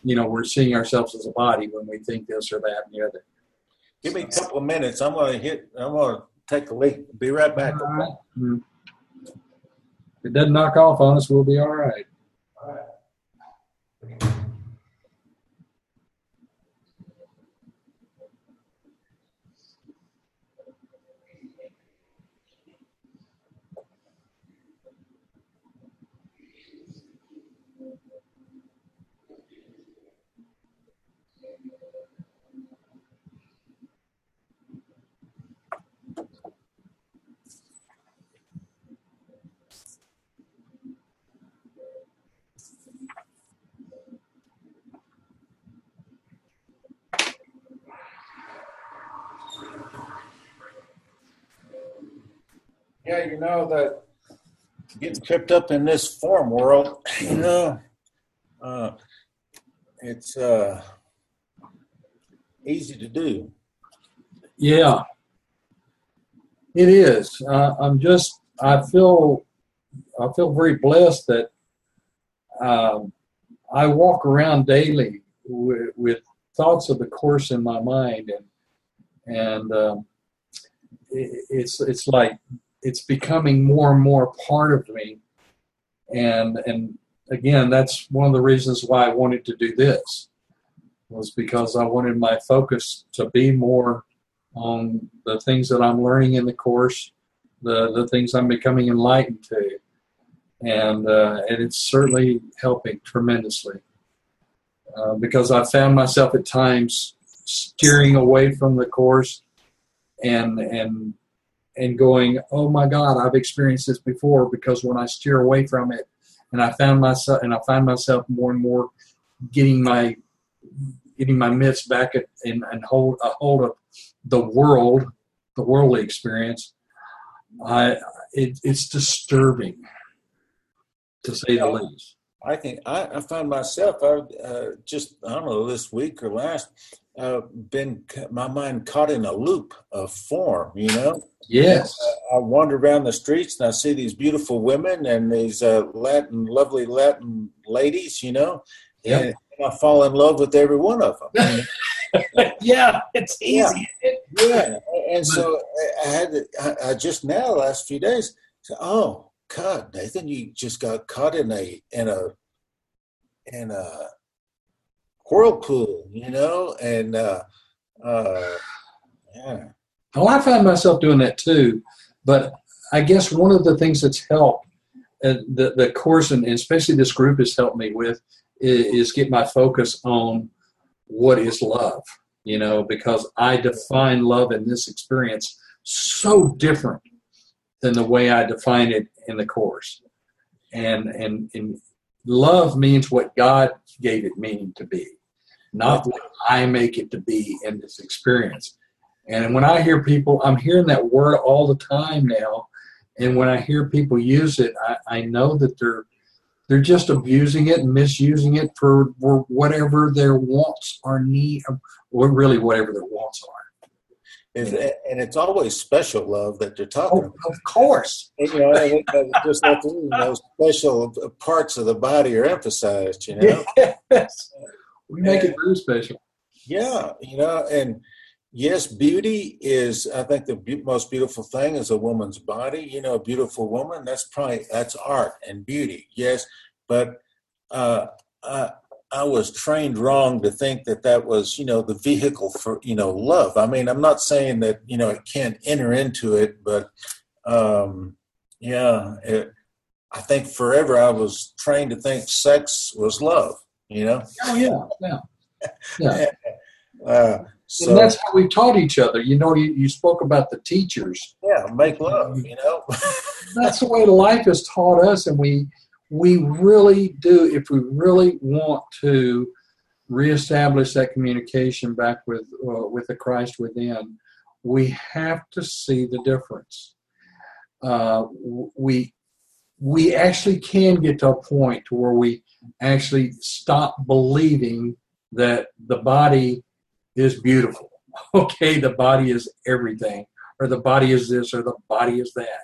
Speaker 2: you know we're seeing ourselves as a body when we think this or that and the other.
Speaker 1: Give me a couple of minutes. I'm to hit. I'm to take a leak. Be right back.
Speaker 2: Right. Mhm. If it doesn't knock off on us, we'll be all right.
Speaker 1: Yeah, you know that getting tripped up in this form world, you know, uh, it's uh, easy to do.
Speaker 2: Yeah, it is. Uh, I'm just. I feel. I feel very blessed that um, I walk around daily with, with thoughts of the course in my mind, and and um, it, it's it's like it's becoming more and more part of me, and and again, that's one of the reasons why I wanted to do this was because I wanted my focus to be more on the things that I'm learning in the course, the the things I'm becoming enlightened to, and uh, and it's certainly helping tremendously uh, because I found myself at times steering away from the course and and and going, oh my God, I've experienced this before because when I steer away from it, and I found myself and I find myself more and more getting my getting my mitts back at, and, and hold a hold of the world, the worldly experience, I it, it's disturbing to say the least.
Speaker 1: I think I, I found myself. I uh, just I don't know this week or last. Uh, been my mind caught in a loop of form. You know.
Speaker 2: Yes.
Speaker 1: I wander around the streets and I see these beautiful women and these uh, Latin, lovely Latin ladies. You know.
Speaker 2: Yep.
Speaker 1: And, and I fall in love with every one of them.
Speaker 2: yeah, it's
Speaker 1: easy. Yeah, and so I had to, I, I just now last few days. said, Oh God, Nathan, you just got caught in a in a in a whirlpool, you know, and uh, uh, yeah,
Speaker 2: Well, I find myself doing that too, but I guess one of the things that's helped uh, the the course and especially this group has helped me with is, is get my focus on what is love. You know, because I define love in this experience so different than the way I define it in the course, and and and love means what God gave it meaning to be, not what I make it to be in this experience. And when I hear people, I'm hearing that word all the time now. And when I hear people use it, I, I know that they're they're just abusing it and misusing it for, for whatever their wants or need, or really whatever their wants are.
Speaker 1: And it's always special love that they're talking oh, about.
Speaker 2: of course.
Speaker 1: And, you know, just like know, special parts of the body are emphasized. You know.
Speaker 2: Yes. We make it very special.
Speaker 1: Yeah, you know, and yes, beauty is. I think the be- most beautiful thing is a woman's body. You know, a beautiful woman. That's probably that's art and beauty. Yes, but uh, I I was trained wrong to think that that was you know the vehicle for you know love. I mean, I'm not saying that you know it can't enter into it, but um, yeah, it, I think forever I was trained to think sex was love. You know.
Speaker 2: Oh yeah, yeah, yeah.
Speaker 1: Uh, so
Speaker 2: and that's how we taught each other. You know, you, you spoke about the teachers.
Speaker 1: yeah, make love. You know.
Speaker 2: That's the way life has taught us, and we we really do. If we really want to reestablish that communication back with uh, with the Christ within, we have to see the difference. Uh, we we actually can get to a point where we actually stop believing that the body is beautiful. Okay, the body is everything, or the body is this, or the body is that.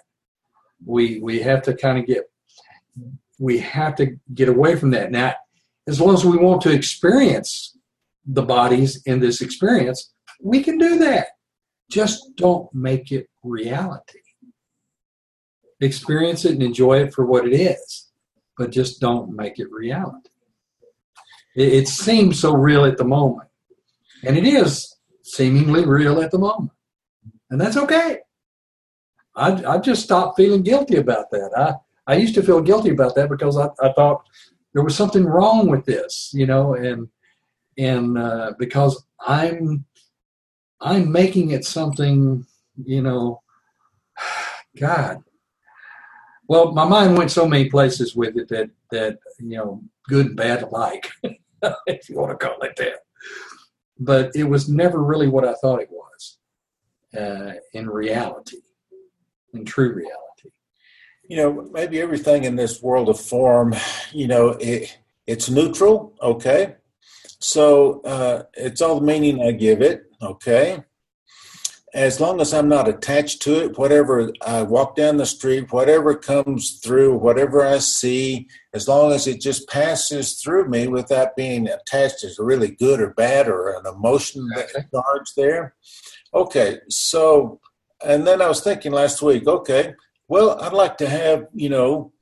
Speaker 2: We we have to kind of get we have to get away from that. Now, as long as we want to experience the bodies in this experience, we can do that. Just don't make it reality. Experience it and enjoy it for what it is, but just don't make it reality. It, it seems so real at the moment, and it is seemingly real at the moment, and that's okay. I, I just stopped feeling guilty about that. I, I used to feel guilty about that because I, I thought there was something wrong with this, you know, and and uh, because I'm I'm making it something, you know, God. Well, my mind went so many places with it that that you know, good and bad alike, if you want to call it that. But it was never really what I thought it was uh, in reality, in true reality
Speaker 1: you know, maybe everything in this world of form, you know, it, it's neutral, okay? So uh, it's all the meaning I give it, okay? As long as I'm not attached to it, whatever I walk down the street, whatever comes through, whatever I see, as long as it just passes through me without being attached as really good or bad or an emotion okay. that's charged there. Okay, so, and then I was thinking last week, okay, well, I'd like to have, you know,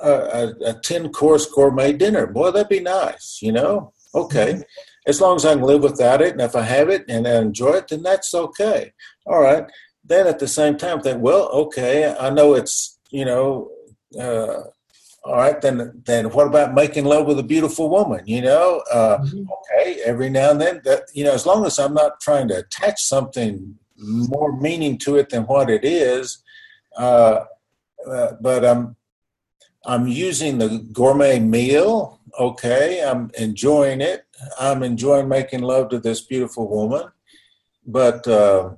Speaker 1: a, a, a 10 course gourmet dinner. Boy, that'd be nice, you know? Okay. Mm-hmm. As long as I can live without it, and if I have it and I enjoy it, then that's okay. All right. Then at the same time, think, well, okay, I know it's, you know, uh, all right, then then what about making love with a beautiful woman? You know, uh, mm-hmm. okay, every now and then, that you know, as long as I'm not trying to attach something more meaning to it than what it is, uh, uh, but I'm I'm using the gourmet meal. Okay, I'm enjoying it. I'm enjoying making love to this beautiful woman, but uh,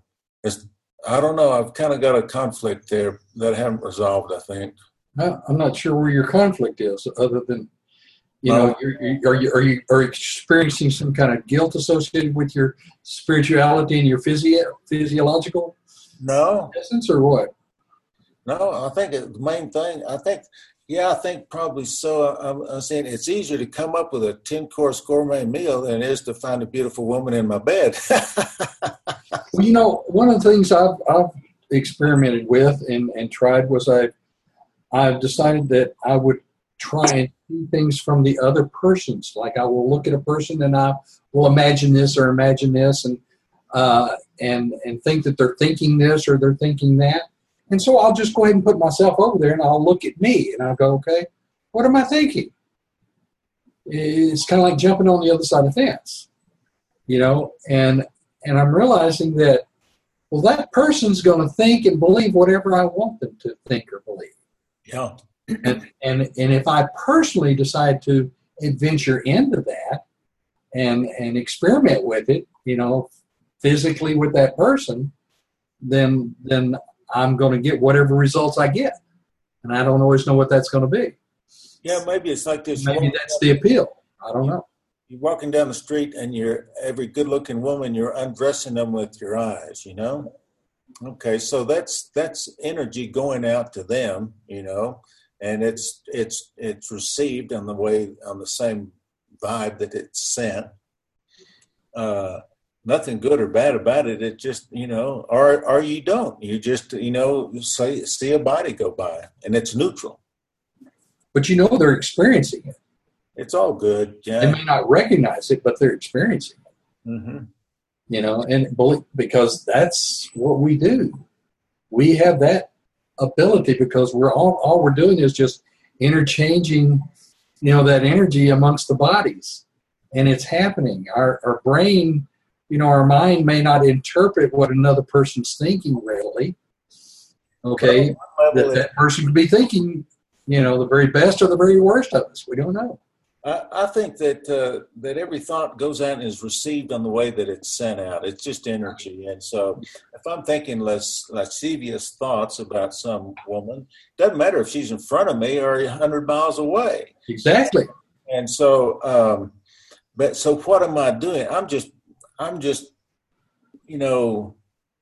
Speaker 1: it's I don't know. I've kind of got a conflict there that I haven't resolved. I think.
Speaker 2: I'm not sure where your conflict is, other than you know, you're, are you are you are experiencing some kind of guilt associated with your spirituality and your physio- physiological
Speaker 1: no
Speaker 2: essence, or what?
Speaker 1: No, I think the main thing, I think, yeah, I think probably so. I'm, I'm saying it's easier to come up with a 10 course gourmet meal than it is to find a beautiful woman in my bed.
Speaker 2: well, you know, one of the things I've, I've experimented with and, and tried was I, I've decided that I would try and see things from the other person's. Like I will look at a person and I will imagine this or imagine this and, uh, and, and think that they're thinking this or they're thinking that and so I'll just go ahead and put myself over there and I'll look at me and I'll go, okay, what am I thinking? It's kind of like jumping on the other side of the fence, you know, and and I'm realizing that well that person's going to think and believe whatever I want them to think or believe.
Speaker 1: Yeah.
Speaker 2: And and and if I personally decide to adventure into that and and experiment with it, you know, physically with that person, then then I'm going to get whatever results I get. And I don't always know what that's going to be.
Speaker 1: Yeah, maybe it's like this.
Speaker 2: Maybe that's the appeal. I don't know.
Speaker 1: You're walking down the street and you're every good looking woman, you're undressing them with your eyes, you know? Okay, so that's that's energy going out to them, you know, and it's it's it's received on the way on the same vibe that it's sent. Uh, nothing good or bad about it. It just, you know, or or you don't. You just, you know, see, see a body go by, and it's neutral.
Speaker 2: But you know, they're experiencing it.
Speaker 1: It's all good. Yeah.
Speaker 2: They may not recognize it, but they're experiencing it.
Speaker 1: Mm-hmm.
Speaker 2: You know, and because that's what we do. We have that ability because we're all all we're doing is just interchanging, you know, that energy amongst the bodies, and it's happening. Our our brain you know, our mind may not interpret what another person's thinking readily. Okay, that that person could be thinking, you know, the very best or the very worst of us. We don't know.
Speaker 1: I, I think that uh, that every thought goes out and is received on the way that it's sent out. It's just energy, and so if I'm thinking less lascivious thoughts about some woman, doesn't matter if she's in front of me or a hundred miles away.
Speaker 2: Exactly.
Speaker 1: And so, um, but so what am I doing? I'm just I'm just, you know,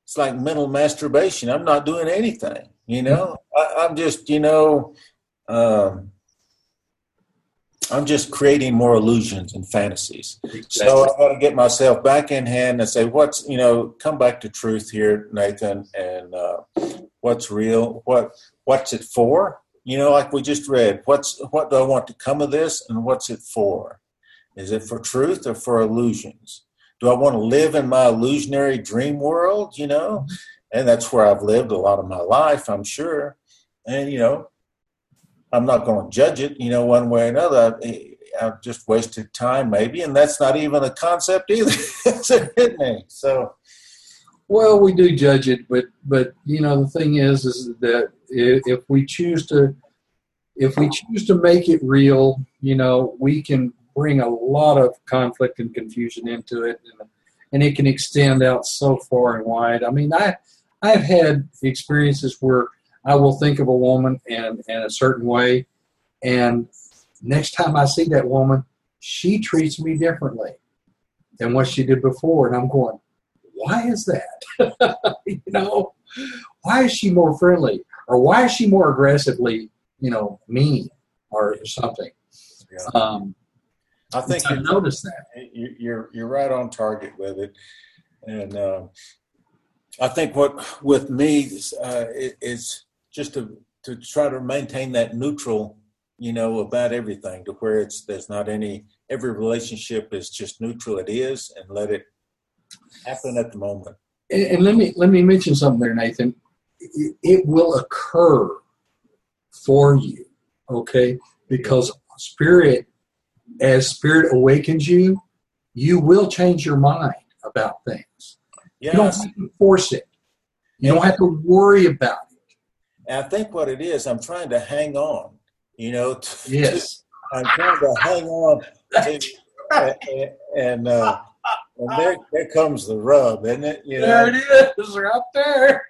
Speaker 1: it's like mental masturbation. I'm not doing anything, you know. I, am just, you know, um, I'm just creating more illusions and fantasies.
Speaker 2: Exactly.
Speaker 1: So I got to get myself back in hand and say, what's you know, come back to truth here, Nathan, and uh, what's real, what what's it for? You know, like we just read, what's what do I want to come of this, and what's it for? Is it for truth or for illusions? Do I want to live in my illusionary dream world? You know, mm-hmm. and that's where I've lived a lot of my life, I'm sure. And you know, I'm not going to judge it, you know, one way or another. I, eh, I've just wasted time, maybe, and that's not even a concept either. it's a hidden So,
Speaker 2: Well, we do judge it, but but you know the thing is, is that if we choose to, if we choose to make it real, you know, we can bring a lot of conflict and confusion into it, and, and it can extend out so far and wide. I mean, I I've had experiences where I will think of a woman and in a certain way, and next time I see that woman, she treats me differently than what she did before, and I'm going, why is that? you know, why is she more friendly, or why is she more aggressively, you know, mean or something?
Speaker 1: Yeah.
Speaker 2: Um,
Speaker 1: I think
Speaker 2: I noticed that.
Speaker 1: you- you're you're right on target with it, and um, I think what with me uh, it- is just to to try to maintain that neutral, you know, about everything, to where it's there's not any every relationship is just neutral. It is, and let it happen at the moment.
Speaker 2: And, and let me let me mention something there, Nathan. It, it will occur for you, okay? Because spirit, as spirit awakens you, you will change your mind about things. You don't have to force it. You don't have to worry about it.
Speaker 1: and I think what it is, I'm trying to hang on. You know, to,
Speaker 2: Yes.
Speaker 1: I'm trying to hang on to, and and, uh, and there, there comes the rub, isn't it? You know,
Speaker 2: There it is, right there.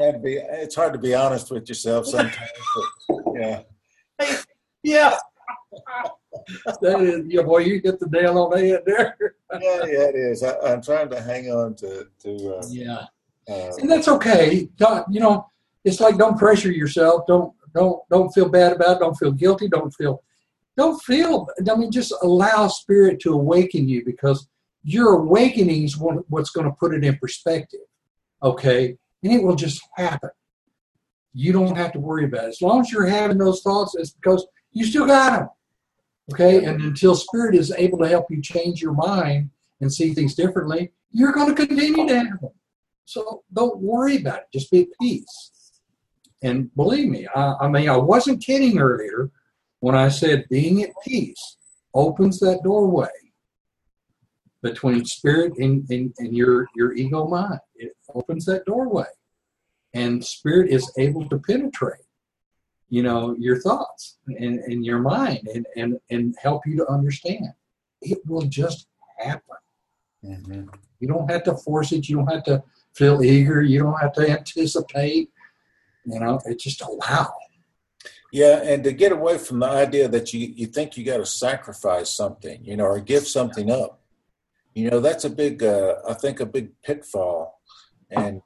Speaker 1: To be, it's hard to be honest with yourself sometimes. But, yeah,
Speaker 2: Yeah. that is, yeah, boy, you hit the nail on the head there.
Speaker 1: yeah, yeah, it is. I, I'm trying to hang on to to. Uh,
Speaker 2: Yeah.
Speaker 1: uh,
Speaker 2: and that's okay. Don't, you know, it's like don't pressure yourself. Don't don't don't feel bad about it. Don't feel guilty. Don't feel don't feel. I mean, just allow spirit to awaken you because your awakening is what, what's going to put it in perspective. Okay, and it will just happen. You don't have to worry about it. As long as you're having those thoughts, it's because you still got them. Okay, and until spirit is able to help you change your mind and see things differently, you're going to continue to have them. So don't worry about it. Just be at peace. And believe me, I, I mean, I wasn't kidding earlier when I said being at peace opens that doorway between spirit and, and, and your, your ego mind. It opens that doorway. And spirit is able to penetrate, you know, your thoughts and, and your mind and, and, and help you to understand. It will just happen.
Speaker 1: mhm.
Speaker 2: You don't have to force it. You don't have to feel eager. You don't have to anticipate. You know, it just allow.
Speaker 1: Yeah, and to get away from the idea that you you think you got to sacrifice something, you know, or give something up, you know, that's a big, uh, I think, a big pitfall, and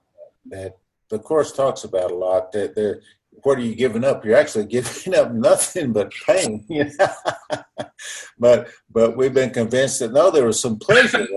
Speaker 1: that the course talks about a lot. That there, what are you giving up? You're actually giving up nothing but pain. you know? but but we've been convinced that no, there was some pleasure.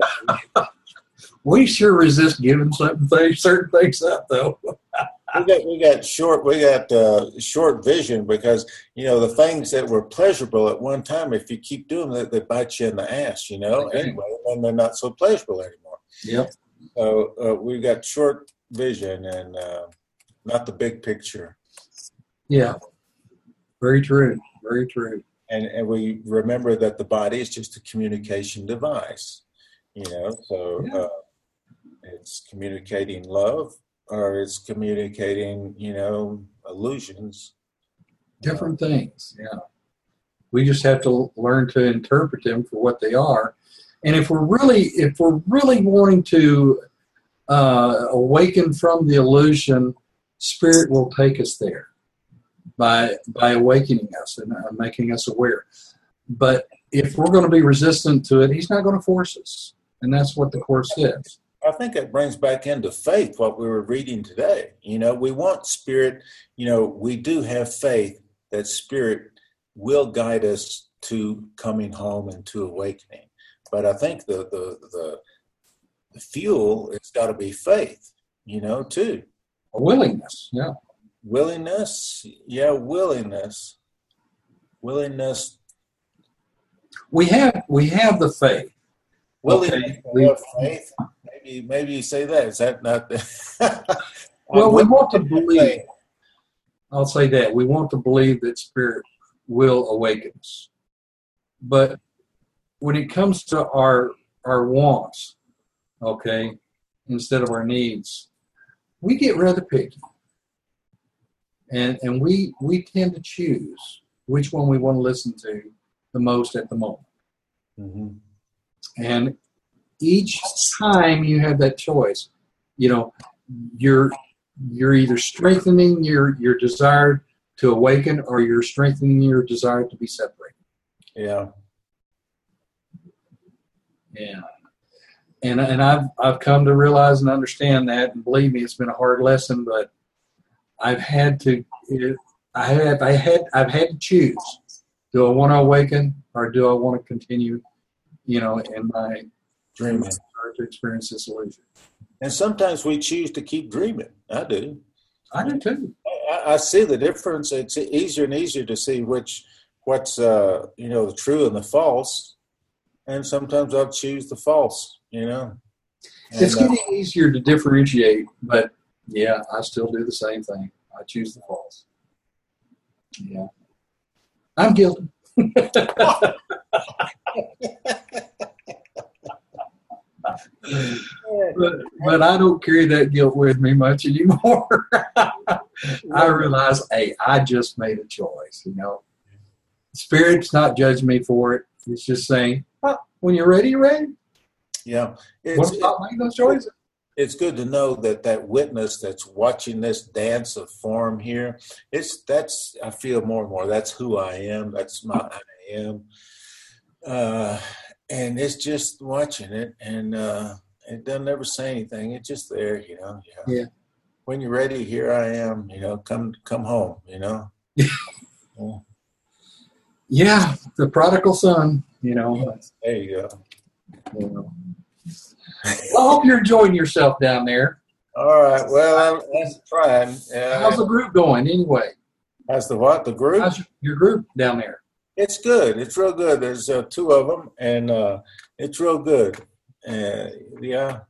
Speaker 2: We sure resist giving certain things, certain things up, though.
Speaker 1: we got we got short we got uh, short vision because you know the things that were pleasurable at one time if you keep doing that they bite you in the ass you know
Speaker 2: Okay.
Speaker 1: anyway and they're not so pleasurable anymore
Speaker 2: Yep.
Speaker 1: so uh, we've got short vision and uh, not the big picture
Speaker 2: Yeah. Very true. Very true.
Speaker 1: and and we remember that the body is just a communication device you know so
Speaker 2: Yeah.
Speaker 1: uh, it's communicating love or it's communicating you know illusions
Speaker 2: Different things. Yeah. We just have to learn to interpret them for what they are. And if we're really, if we're really wanting to uh, awaken from the illusion, spirit will take us there by by awakening us and uh, making us aware. But if we're going to be resistant to it, he's not going to force us, and that's what the course says.
Speaker 1: I think it brings back into faith what we were reading today. You know, we want spirit, you know, we do have faith that spirit will guide us to coming home and to awakening. But I think the the the, the fuel it's got to be faith, you know, too.
Speaker 2: A willingness, yeah.
Speaker 1: Willingness, yeah, willingness, willingness.
Speaker 2: We have we have the faith.
Speaker 1: Willingness okay. to have faith. Maybe maybe you say that. Is that not?
Speaker 2: well, we want to believe. I'll say that we want to believe that spirit will awaken us, but when it comes to our our wants, okay, instead of our needs, we get rather picky, and and we we tend to choose which one we want to listen to the most at the moment. Mm-hmm. And each time you have that choice, you know, you're you're either strengthening your your desire to awaken or you're strengthening your desire to be separated.
Speaker 1: Yeah.
Speaker 2: Yeah. And and I've I've come to realize and understand that and believe me it's been a hard lesson but I've had to I have I had I've had to choose. Do I want to awaken or do I want to continue, you know, in my
Speaker 1: dreaming
Speaker 2: to experience this illusion?
Speaker 1: And sometimes we choose to keep dreaming. I do.
Speaker 2: I do too.
Speaker 1: I, I see the difference. It's easier and easier to see which what's uh, you know the true and the false, and sometimes I'll choose the false. You know,
Speaker 2: and, it's getting uh, easier to differentiate, but yeah, I still do the same thing. I choose the false. Yeah, I'm guilty. but, but I don't carry that guilt with me much anymore. I realize, hey, I just made a choice. You know, Spirit's not judging me for it. It's just saying, oh, when you're ready, you're ready.
Speaker 1: Yeah.
Speaker 2: It's, what about making those choices?
Speaker 1: It's good to know that that witness that's watching this dance of form here, it's that's I feel more and more. That's who I am. That's my I am. Uh, and it's just watching it, and uh, it doesn't ever say anything. It's just there, you know.
Speaker 2: Yeah. yeah.
Speaker 1: When you're ready, here I am. You know, come come home. You know. yeah.
Speaker 2: yeah, the prodigal son. You know.
Speaker 1: There you go. You
Speaker 2: know. I hope you're enjoying yourself down there.
Speaker 1: All right. Well, I'm, that's trying.
Speaker 2: Uh, How's the group going anyway?
Speaker 1: How's the what? The group?
Speaker 2: How's your group down there?
Speaker 1: It's good. It's real good. There's uh, two of them, and uh, it's real good. Uh, yeah,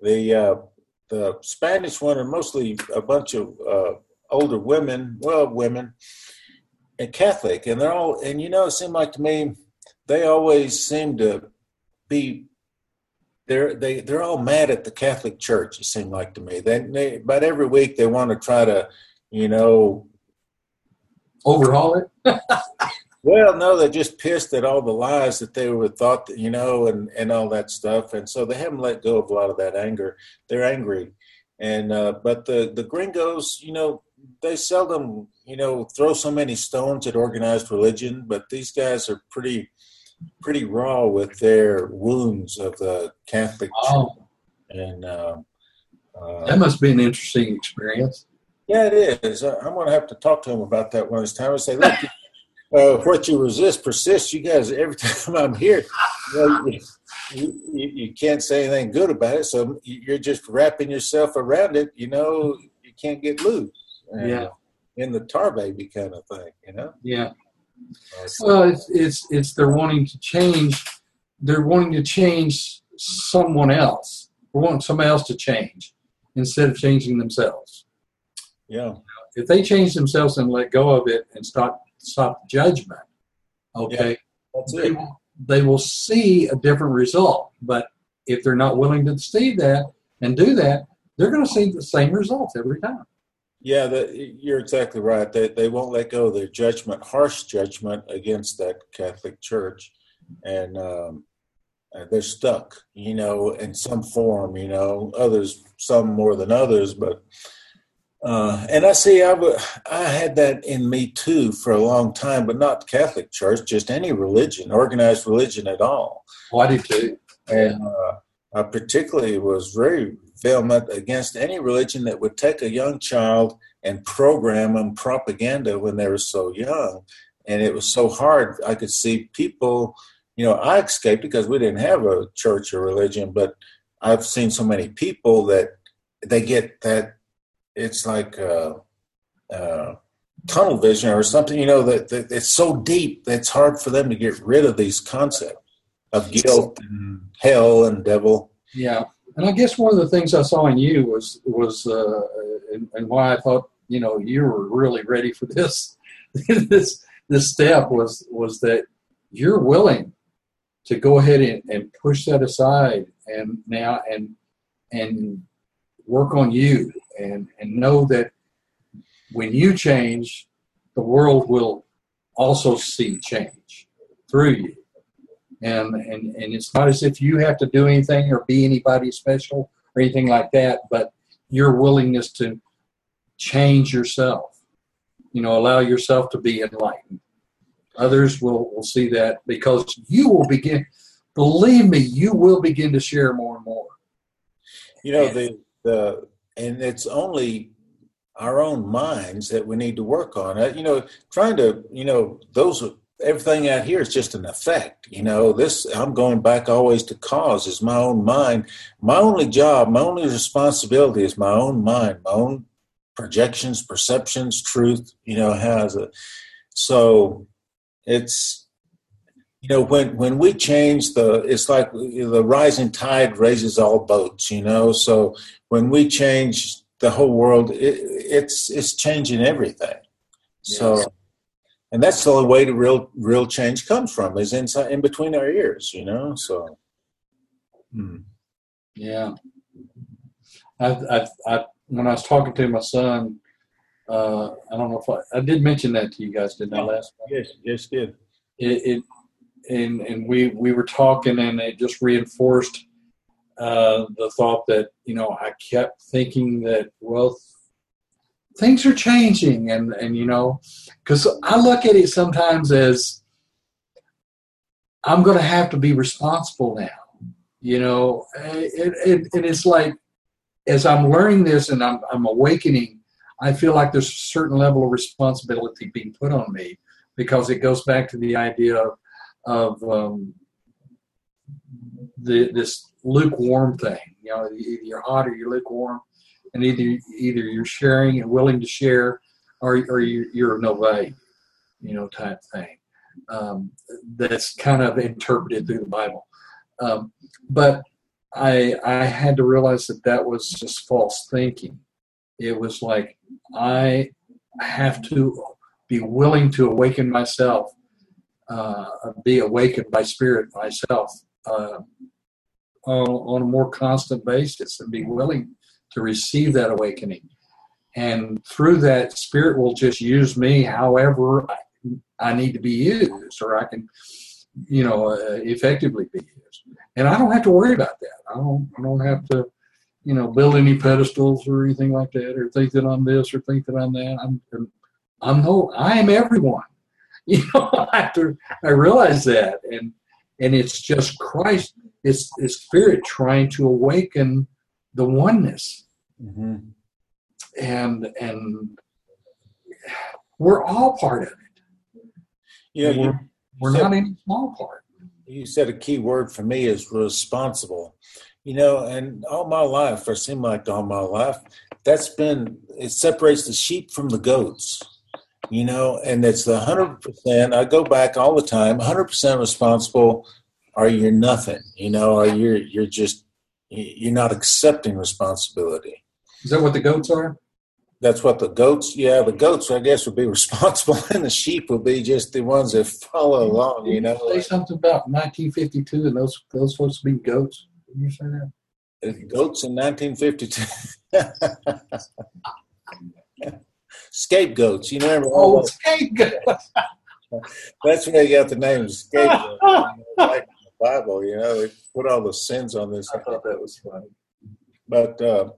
Speaker 1: the uh, the Spanish one are mostly a bunch of uh, older women, well, women, and Catholic, and they're all. And you know, it seemed like to me, they always seem to be. They're they they're all mad at the Catholic Church. It seemed like to me. They, they but every week they want to try to, you know,
Speaker 2: overhaul it.
Speaker 1: Well, no, they're just pissed at all the lies that they were thought, that, you know, and and all that stuff, and so they haven't let go of a lot of that anger. They're angry, and uh, but the the gringos, you know, they seldom, you know, throw so many stones at organized religion, but these guys are pretty pretty raw with their wounds of the Catholic wow. Church, and uh,
Speaker 2: uh, that must be an interesting experience.
Speaker 1: Yeah, it is. I'm going to have to talk to him about that one time and say, look uh, what you resist persists. You guys, every time I'm here, you, know, you, you, you, can't say anything good about it. So you're just wrapping yourself around it. You know, you can't get loose.
Speaker 2: yeah.
Speaker 1: In the tar baby kind of thing, you know.
Speaker 2: Yeah. Uh, well, it's, it's it's they're wanting to change. They're wanting to change someone else. They want somebody else to change instead of changing themselves.
Speaker 1: Yeah.
Speaker 2: If they change themselves and let go of it and stop stop judgment, okay,
Speaker 1: yeah, they,
Speaker 2: will, they will see a different result. But if they're not willing to see that and do that, they're going to see the same results every time.
Speaker 1: Yeah, the, you're exactly right. They, they won't let go of their judgment, harsh judgment against that Catholic Church. And um, they're stuck, you know, in some form, you know, others, some more than others, but uh, and I see, I, w- I had that in me too for a long time, but not Catholic Church, just any religion, organized religion at all.
Speaker 2: Why did you?
Speaker 1: And uh, I particularly was very against any religion that would take a young child and program them propaganda when they were so young and it was so hard. I could see people, you know, I escaped because we didn't have a church or religion, but I've seen so many people that they get that it's like uh, uh, tunnel vision or something, you know, that, that it's so deep that it's hard for them to get rid of these concepts of guilt and hell and devil.
Speaker 2: Yeah, and I guess one of the things I saw in you was was uh, and, and why I thought you know you were really ready for this this this step was was that you're willing to go ahead and, and push that aside and now and and work on you and and know that when you change the world will also see change through you and and and it's not as if you have to do anything or be anybody special or anything like that but your willingness to change yourself you know allow yourself to be enlightened. Others will will see that because you will begin believe me you will begin to share more and more.
Speaker 1: You know the the and it's only our own minds that we need to work on. Uh, you know trying to you know those everything out here is just an effect. You know, this I'm going back always to cause is my own mind. My only job, my only responsibility is my own mind, my own projections, perceptions, truth. You know, has it. So it's you know when when we change the it's like the rising tide raises all boats. You know, so when we change the whole world, it, it's it's changing everything. Yes. So and that's the only way to real real change comes from is inside in between our ears you know so
Speaker 2: hmm. yeah I, I, I, when I was talking to my son, uh, I don't know if I, I did mention that to you guys, didn't I last?
Speaker 1: Yes, yes, did.
Speaker 2: It, it and and we we were talking, and it just reinforced uh, the thought that you know I kept thinking that well things are changing and and you know because i look at it sometimes as i'm going to have to be responsible now you know? And, and, and it's like as i'm learning this and I'm, I'm awakening i feel like there's a certain level of responsibility being put on me because it goes back to the idea of, of um, the, this lukewarm thing you know you're hot or you're lukewarm and either either you're sharing and willing to share, or or you, you're no value, you know, type thing. Um, that's kind of interpreted through the Bible. Um, but I I had to realize that that was just false thinking. It was like I have to be willing to awaken myself, uh, be awakened by spirit myself uh, on, on a more constant basis, and be willing to receive that awakening. And through that, Spirit will just use me however I, I need to be used, or I can, you know, uh, effectively be used. And I don't have to worry about that. I don't. I don't have to, you know, build any pedestals or anything like that, or think that I'm this or think that I'm that. I'm. I'm no. I am everyone. You know, after I realize that, and and it's just Christ. It's it's Spirit trying to awaken the oneness. Mm-hmm. And and we're all part of it.
Speaker 1: Yeah,
Speaker 2: we're,
Speaker 1: you,
Speaker 2: we're said, not any small part.
Speaker 1: You said a key word for me is responsible. You know, and all my life, or seem like all my life, that's been it separates the sheep from the goats you know, and it's the hundred percent. I go back all the time, hundred percent responsible, or you're nothing, you know, or you're you're just you're not accepting responsibility.
Speaker 2: Is that what the goats are?
Speaker 1: That's what the goats, yeah, the goats, I guess, would be responsible, and the sheep would be just the ones that follow along. You know,
Speaker 2: say something about 1952 and those those supposed to be goats. Did you say that?
Speaker 1: Uh, goats in 1952. Scapegoats, you never.
Speaker 2: Oh, scapegoats.
Speaker 1: That's where they got the name scapegoat. Bible, you know, they put all the sins on this.
Speaker 2: I thought that was funny.
Speaker 1: But uh,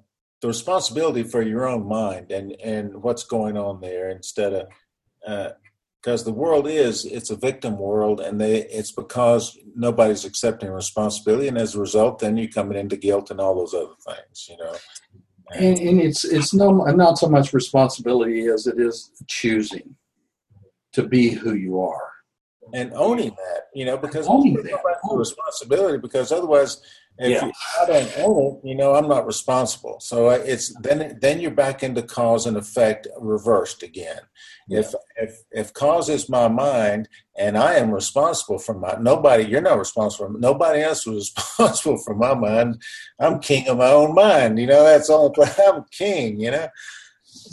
Speaker 1: the responsibility for your own mind and and what's going on there instead of because uh, the world is it's a victim world and they it's because nobody's accepting responsibility and as a result then you're coming into guilt and all those other things you know
Speaker 2: and, and it's it's no not so much responsibility as it is choosing to be who you are
Speaker 1: and owning that, you know, because
Speaker 2: Owning that.
Speaker 1: a responsibility. Because otherwise, if
Speaker 2: Yeah.
Speaker 1: you, I don't own it, you know, I'm not responsible. So uh, it's then then you're back into cause and effect reversed again. If if if cause is my mind and I am responsible for my nobody, you're not responsible. Nobody else was responsible for my mind. I'm king of my own mind. You know, that's all. I'm king. You know.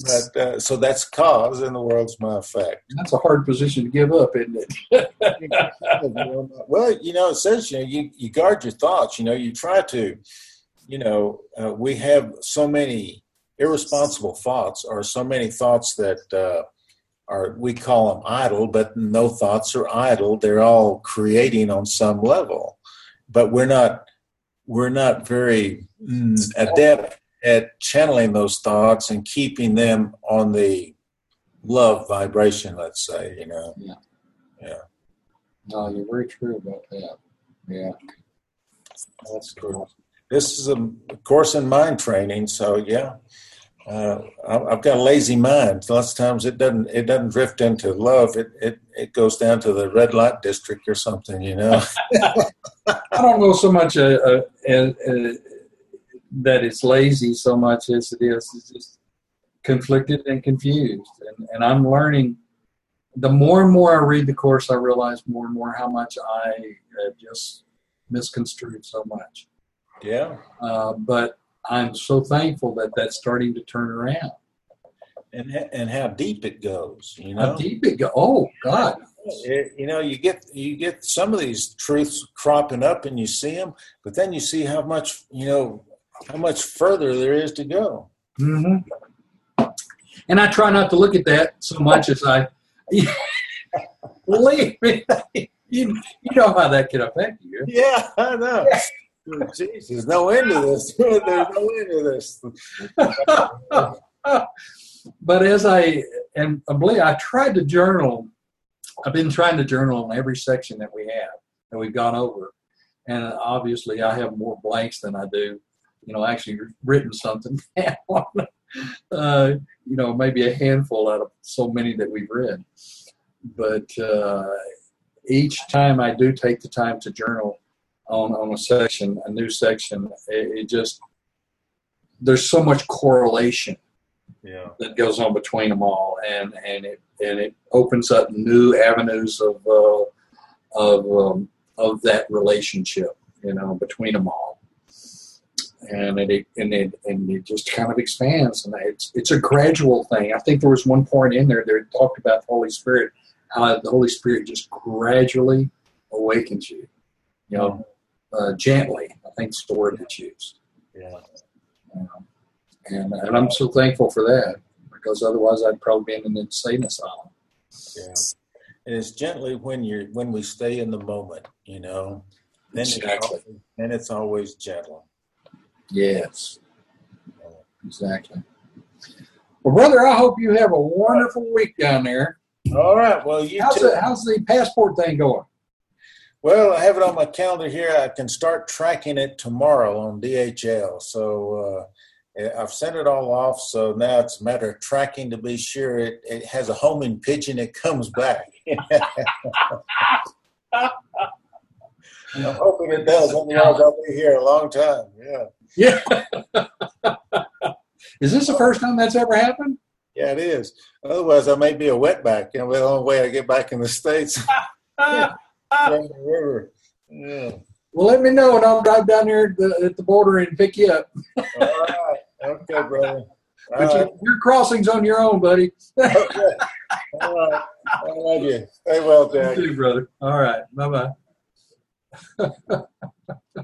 Speaker 1: But uh, so that's cause, and the world's my effect.
Speaker 2: that's a hard position to give up isn't it
Speaker 1: well, you know, it says you know you, you guard your thoughts. You know, you try to, you know, uh, we have so many irresponsible thoughts, or so many thoughts that uh, are we call them idle, but no thoughts are idle. They're all creating on some level, but we're not we're not very mm, adept at channeling those thoughts and keeping them on the love vibration. Let's say, you know.
Speaker 2: Yeah.
Speaker 1: Yeah.
Speaker 2: no you're very true about that yeah
Speaker 1: That's cool. This is a course in mind training, so yeah, uh, I've got a lazy mind. Lots of times it doesn't it doesn't drift into love. It it it goes down to the red light district or something, you know.
Speaker 2: I don't know so much uh, uh, uh, uh, that it's lazy so much as it is it's just conflicted and confused. And, and I'm learning. The more and more I read the course, I realize more and more how much I uh, just misconstrued so much.
Speaker 1: yeah,
Speaker 2: Uh, but I'm so thankful that that's starting to turn around.
Speaker 1: and and how deep it goes, you know.
Speaker 2: How deep it go? Oh God!
Speaker 1: It- you know, you get you get some of these truths cropping up, and you see them, but then you see how much you know how much further there is to go.
Speaker 2: Mm-hmm. And I try not to look at that so much as I. Believe me, you, you know how that can affect you.
Speaker 1: Yeah, I know. Jeez, there's no end to this. There's no end to this.
Speaker 2: but as I and I believe I tried to journal. I've been trying to journal on every section that we have that we've gone over, and obviously I have more blanks than I do. You know, actually written something down. uh, you know, maybe a handful out of so many that we've read. But uh, each time I do take the time to journal on on a section, a new section, it, it just there's so much correlation
Speaker 1: Yeah.
Speaker 2: that goes on between them all, and and it and it opens up new avenues of uh, of um, of that relationship, you know, between them all, and it and it and it just kind of expands, and it's it's a gradual thing. I think there was one point in there that talked about the Holy Spirit, how the Holy Spirit just gradually awakens you, you know, uh, gently. I think it's the word that's used.
Speaker 1: Yeah.
Speaker 2: Um, and, and I'm so thankful for that because otherwise I'd probably be in an insane asylum.
Speaker 1: Yeah. And it's gently when you're when we stay in the moment, you know. Then
Speaker 2: Exactly.
Speaker 1: it's always, then it's always gentle.
Speaker 2: Yes, exactly. Well, brother, I hope you have a wonderful week down there.
Speaker 1: All right. Well, you
Speaker 2: How's
Speaker 1: too.
Speaker 2: the, how's the passport thing going?
Speaker 1: Well, I have it on my calendar here. I can start tracking it tomorrow on DHL. So uh, I've sent it all off. So now it's a matter of tracking to be sure it, it has a homing pigeon. It comes back. I'm hoping it does. Otherwise, I'll be here a long time. Yeah.
Speaker 2: Yeah. Is this the first time that's ever happened?
Speaker 1: Yeah, it is. Otherwise, I may be a wetback. You know, the only way I get back in the states from the river. Yeah.
Speaker 2: Well, let me know, and I'll drive down there at the, at the border and pick you up.
Speaker 1: All right. Okay, brother. All
Speaker 2: But
Speaker 1: right.
Speaker 2: your, crossing's on your own, buddy.
Speaker 1: Okay. All right. I love you. Stay well,
Speaker 2: You
Speaker 1: Jack.
Speaker 2: too, brother. All right. Bye bye.